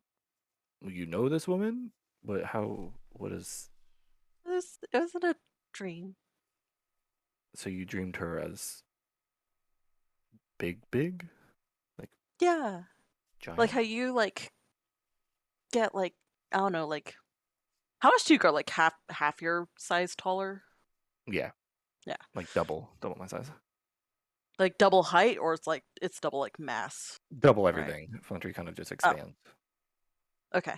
you know this woman? What? How? What is? It was, it was in a dream. So you dreamed her as big, big, like Yeah. giant. Like how you like get like I don't know, like how much do you grow? Like half half your size taller? Yeah. Yeah. Like double, double my size. Like double height or it's like it's double like mass. Double Right. everything. Flintry kind of just Oh. Okay.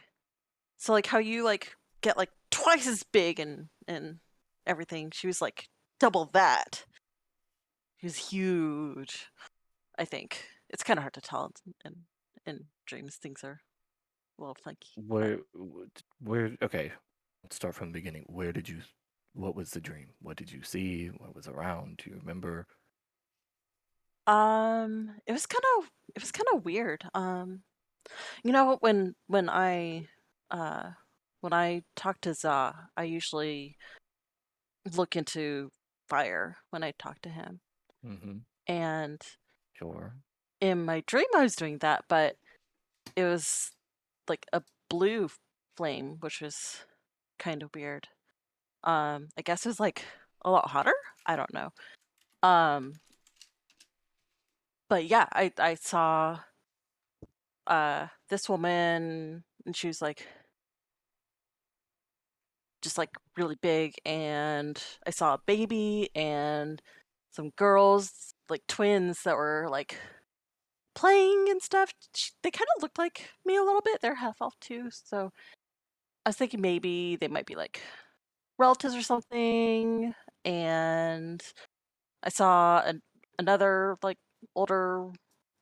So like how you like get like twice as big and and everything. She was like double that. She was huge. I think. It's kind of hard to tell in, in in dreams things are a little funky. Where, where? Okay, let's start from the beginning. Where did you? What was the dream? What did you see? What was around? Do you remember? Um, it was kind of it was kind of weird. Um, you know when when I uh when I talk to Za, I usually look into fire when I talk to him. Mm-hmm. And Sure. in my dream I was doing that, but it was like a blue flame, which was kind of weird. Um, I guess it was like a lot hotter. I don't know. Um, but yeah, I I saw uh this woman, and she was like just like really big, and I saw a baby and some girls, like twins, that were like playing and stuff. They kind of looked like me a little bit. They're half elf too, so I was thinking maybe they might be like relatives or something. And I saw an, another like older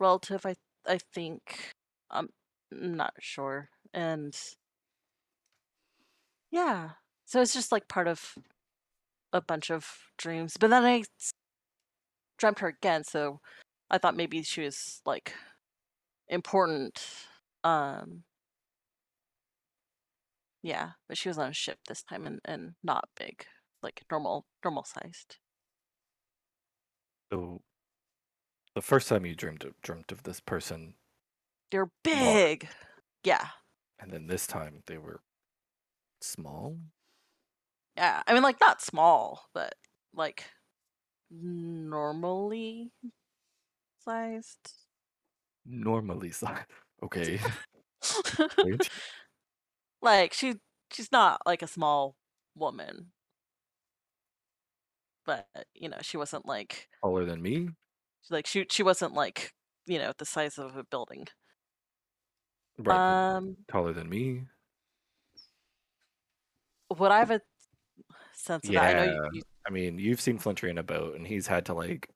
relative. I I think I'm not sure. And yeah, so it's just like part of a bunch of dreams. But then I dreamt her again, so I thought maybe she was like important. Um, yeah, but she was on a ship this time and, and not big, like normal normal sized. So, the first time you dreamed of, dreamt of this person, They're big. Yeah. and then this time they were small. Yeah. I mean like not small, but like normally sized. Normally sized. Okay. Like she she's not like a small woman. But, you know, she wasn't like Taller than me. like she she wasn't like, you know, the size of a building. Right. Um taller than me. would I have a sense of that? I know you, you I mean, you've seen Flintry in a boat, and he's had to like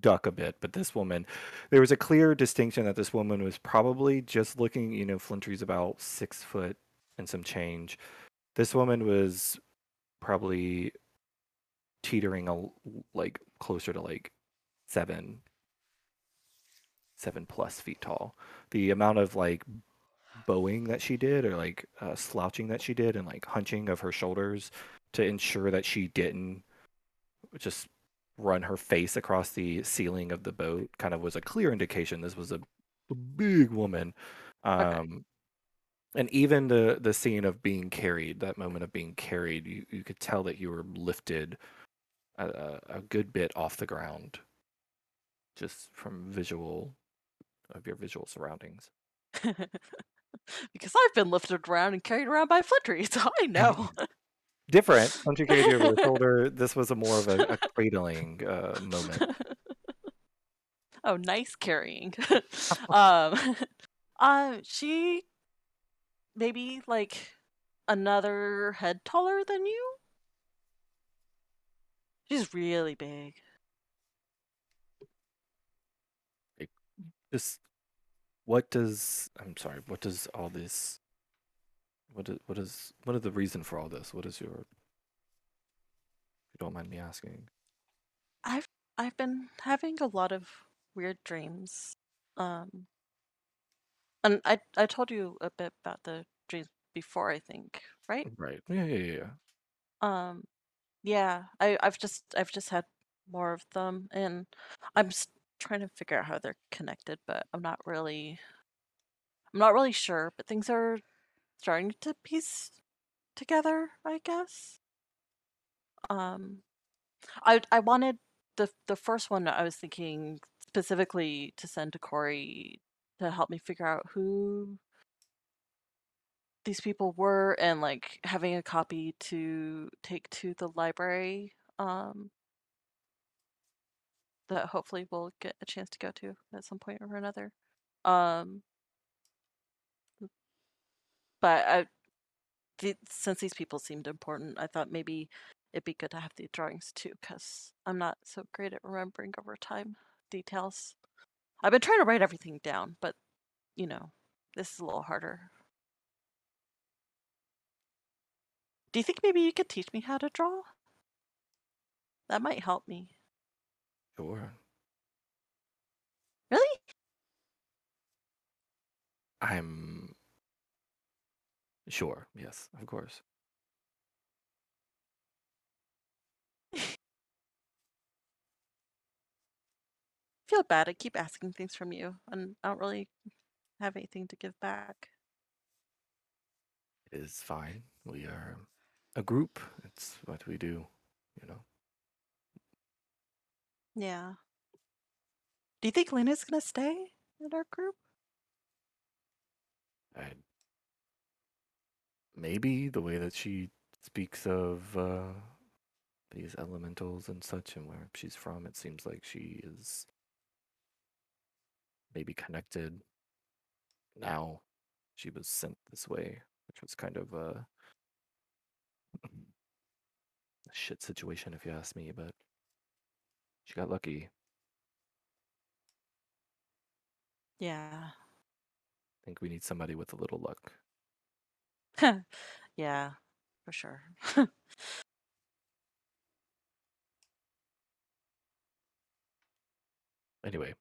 duck a bit. But this woman, there was a clear distinction that this woman was probably just looking. You know, Flintry's about six foot and some change. This woman was probably teetering a, like closer to like seven, seven plus feet tall. The amount of like bowing that she did, or like uh, slouching that she did, and like hunching of her shoulders to ensure that she didn't just run her face across the ceiling of the boat kind of was a clear indication this was a, a big woman um and even the the scene of being carried that moment of being carried you, you could tell that you were lifted a, a good bit off the ground just from visual of your visual surroundings because I've been lifted around and carried around by Flintry, so I know. different once you carried you over the shoulder this was a more of a, a cradling uh, moment oh, nice carrying. um, uh, she maybe like another head taller than you. She's really big. Just what does i'm sorry what does all this what is what is what is the reason for all this what is your if you don't mind me asking I've I've been having a lot of weird dreams. Um, and I I told you a bit about the dreams before, I think, right? right yeah yeah yeah, Um, yeah, I I've just I've just had more of them, and I'm s- trying to figure out how they're connected, but I'm not really I'm not really sure. But things are starting to piece together, I guess. Um, I I wanted the the first one I was thinking specifically to send to Corey to help me figure out who these people were and like having a copy to take to the library um that hopefully we'll get a chance to go to at some point or another. Um but I since these people seemed important I thought maybe it'd be good to have the drawings too because I'm not so great at remembering over time details. I've been trying to write everything down but you know this is a little harder. Do you think maybe you could teach me how to draw? That might help me sure really i'm sure yes of course feel bad. I keep asking things from you, and I don't really have anything to give back. it is fine we are a group it's what we do you Yeah. Do you think Lena's gonna stay in our group? I, maybe the way that she speaks of uh, these elementals and such and where she's from, it seems like she is maybe connected now. She was sent this way, which was kind of a, a shit situation, if you ask me, but she got lucky. Yeah. I think we need somebody with a little luck. yeah, for sure. Anyway,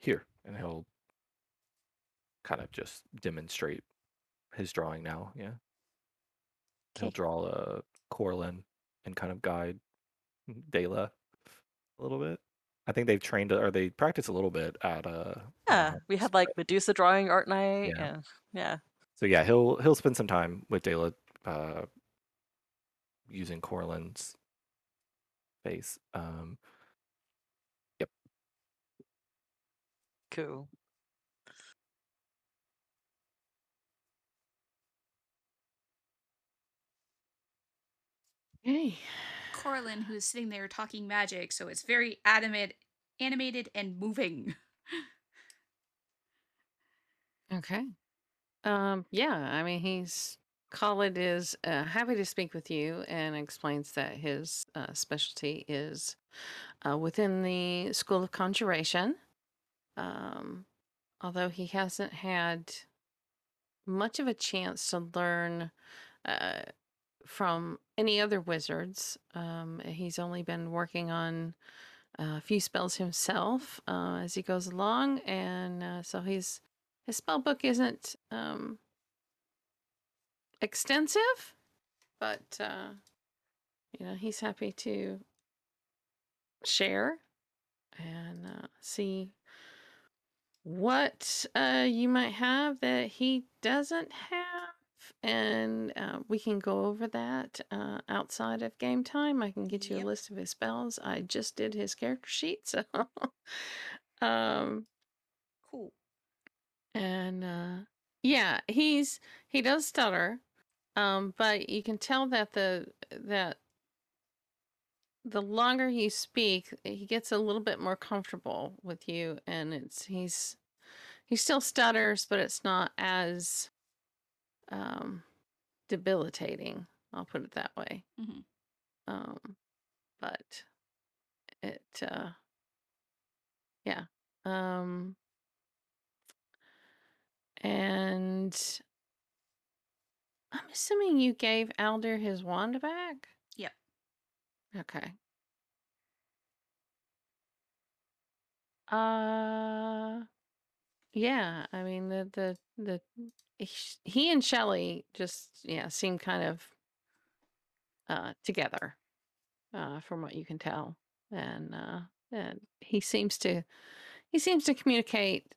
here, and he'll kind of just demonstrate his drawing now. Yeah, he'll draw a Corlin and kind of guide Dela a little bit. I think they've trained or they practice a little bit at uh. yeah, Warhammer, we had like Medusa drawing art night, Yeah. and yeah, So yeah, he'll he'll spend some time with Dela, uh, using Corlin's face. Um, Yep. cool. Okay. Corlin, who's sitting there talking magic, so it's very animate, animated and moving. Okay. Um, yeah, I mean, he's Khalid is uh, happy to speak with you and explains that his uh, specialty is uh, within the School of Conjuration. Um, although he hasn't had much of a chance to learn uh, from any other wizards. Um, he's only been working on a few spells himself uh, as he goes along, and uh, so he's his spell book isn't um, extensive, but uh, you know he's happy to share and uh, see what uh, you might have that he doesn't have, and uh, we can go over that uh, outside of game time. I can get you Yep. a list of his spells. I just did his character sheet, so um, Cool. and uh yeah he's he does stutter um but you can tell that the that the longer you speak he gets a little bit more comfortable with you and it's he's he still stutters but it's not as um debilitating i'll put it that way Mhm. um but it uh yeah um and I'm assuming you gave Alder his wand back? Yep. Okay. Uh yeah, I mean the the the he and Shelley just yeah, seem kind of uh together uh from what you can tell. And uh and he seems to he seems to communicate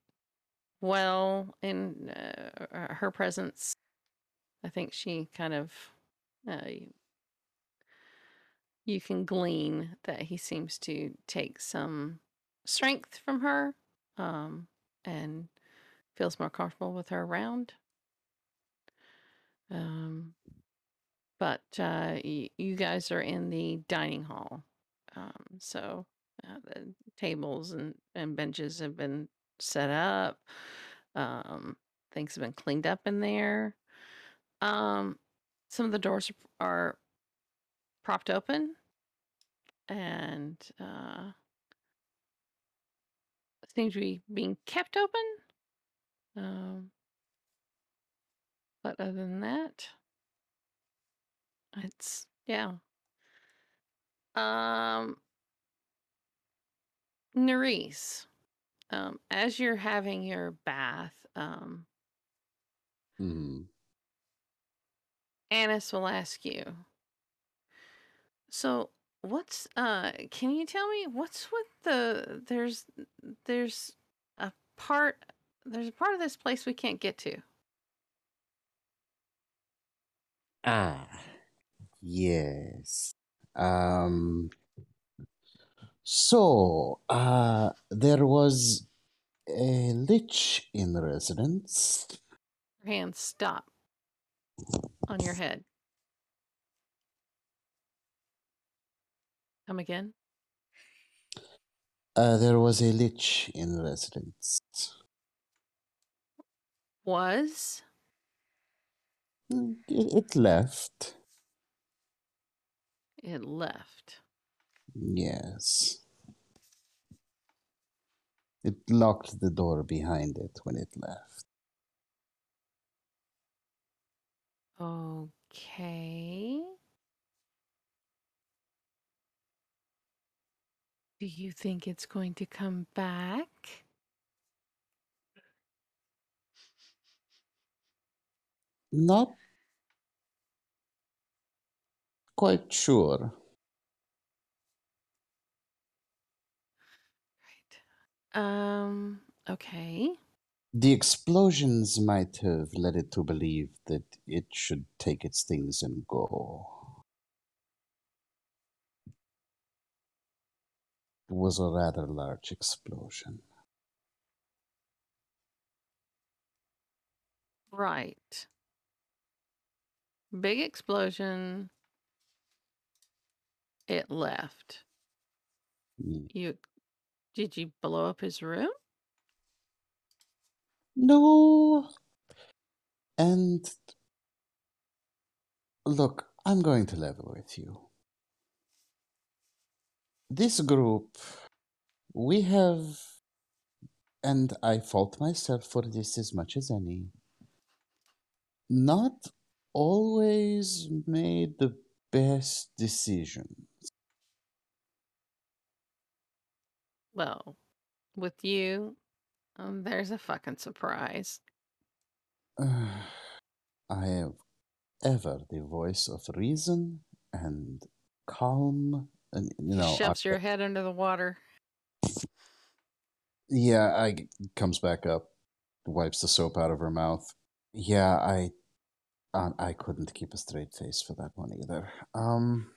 well in uh, her presence. I think she kind of uh, you can glean that he seems to take some strength from her um, and feels more comfortable with her around. Um, but uh, y- you guys are in the dining hall. Um, so uh, the tables and, and benches have been set up. Um, things have been cleaned up in there. Um, some of the doors are propped open and uh, seem to be being kept open. Um, but other than that, it's yeah. Um, Nerys, um, as you're having your bath, um, Hmm. Annis will ask you. So, what's uh? Can you tell me what's with the there's there's a part there's a part of this place we can't get to. Ah, yes. Um. So, uh, there was a lich in the residence. Your hands stop on your head. Come again? Uh, there was a lich in residence. Was? It, it left. It left. Yes. It locked the door behind it when it left. Okay. Do you think it's going to come back? Not quite sure. Right. Um, okay. The explosions might have led it to believe that it should take its things and go. It was a rather large explosion. Right. Big explosion. It left. Mm. You did you blow up his room? No. And look, I'm going to level with you. This group, we have, and I fault myself for this as much as any, not always made the best decisions. Well, with you, um, there's a fucking surprise. I have ever the voice of reason and calm, and you know, I- Shoves your head under the water. Yeah, I comes back up, wipes the soap out of her mouth. Yeah, I, um, I couldn't keep a straight face for that one either. Um,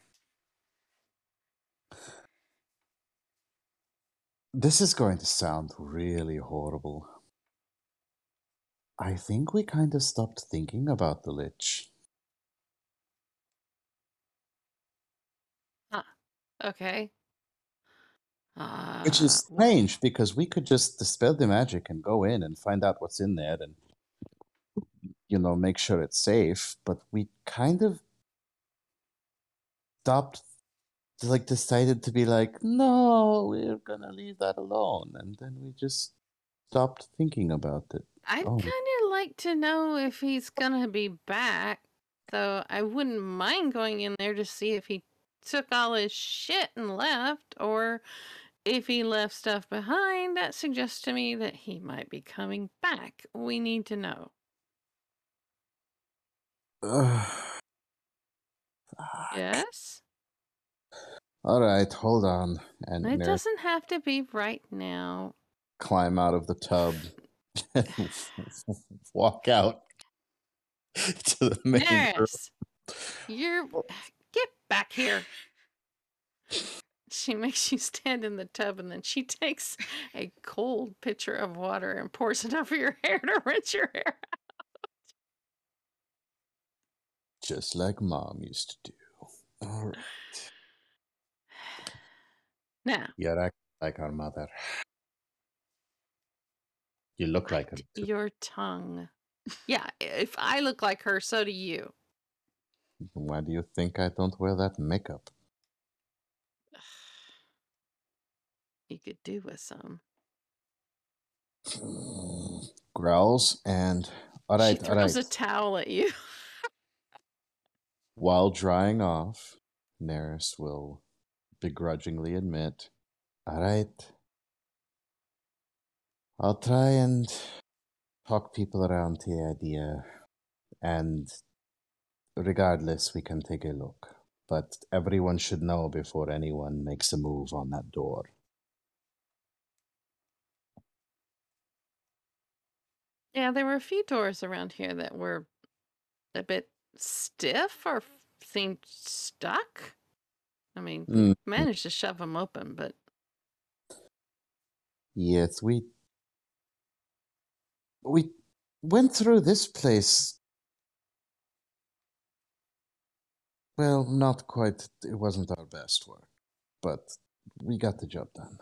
this is going to sound really horrible. I think we kind of stopped thinking about the lich. Okay. Uh, Which is strange because we could just dispel the magic and go in and find out what's in there and, you know, make sure it's safe. But we kind of stopped, like, decided to be like, no, we're gonna leave that alone. And then we just stopped thinking about it. I'd Oh. kind of like to know if he's gonna be back. So I wouldn't mind going in there to see if he took all his shit and left, or if he left stuff behind. That suggests to me that he might be coming back. We need to know. Yes? All right, hold on. And It doesn't have to be right now. climb out of the tub and walk out to the main room. Nurse, you're get back here. She makes you stand in the tub and then she takes a cold pitcher of water and pours it over your hair to rinse your hair. Just like mom used to do. All right. Now, You're acting like our mother. You look like her. too. your tongue. Yeah, if I look like her, so do you. Why do you think I don't wear that makeup? You could do with some. Growls and all she right, all right. throws a towel at you. While drying off, Nerys will begrudgingly admit, All right, I'll try and talk people around to the idea, and regardless, we can take a look. But everyone should know before anyone makes a move on that door. Yeah, there were a few doors around here that were a bit stiff or seemed stuck. I mean, Mm, managed to shove them open, but Yes, we we went through this place. Well, not quite. It wasn't our best work, but we got the job done.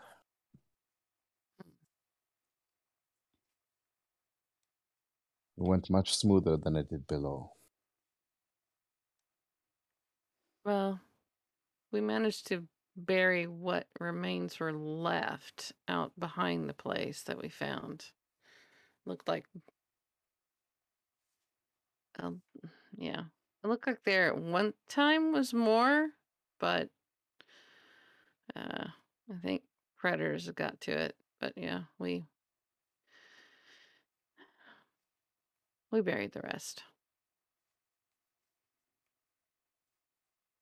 It went much smoother than it did below. Well, we managed to bury what remains were left out behind the place that we found. Looked like, um, yeah, it looked like there at one time was more, but uh, I think predators got to it. But yeah, we we buried the rest.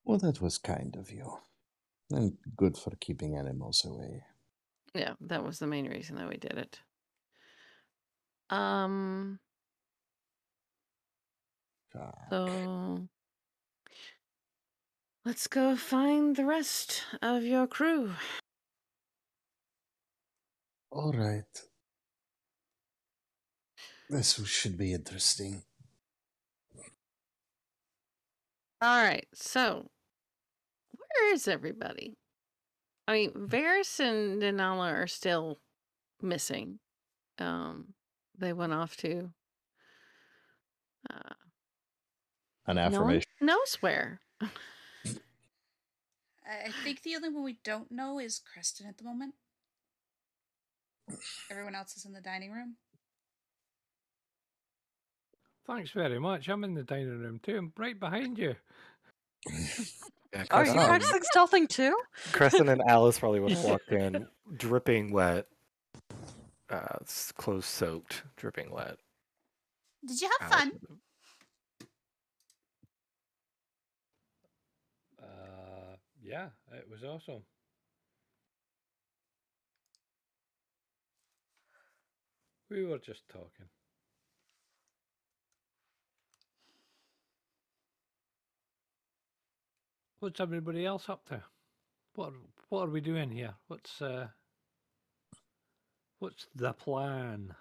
Well, that was kind of you. And good for keeping animals away. Yeah, that was the main reason that we did it. Um, Fuck. so let's go find the rest of your crew. All right. This should be interesting. All right, so where is everybody? I mean, Varys and Denala are still missing. Um, they went off to uh, An no affirmation. knows where. I I think the only one we don't know is Creston at the moment. Everyone else is in the dining room. Thanks very much. I'm in the dining room too. I'm right behind you. Yeah, Are you Um, practicing stealthing too? Creston and Alice probably would have walked in dripping wet, uh, clothes soaked, dripping wet. Did you have Alice fun? Uh, yeah, it was awesome. We were just talking. What's everybody else up to? What are- what are we doing here? What's uh what's the plan?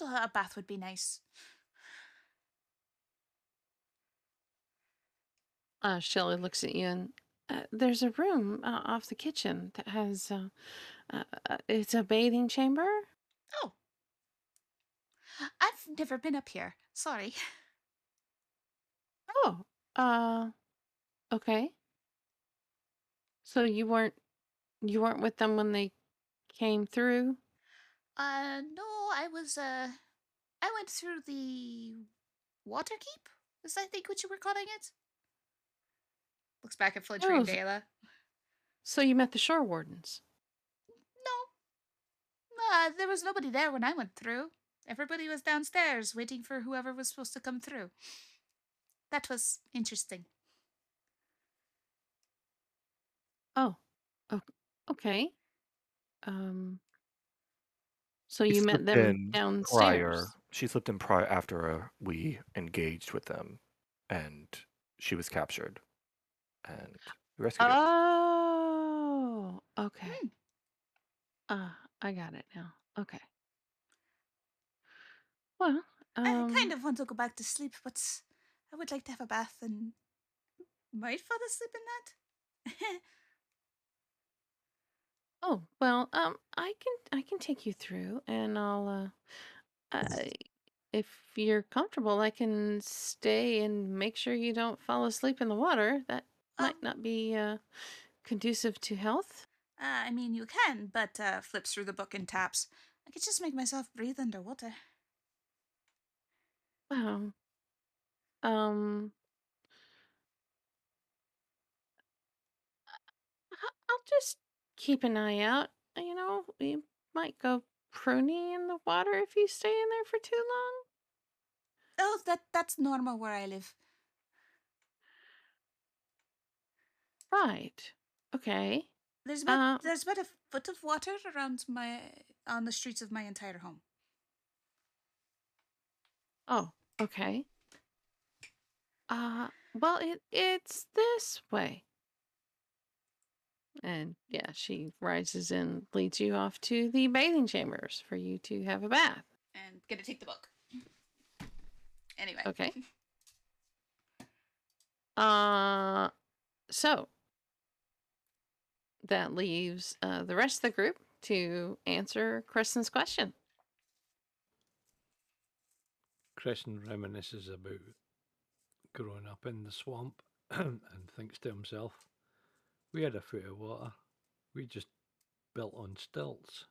Oh, a bath would be nice. Uh, Shelley looks at you and uh, there's a room uh, off the kitchen that has uh, uh, uh, it's a bathing chamber. Oh. I've never been up here. Sorry. Oh, uh, okay. So you weren't you weren't with them when they came through? Uh, no, I was, uh, I went through the water keep? Is I think what you were calling it? Looks back at Flintry Oh, and Dela. So you met the shore wardens. No. Uh, there was nobody there when I went through. Everybody was downstairs waiting for whoever was supposed to come through. That was interesting. Oh, o- okay. Um, so She you met them downstairs. prior. She slipped in prior after uh, we engaged with them, and she was captured, and we rescued her. Oh, okay. Hmm. Ah, I got it now. Okay. Well, I um, kind of want to go back to sleep, but I would like to have a bath and might fall asleep in that. Oh, well, um, I can I can take you through, and I'll uh, I, if you're comfortable, I can stay and make sure you don't fall asleep in the water. That Oh. might not be uh conducive to health. Uh, I mean, you can, but uh, flips through the book and taps. I could just make myself breathe underwater. Wow. Um, I- I'll just keep an eye out. You know, we might go pruny in the water if you stay in there for too long. Oh, that that's normal where I live. Right. Okay. There's about Uh, there's about a foot of water around my on the streets of my entire home. Oh, okay. Uh, well, it it's this way. And yeah, she rises and leads you off to the bathing chambers for you to have a bath. And gonna take the book. Anyway. Okay. Uh, so that leaves uh, the rest of the group to answer Creston's question. Creston reminisces about growing up in the swamp and thinks to himself, we had a foot of water. We just built on stilts.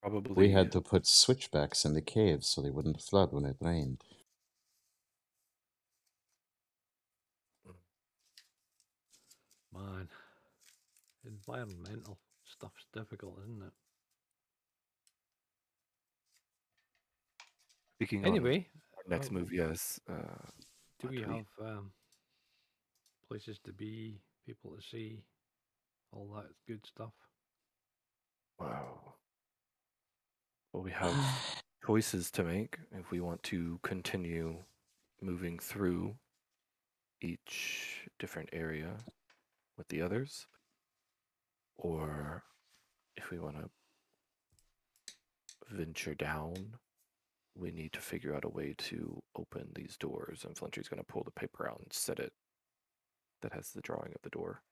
Probably We had to put switchbacks in the caves so they wouldn't flood when it rained. Man, environmental stuff's difficult, isn't it? Speaking Anyway, next uh, move, yes. Uh, do we do we- have um, places to be, people to see, all that good stuff? wow. Well, we have choices to make if we want to continue moving through each different area with the others, or if we want to venture down, we need to figure out a way to open these doors. And Flintry's going to pull the paper out and set it that has the drawing of the door,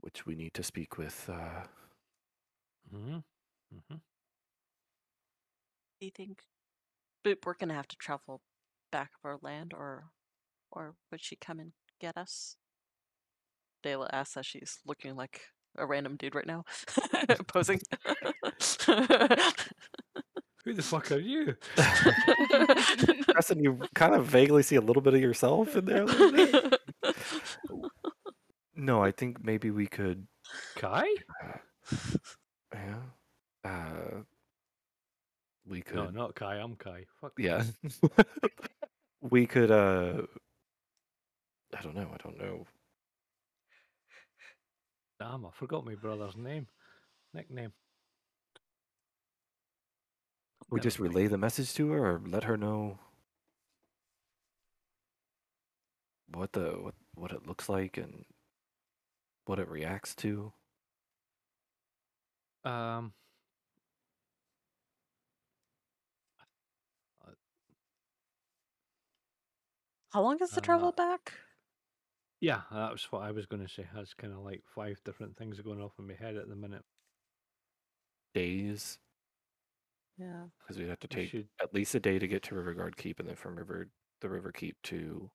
which we need to speak with. Uh, Mm-hmm. Mm-hmm. Do you think Boop we're gonna have to travel back overland or or would she come and get us? Dayla asks as she's looking like a random dude right now. Posing. Who the fuck are you? Creston, you kind of vaguely see a little bit of yourself in there. a little bit. No, I think maybe we could. Kai? Yeah. Uh, we could. No, not Kai. I'm Kai. Fuck. Yeah. we could. Uh. I don't know. I don't know. Damn, I forgot my brother's name. Nickname. We just relay the message to her, or let her know what the what what it looks like and what it reacts to. Um. How long is the travel Uh, back? Yeah, that was what I was going to say. Has kind of like five different things going off in my head at the minute. Days, Yeah. because we'd have to take should- at least a day to get to Riverguard Keep, and then from River the River Keep to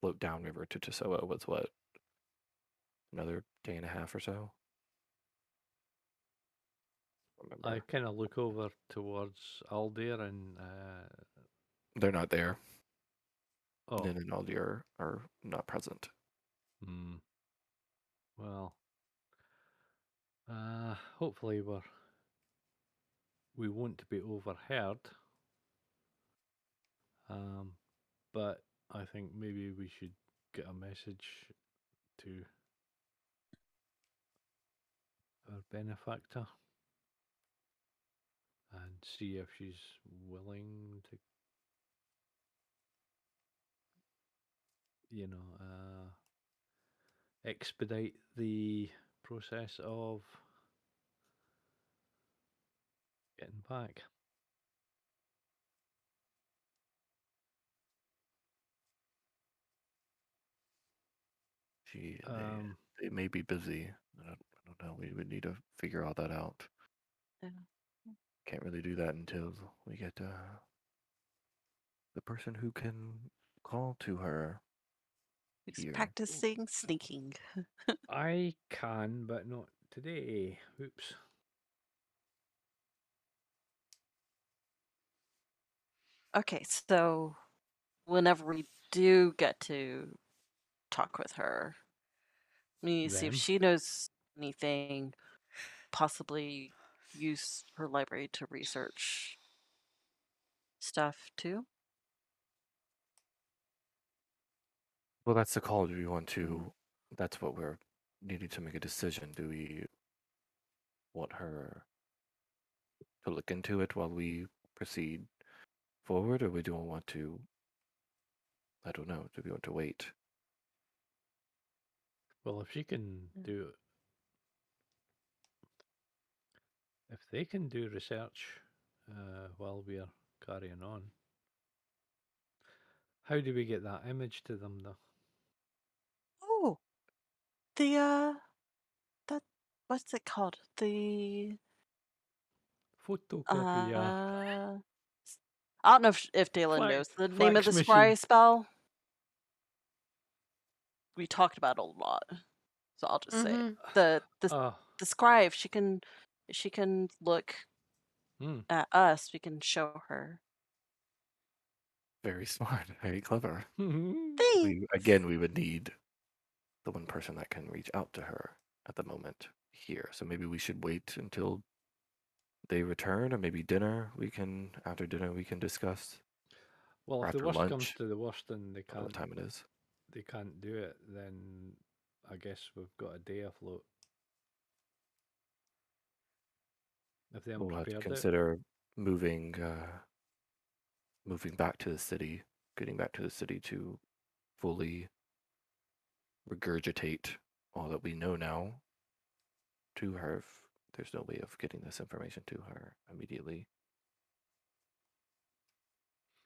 float downriver to Tosoa was what another day and a half or so. Remember, I kind of look over towards Aldir and uh, they're not there. oh, Nin and Aldir are not present. hmm. well, uh, hopefully we're we won't be overheard. Um, but I think maybe we should get a message to our benefactor and see if she's willing to, you know, uh, expedite the process of getting back. She they, Um, they may be busy. I don't, I don't know. We would need to figure all that out. Yeah. Can't really do that until we get uh, the person who can call to her. He's here. practicing sneaking. I can, but not today. Oops. Okay, so whenever we do get to talk with her, we see if she knows anything, possibly use her library to research stuff too. Well, that's the call. Do we want to? That's what we're needing to make a decision. Do we want her to look into it while we proceed forward, or we don't want to? I don't know. Do we want to wait? Well, if she can Mm. do if they can do research uh, while we are carrying on, how do we get that image to them though? Oh, the uh, that what's it called? The Photocopier. uh, s- I don't know if if Dalen Flax- knows the name of flax the scry spell. We talked about it a lot, so I'll just say it. Mhm. the the Ah, the scribe. She can she can look hmm. at us. We can show her. Very smart. Very clever. Thanks. We again, we would need the one person that can reach out to her at the moment here. So maybe we should wait until they return, or maybe dinner. We can after dinner we can discuss well, if the worst comes to the worst and they I don't know can't what time it is. they can't do it, then I guess we've got a day afloat. If they We'll have to prepared it. consider moving uh, moving back to the city, getting back to the city to fully regurgitate all that we know now to her. There's no way of getting this information to her immediately.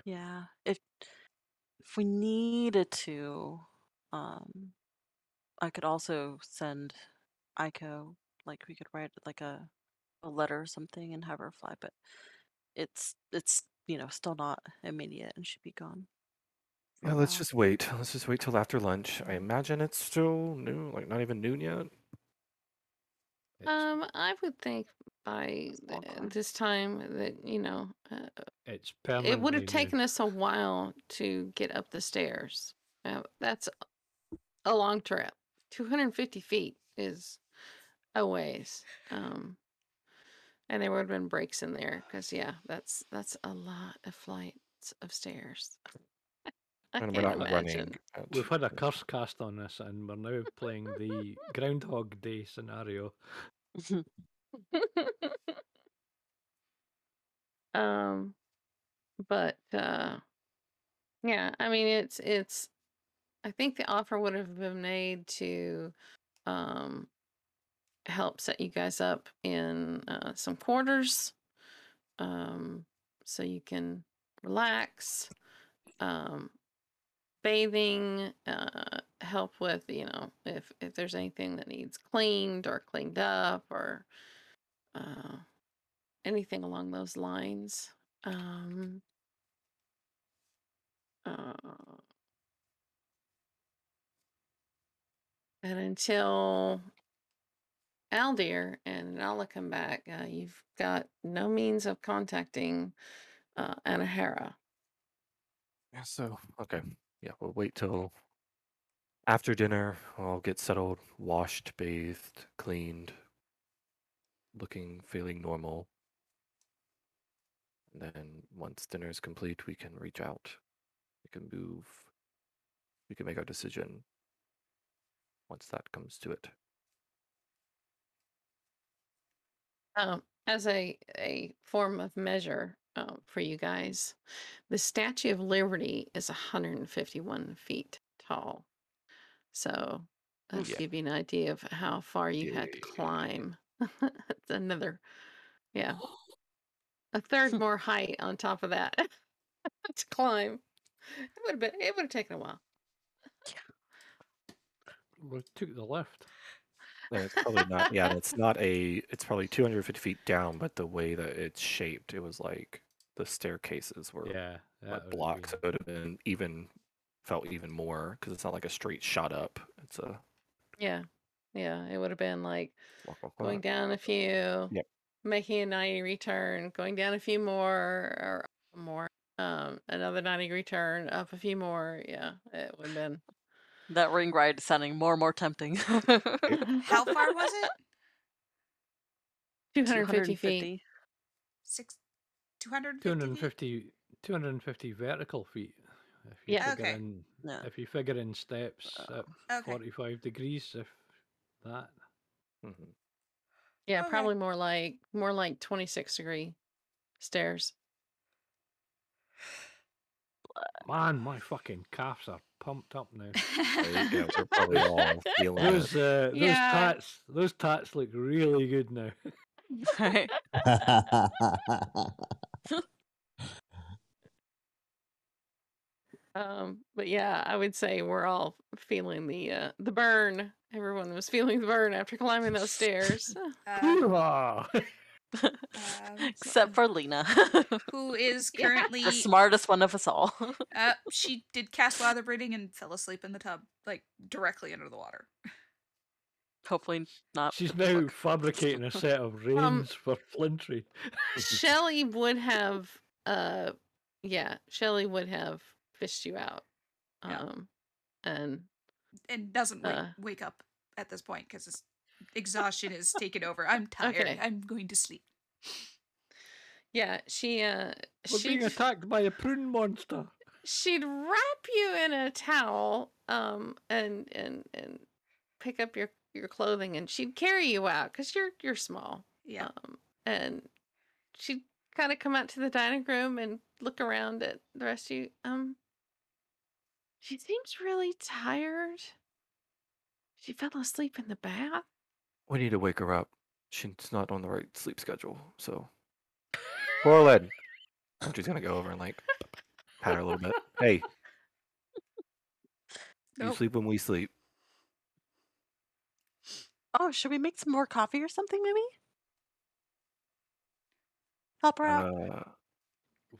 Yeah, if if we needed to, um, I could also send Aiko, like we could write like a a letter or something and have her fly, but it's it's you know still not immediate and she'd be gone. Yeah, let's just wait. Let's just wait till after lunch. I imagine it's still noon, like not even noon yet. It's, Um, I would think by It's a long th- this time that you know uh, it's it would permanently have taken us a while to get up the stairs. Uh, that's a long trip. 250 feet is a ways. Um, and there would have been breaks in there because yeah, that's that's a lot of flights of stairs. I And we're can't not imagine. running. At, We've had a curse cast on us, and we're now playing the Groundhog Day scenario. um, but uh, yeah, I mean it's it's. I think the offer would have been made to um help set you guys up in uh, some quarters um, so you can relax um, bathing uh, help with you know if if there's anything that needs cleaned or cleaned up or uh, anything along those lines um, uh, and until Aldir and Nala come back, uh, you've got no means of contacting uh, Anahara. Yeah, so okay. Yeah, we'll wait till after dinner. I'll get settled, washed, bathed, cleaned, looking, feeling normal. And then once dinner is complete, we can reach out. We can move. We can make our decision once that comes to it. Um, as a a form of measure um, for you guys, the Statue of Liberty is 151 feet tall. So that'll Yeah. give you an idea of how far you had to Yeah. climb. That's another, yeah, a third more height on top of that to climb. It would have been. It would have taken a while. We took the lift. It's probably not. Yeah, it's not a. It's probably 250 feet down, but the way that it's shaped, it was like the staircases were Yeah, that like would have blocks. been- It would have been even felt even more because it's not like a straight shot up. It's a Yeah, yeah. It would have been like walk, walk, going down a few, Yep. making a 90 return, going down a few more or more, um, another 90 return, up a few more. Yeah, it would have been. That ring ride is sounding more and more tempting. How far was it? 250 feet. 250. Six, 250 feet? 250, 250 vertical feet. If you Yeah. figure Okay. in, Yeah. if you figure in steps Uh, at Okay. 45 degrees, if that. Mhm. Yeah, Okay. probably more like more like 26 degree stairs. Man, my fucking calves are pumped up now. There. We're probably all feeling. Those uh, those Yeah. tats, those tats look really good now. Right. Um, but yeah, I would say we're all feeling the uh, the burn. Everyone was feeling the burn after climbing those stairs. Uh, Hoorah! Um, Except for Lena, who is currently the smartest one of us all. uh, she did cast lather breathing and fell asleep in the tub, like directly under the water. Hopefully not. She's now book. fabricating a set of reins Um, for Flintry. Shelly would have, uh, yeah, Shelly would have fished you out. Yeah. Um, and And doesn't wake, Uh. wake up at this point because exhaustion is taken over. I'm tired. Okay. I'm going to sleep. yeah, she, uh, We're being she'd, attacked by a prune monster. she'd wrap you in a towel, um, and, and, and pick up your, your clothing and she'd carry you out because you're, you're small. Yeah. Um, and she'd kind of come out to the dining room and look around at the rest of you. Um, she seems really tired. She fell asleep in the bath. We need to wake her up. She's not on the right sleep schedule, so. Corlin! She's gonna go over and like pat her a little bit. Hey, you Nope. sleep when we sleep. Oh, should we make some more coffee or something? Maybe help her out. Uh,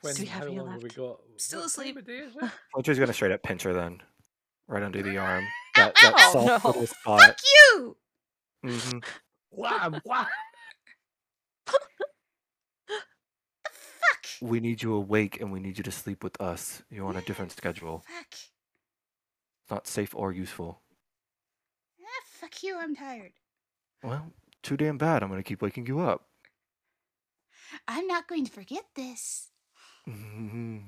When, we have how you long have we left? got? Still What asleep. time of day is it? Fletcher's gonna straight up pinch her then, right under the arm. Ow, That, that ow! soft No. little spot. Fuck you! Hmm Wham, wham. Fuck! We need you awake and we need you to sleep with us. You're on a different schedule. Fuck. It's not safe or useful. Ah, fuck you, I'm tired. Well, too damn bad. I'm gonna keep waking you up. I'm not going to forget this. hmm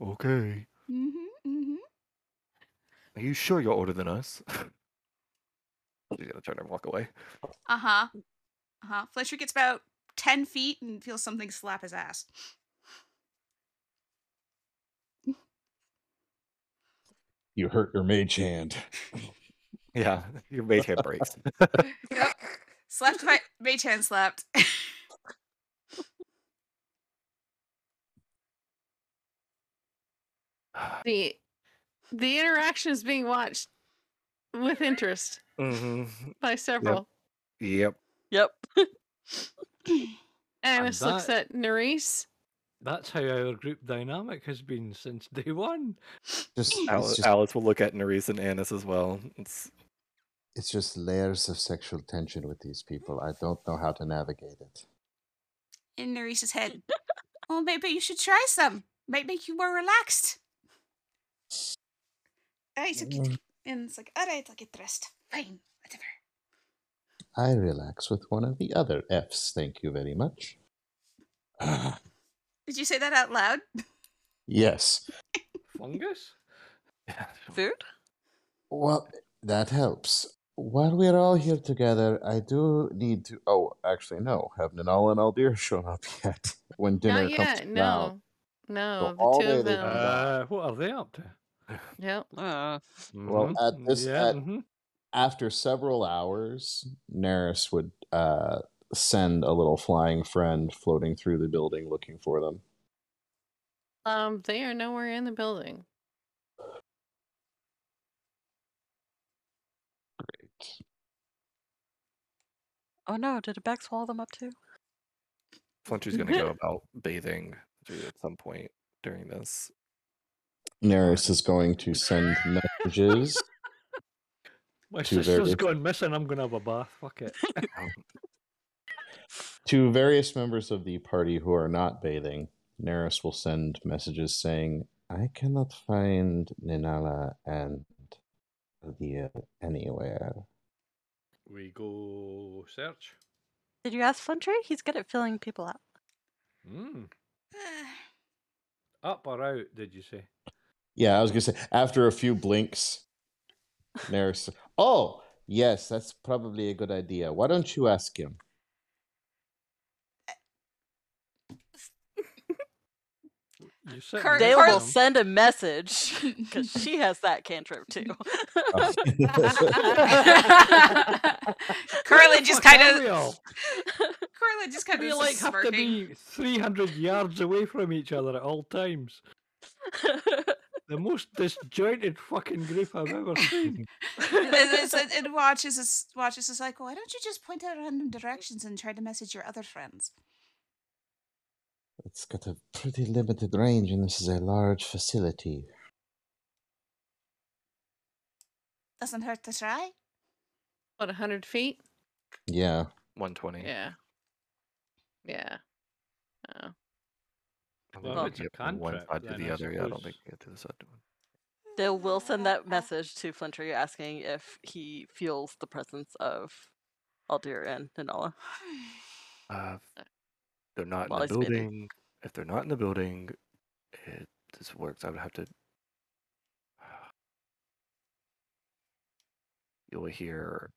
Okay. Mm-hmm, mm-hmm. Are you sure you're older than us? She's gonna turn and walk away. Uh-huh. Uh-huh. Fletcher gets about 10 feet and feels something slap his ass. You hurt your mage hand. Yeah, your mage hand breaks. Yep. Slapped my mage hand slapped. The the interaction is being watched with interest hmm by several. Yep. Yep. Annis looks that- at Nerys. That's how our group dynamic has been since day one. Just, Alice, just, Alice will look at Nerys and Annis as well. It's it's just layers of sexual tension with these people. I don't know how to navigate it. In Nerys's head. well, maybe you should try some. Might make you more relaxed. Alright, okay. And it's like, alright, I'll get dressed. Fine, whatever. I relax with one of the other Fs, thank you very much. Did you say that out loud? yes. Fungus? Food. Well, that helps. While we're all here together, I do need to. Oh, actually, no. Have Nanala and Aldir shown up yet? When dinner Not comes yet. around. No. No, So the all two of them. Uh, what are they up to? Yep. Uh, Well, Mhm. at this- yeah, at- mhm. After several hours, Nerys would uh, send a little flying friend floating through the building looking for them. Um, they are nowhere in the building. Great. oh no! Did a bag swallow them up too? Flintry's gonna go about bathing at some point during this. Nerys is going to send messages. My two sister's very- gone missing. I'm gonna have a bath. Fuck it. To various members of the party who are not bathing, Nerys will send messages saying, I cannot find Ninala and Aldir anywhere. we go search. Did you ask Flintry? He's good at filling people out. Mm. Up or out? Did you say? Yeah, I was going to say, after a few blinks, Nerys, oh, yes, that's probably a good idea. Why don't you ask him? You sit Kurt- Dale Kurt- will send a message because she has that cantrip too. Curly just kind of Curly just kind We of like have to be three hundred yards away from each other at all times. The most disjointed fucking group I've ever seen. It's- it's- it watches us watches us like, why don't you just point out random directions and try to message your other friends? It's got a pretty limited range, and this is a large facility. Doesn't hurt to try. What, 100 feet? Yeah. 120. Yeah. Yeah. Oh. I Well, think if you it's a get from one cantrip, side to then the I other. Yeah, I don't suppose- think you get to the side to one. Dale will send that message to Flintry asking if he feels the presence of Aldir and Nanala. Uh, if they're not While in the he's waiting. building. If they're not in the building, it this works. I would have to. You'll hear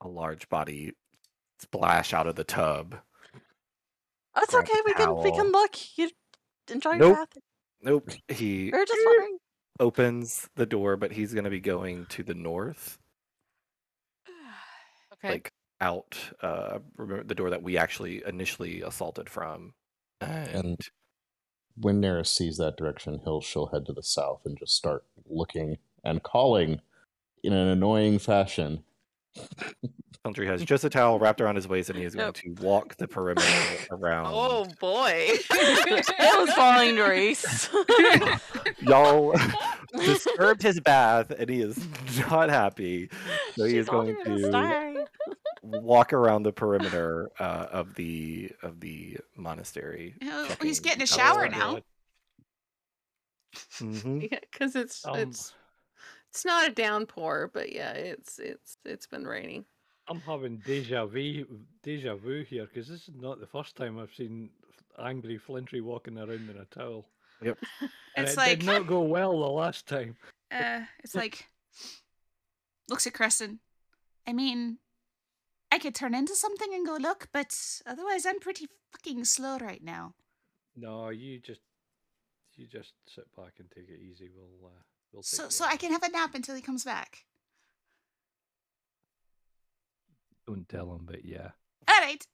a large body splash out of the tub. That's Grab okay. We can we can look. You enjoy Nope. your bath. Nope. He We were just wondering. opens the door, but he's going to be going to the north, Okay. like out. Uh, remember the door that we actually initially assaulted from, and When Nerys sees that direction, he'll she'll head to the south and just start looking and calling in an annoying fashion. Country has just a towel wrapped around his waist, and he is going to walk the perimeter around. Oh boy. It was following Reese. Y'all disturbed his bath, and he is not happy. So he She is going to to walk around the perimeter uh, of the of the monastery. Oh, he's getting a out shower the- now. Yeah, because it's Um, it's it's not a downpour, but yeah, it's it's it's been raining. I'm having deja vu, deja vu here because this is not the first time I've seen angry Flintry walking around in a towel. Yep. And It's it like did not go well the last time. uh, it's like looks at Creston. I mean, I could turn into something and go look, but otherwise, I'm pretty fucking slow right now. No, you just you just sit back and take it easy. We'll uh, we'll So, so I can have a nap until he comes back. Don't tell him, but yeah. All right.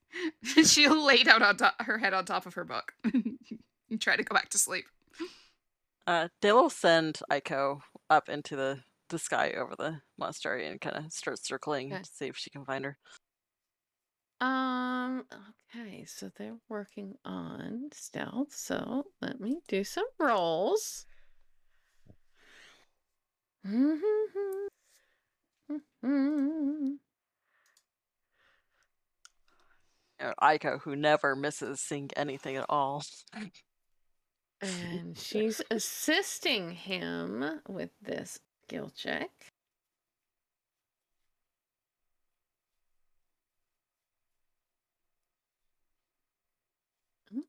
She'll lay down on top, her head on top of her book and try to go back to sleep. Uh, Dale will send Aiko up into the, the sky over the monastery and kind of start circling Okay. to see if she can find her. Um. Okay, so they're working on stealth. So let me do some rolls. Aiko, who never misses seeing anything at all. And she's assisting him with this skill check.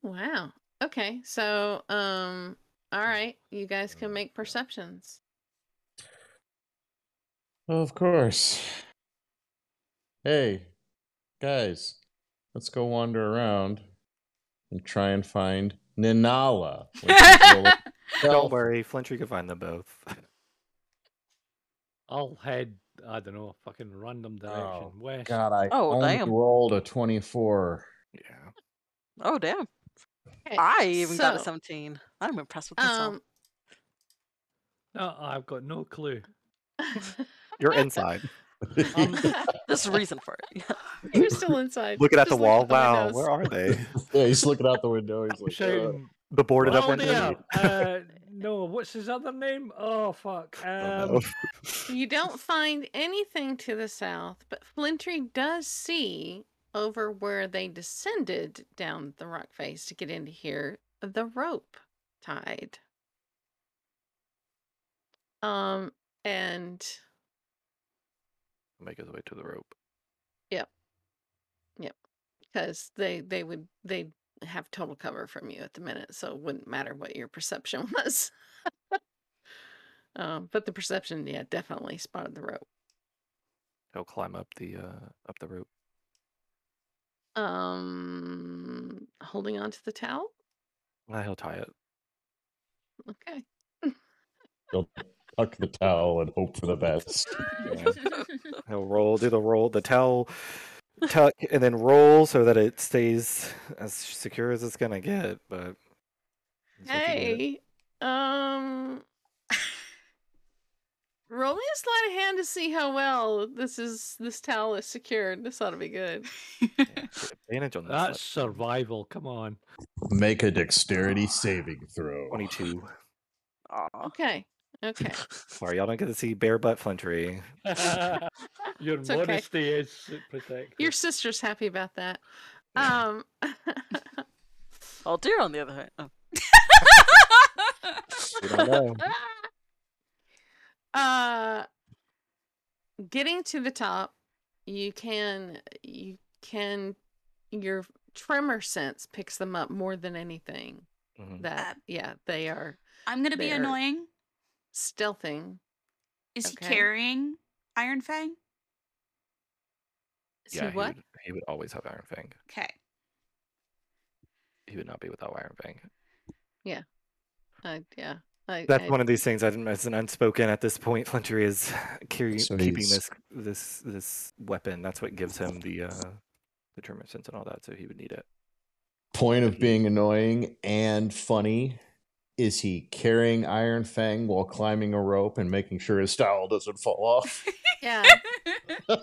Wow. Okay, so um all right, you guys can make perceptions. Of course. Hey, guys, let's go wander around and try and find Ninala. We can roll a Don't stealth. worry, Flintry can find them both. I'll head. I don't know, a fucking random direction Oh, west. God, I Oh, only damn. rolled a 24. yeah. Oh, damn. Okay, I even got a 17. I'm impressed with myself. Um No, I've got no clue. You're inside. Um, There's a reason for it. you're still inside. Looking at the Just look wall. the Wow, windows. where are they? yeah, he's looking out the window. He's I'm like, uh, shouting. The boarded up "Well, window. there, uh, no, what's his other name? Oh fuck. Oh, Um, no. You don't find anything to the south, but Flintry does see over where they descended down the rock face to get into here the rope tied. Um, and Make his way to the rope. Yep. Yep. Because they they would they have total cover from you at the minute, so it wouldn't matter what your perception was. um, but the perception, yeah, definitely spotted the rope. He'll climb up the uh up the rope. Um, holding on to the towel. Well, he'll tie it. Okay. He'll tuck the towel and hope for the best. Yeah. He'll roll, do the roll, the towel, tuck, and then roll so that it stays as secure as it's gonna get. But it's up to you. Hey, um, roll me a sleight of hand to see how well this is. This towel is secured. This ought to be good. Yeah, advantage on this. That's survival. Come on. Make a dexterity saving throw. twenty-two. Aw. Okay. Okay. Sorry, y'all don't get to see bare butt flintry. Your It's okay. modesty is protected. Your sister's happy about that. Um. Well, deer on the other hand. Oh. You don't know. uh getting to the top you can you can your tremor sense picks them up more than anything Mhm. that yeah they are I'm gonna be There. annoying. Stealthing Is he carrying Iron Fang? see yeah, he what would, he would always have Iron Fang. Okay. He would not be without Iron Fang. I, yeah I, That's I- one of these things. I didn't. It's an unspoken at this point. Flintry is carry, So keeping this this this weapon. That's what gives him the uh the tremor sense and all that. So he would need it. Point of being annoying and funny. Is he carrying Iron Fang while climbing a rope and making sure his style doesn't fall off? yeah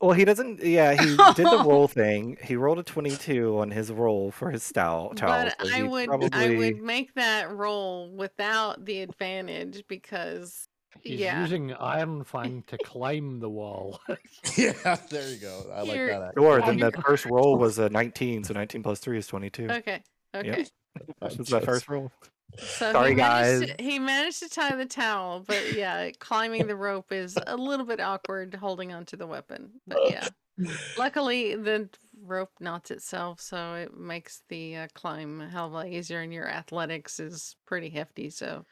Well, he doesn't. Yeah, he did the roll thing. He rolled a twenty-two on his roll for his style. towel but so i would probably, i would make that roll without the advantage because He's yeah. using Iron Fang to climb the wall. yeah, there you go. I like Here- that. Sure. Oh, Then you're that first roll was a nineteen. So nineteen plus three is twenty-two. okay okay This was my first rule. So Sorry, he managed guys. To, he managed to tie the towel, but yeah, climbing the rope is a little bit awkward holding onto the weapon. But yeah, luckily the rope knots itself, so it makes the uh, climb a hell of a lot easier. And your athletics is pretty hefty, so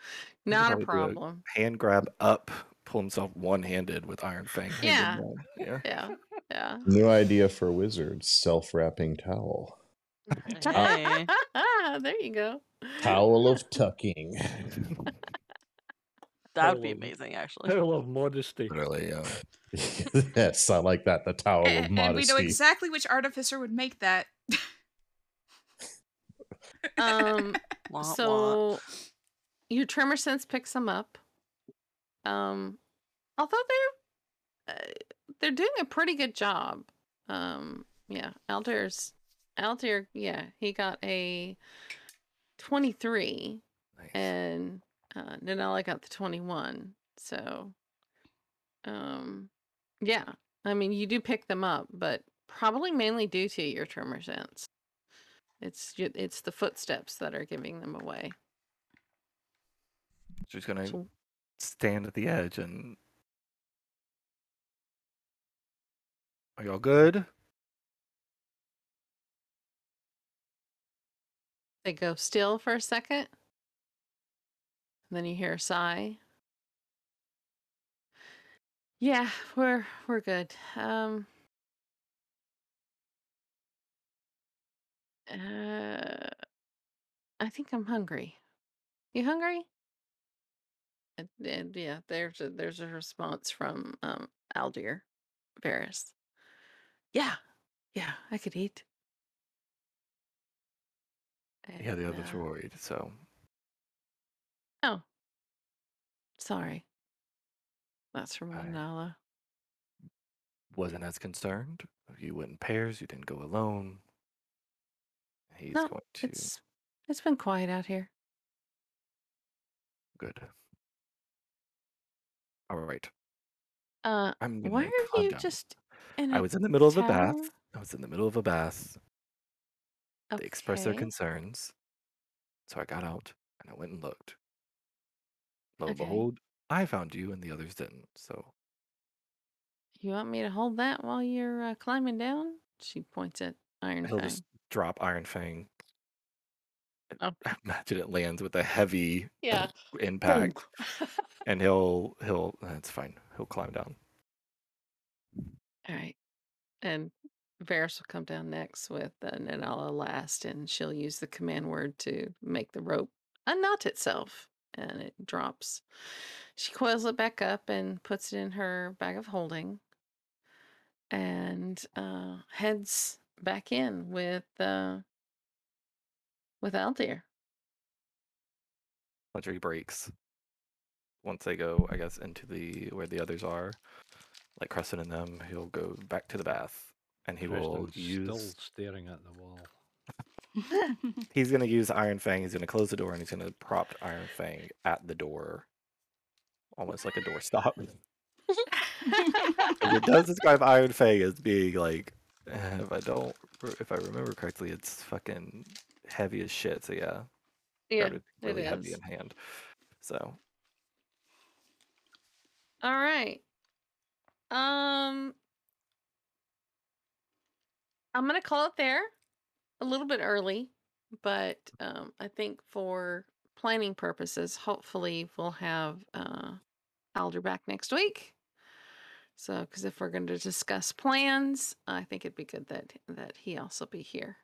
not a probably do it. problem. Hand grab up, pull himself one-handed with Iron Fang. Yeah. Yeah. Yeah, yeah. New idea for wizards: self-wrapping towel. Hey. there you go. Towel of tucking. That would be Totally. amazing, actually. Tale of modesty. Really. Yeah. yes, I like that. The towel and, of and we know exactly which artificer would make that. Um, Wah, wah. so your tremor sense picks them up. Um, although they're uh, they're doing a pretty good job. Um, yeah, Aldir's Aldir, yeah, he got a twenty three, Nice. and uh, Nanella got the twenty one. So, um, yeah, I mean, you do pick them up, but probably mainly due to your tremor sense. It's it's the footsteps that are giving them away. She's gonna So- stand at the edge and. Are y'all good? They go still for a second. And then you hear a sigh. Yeah, we're we're good. Um uh I think I'm hungry. You hungry? And, and yeah, there's a there's a response from um Aldir Varys. Yeah, yeah, I could eat. Yeah, the And, others uh, were worried. So Oh, sorry. That's from I- Manala. wasn't as concerned. You went in pairs. You didn't go alone. He's No, going to it's it's been quiet out here. good. All right. Uh, I'm gonna why are calm you down. just in I a was in the middle of a bath. I was in the middle of a bath. They expressed their Okay. concerns. So I got out and I went and looked. Lo and Okay. behold, I found you and the others didn't. So You want me to hold that while you're uh, climbing down? She points at Iron he'll Fang. just drop Iron Fang. and Oh. I imagine it lands with a heavy Yeah. impact, and he'll he'll. That's fine. He'll climb down. All right. And Varys will come down next with uh, Nanala last, and she'll use the command word to make the rope unknot itself, and it drops. She coils it back up and puts it in her bag of holding, and uh, heads back in with uh, with Aldir. Fletchery breaks. Once they go, I guess, into the where the others are, like Creston and them, he'll go back to the bath and he will use. still staring at the wall. He's gonna use Iron Fang. He's gonna close the door and he's gonna prop Iron Fang at the door, almost like a doorstop. 'Cause it does describe Iron Fang as being like, eh, if I don't, if I remember correctly, it's fucking heavy as shit. So yeah, Yeah, started it really heavy is. in hand. So All right. Um I'm to call it there a little bit early, but um I think for planning purposes, hopefully we'll have uh Aldir back next week. So, cuz if we're going to discuss plans, I think it'd be good that that he also be here.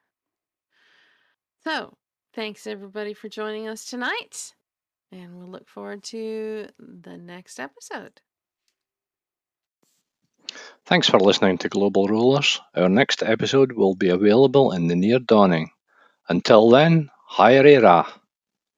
So, thanks everybody for joining us tonight, and we'll look forward to the next episode. Thanks for listening to Global Rulers. Our next episode will be available in the near dawning. Until then, Hyre Ra.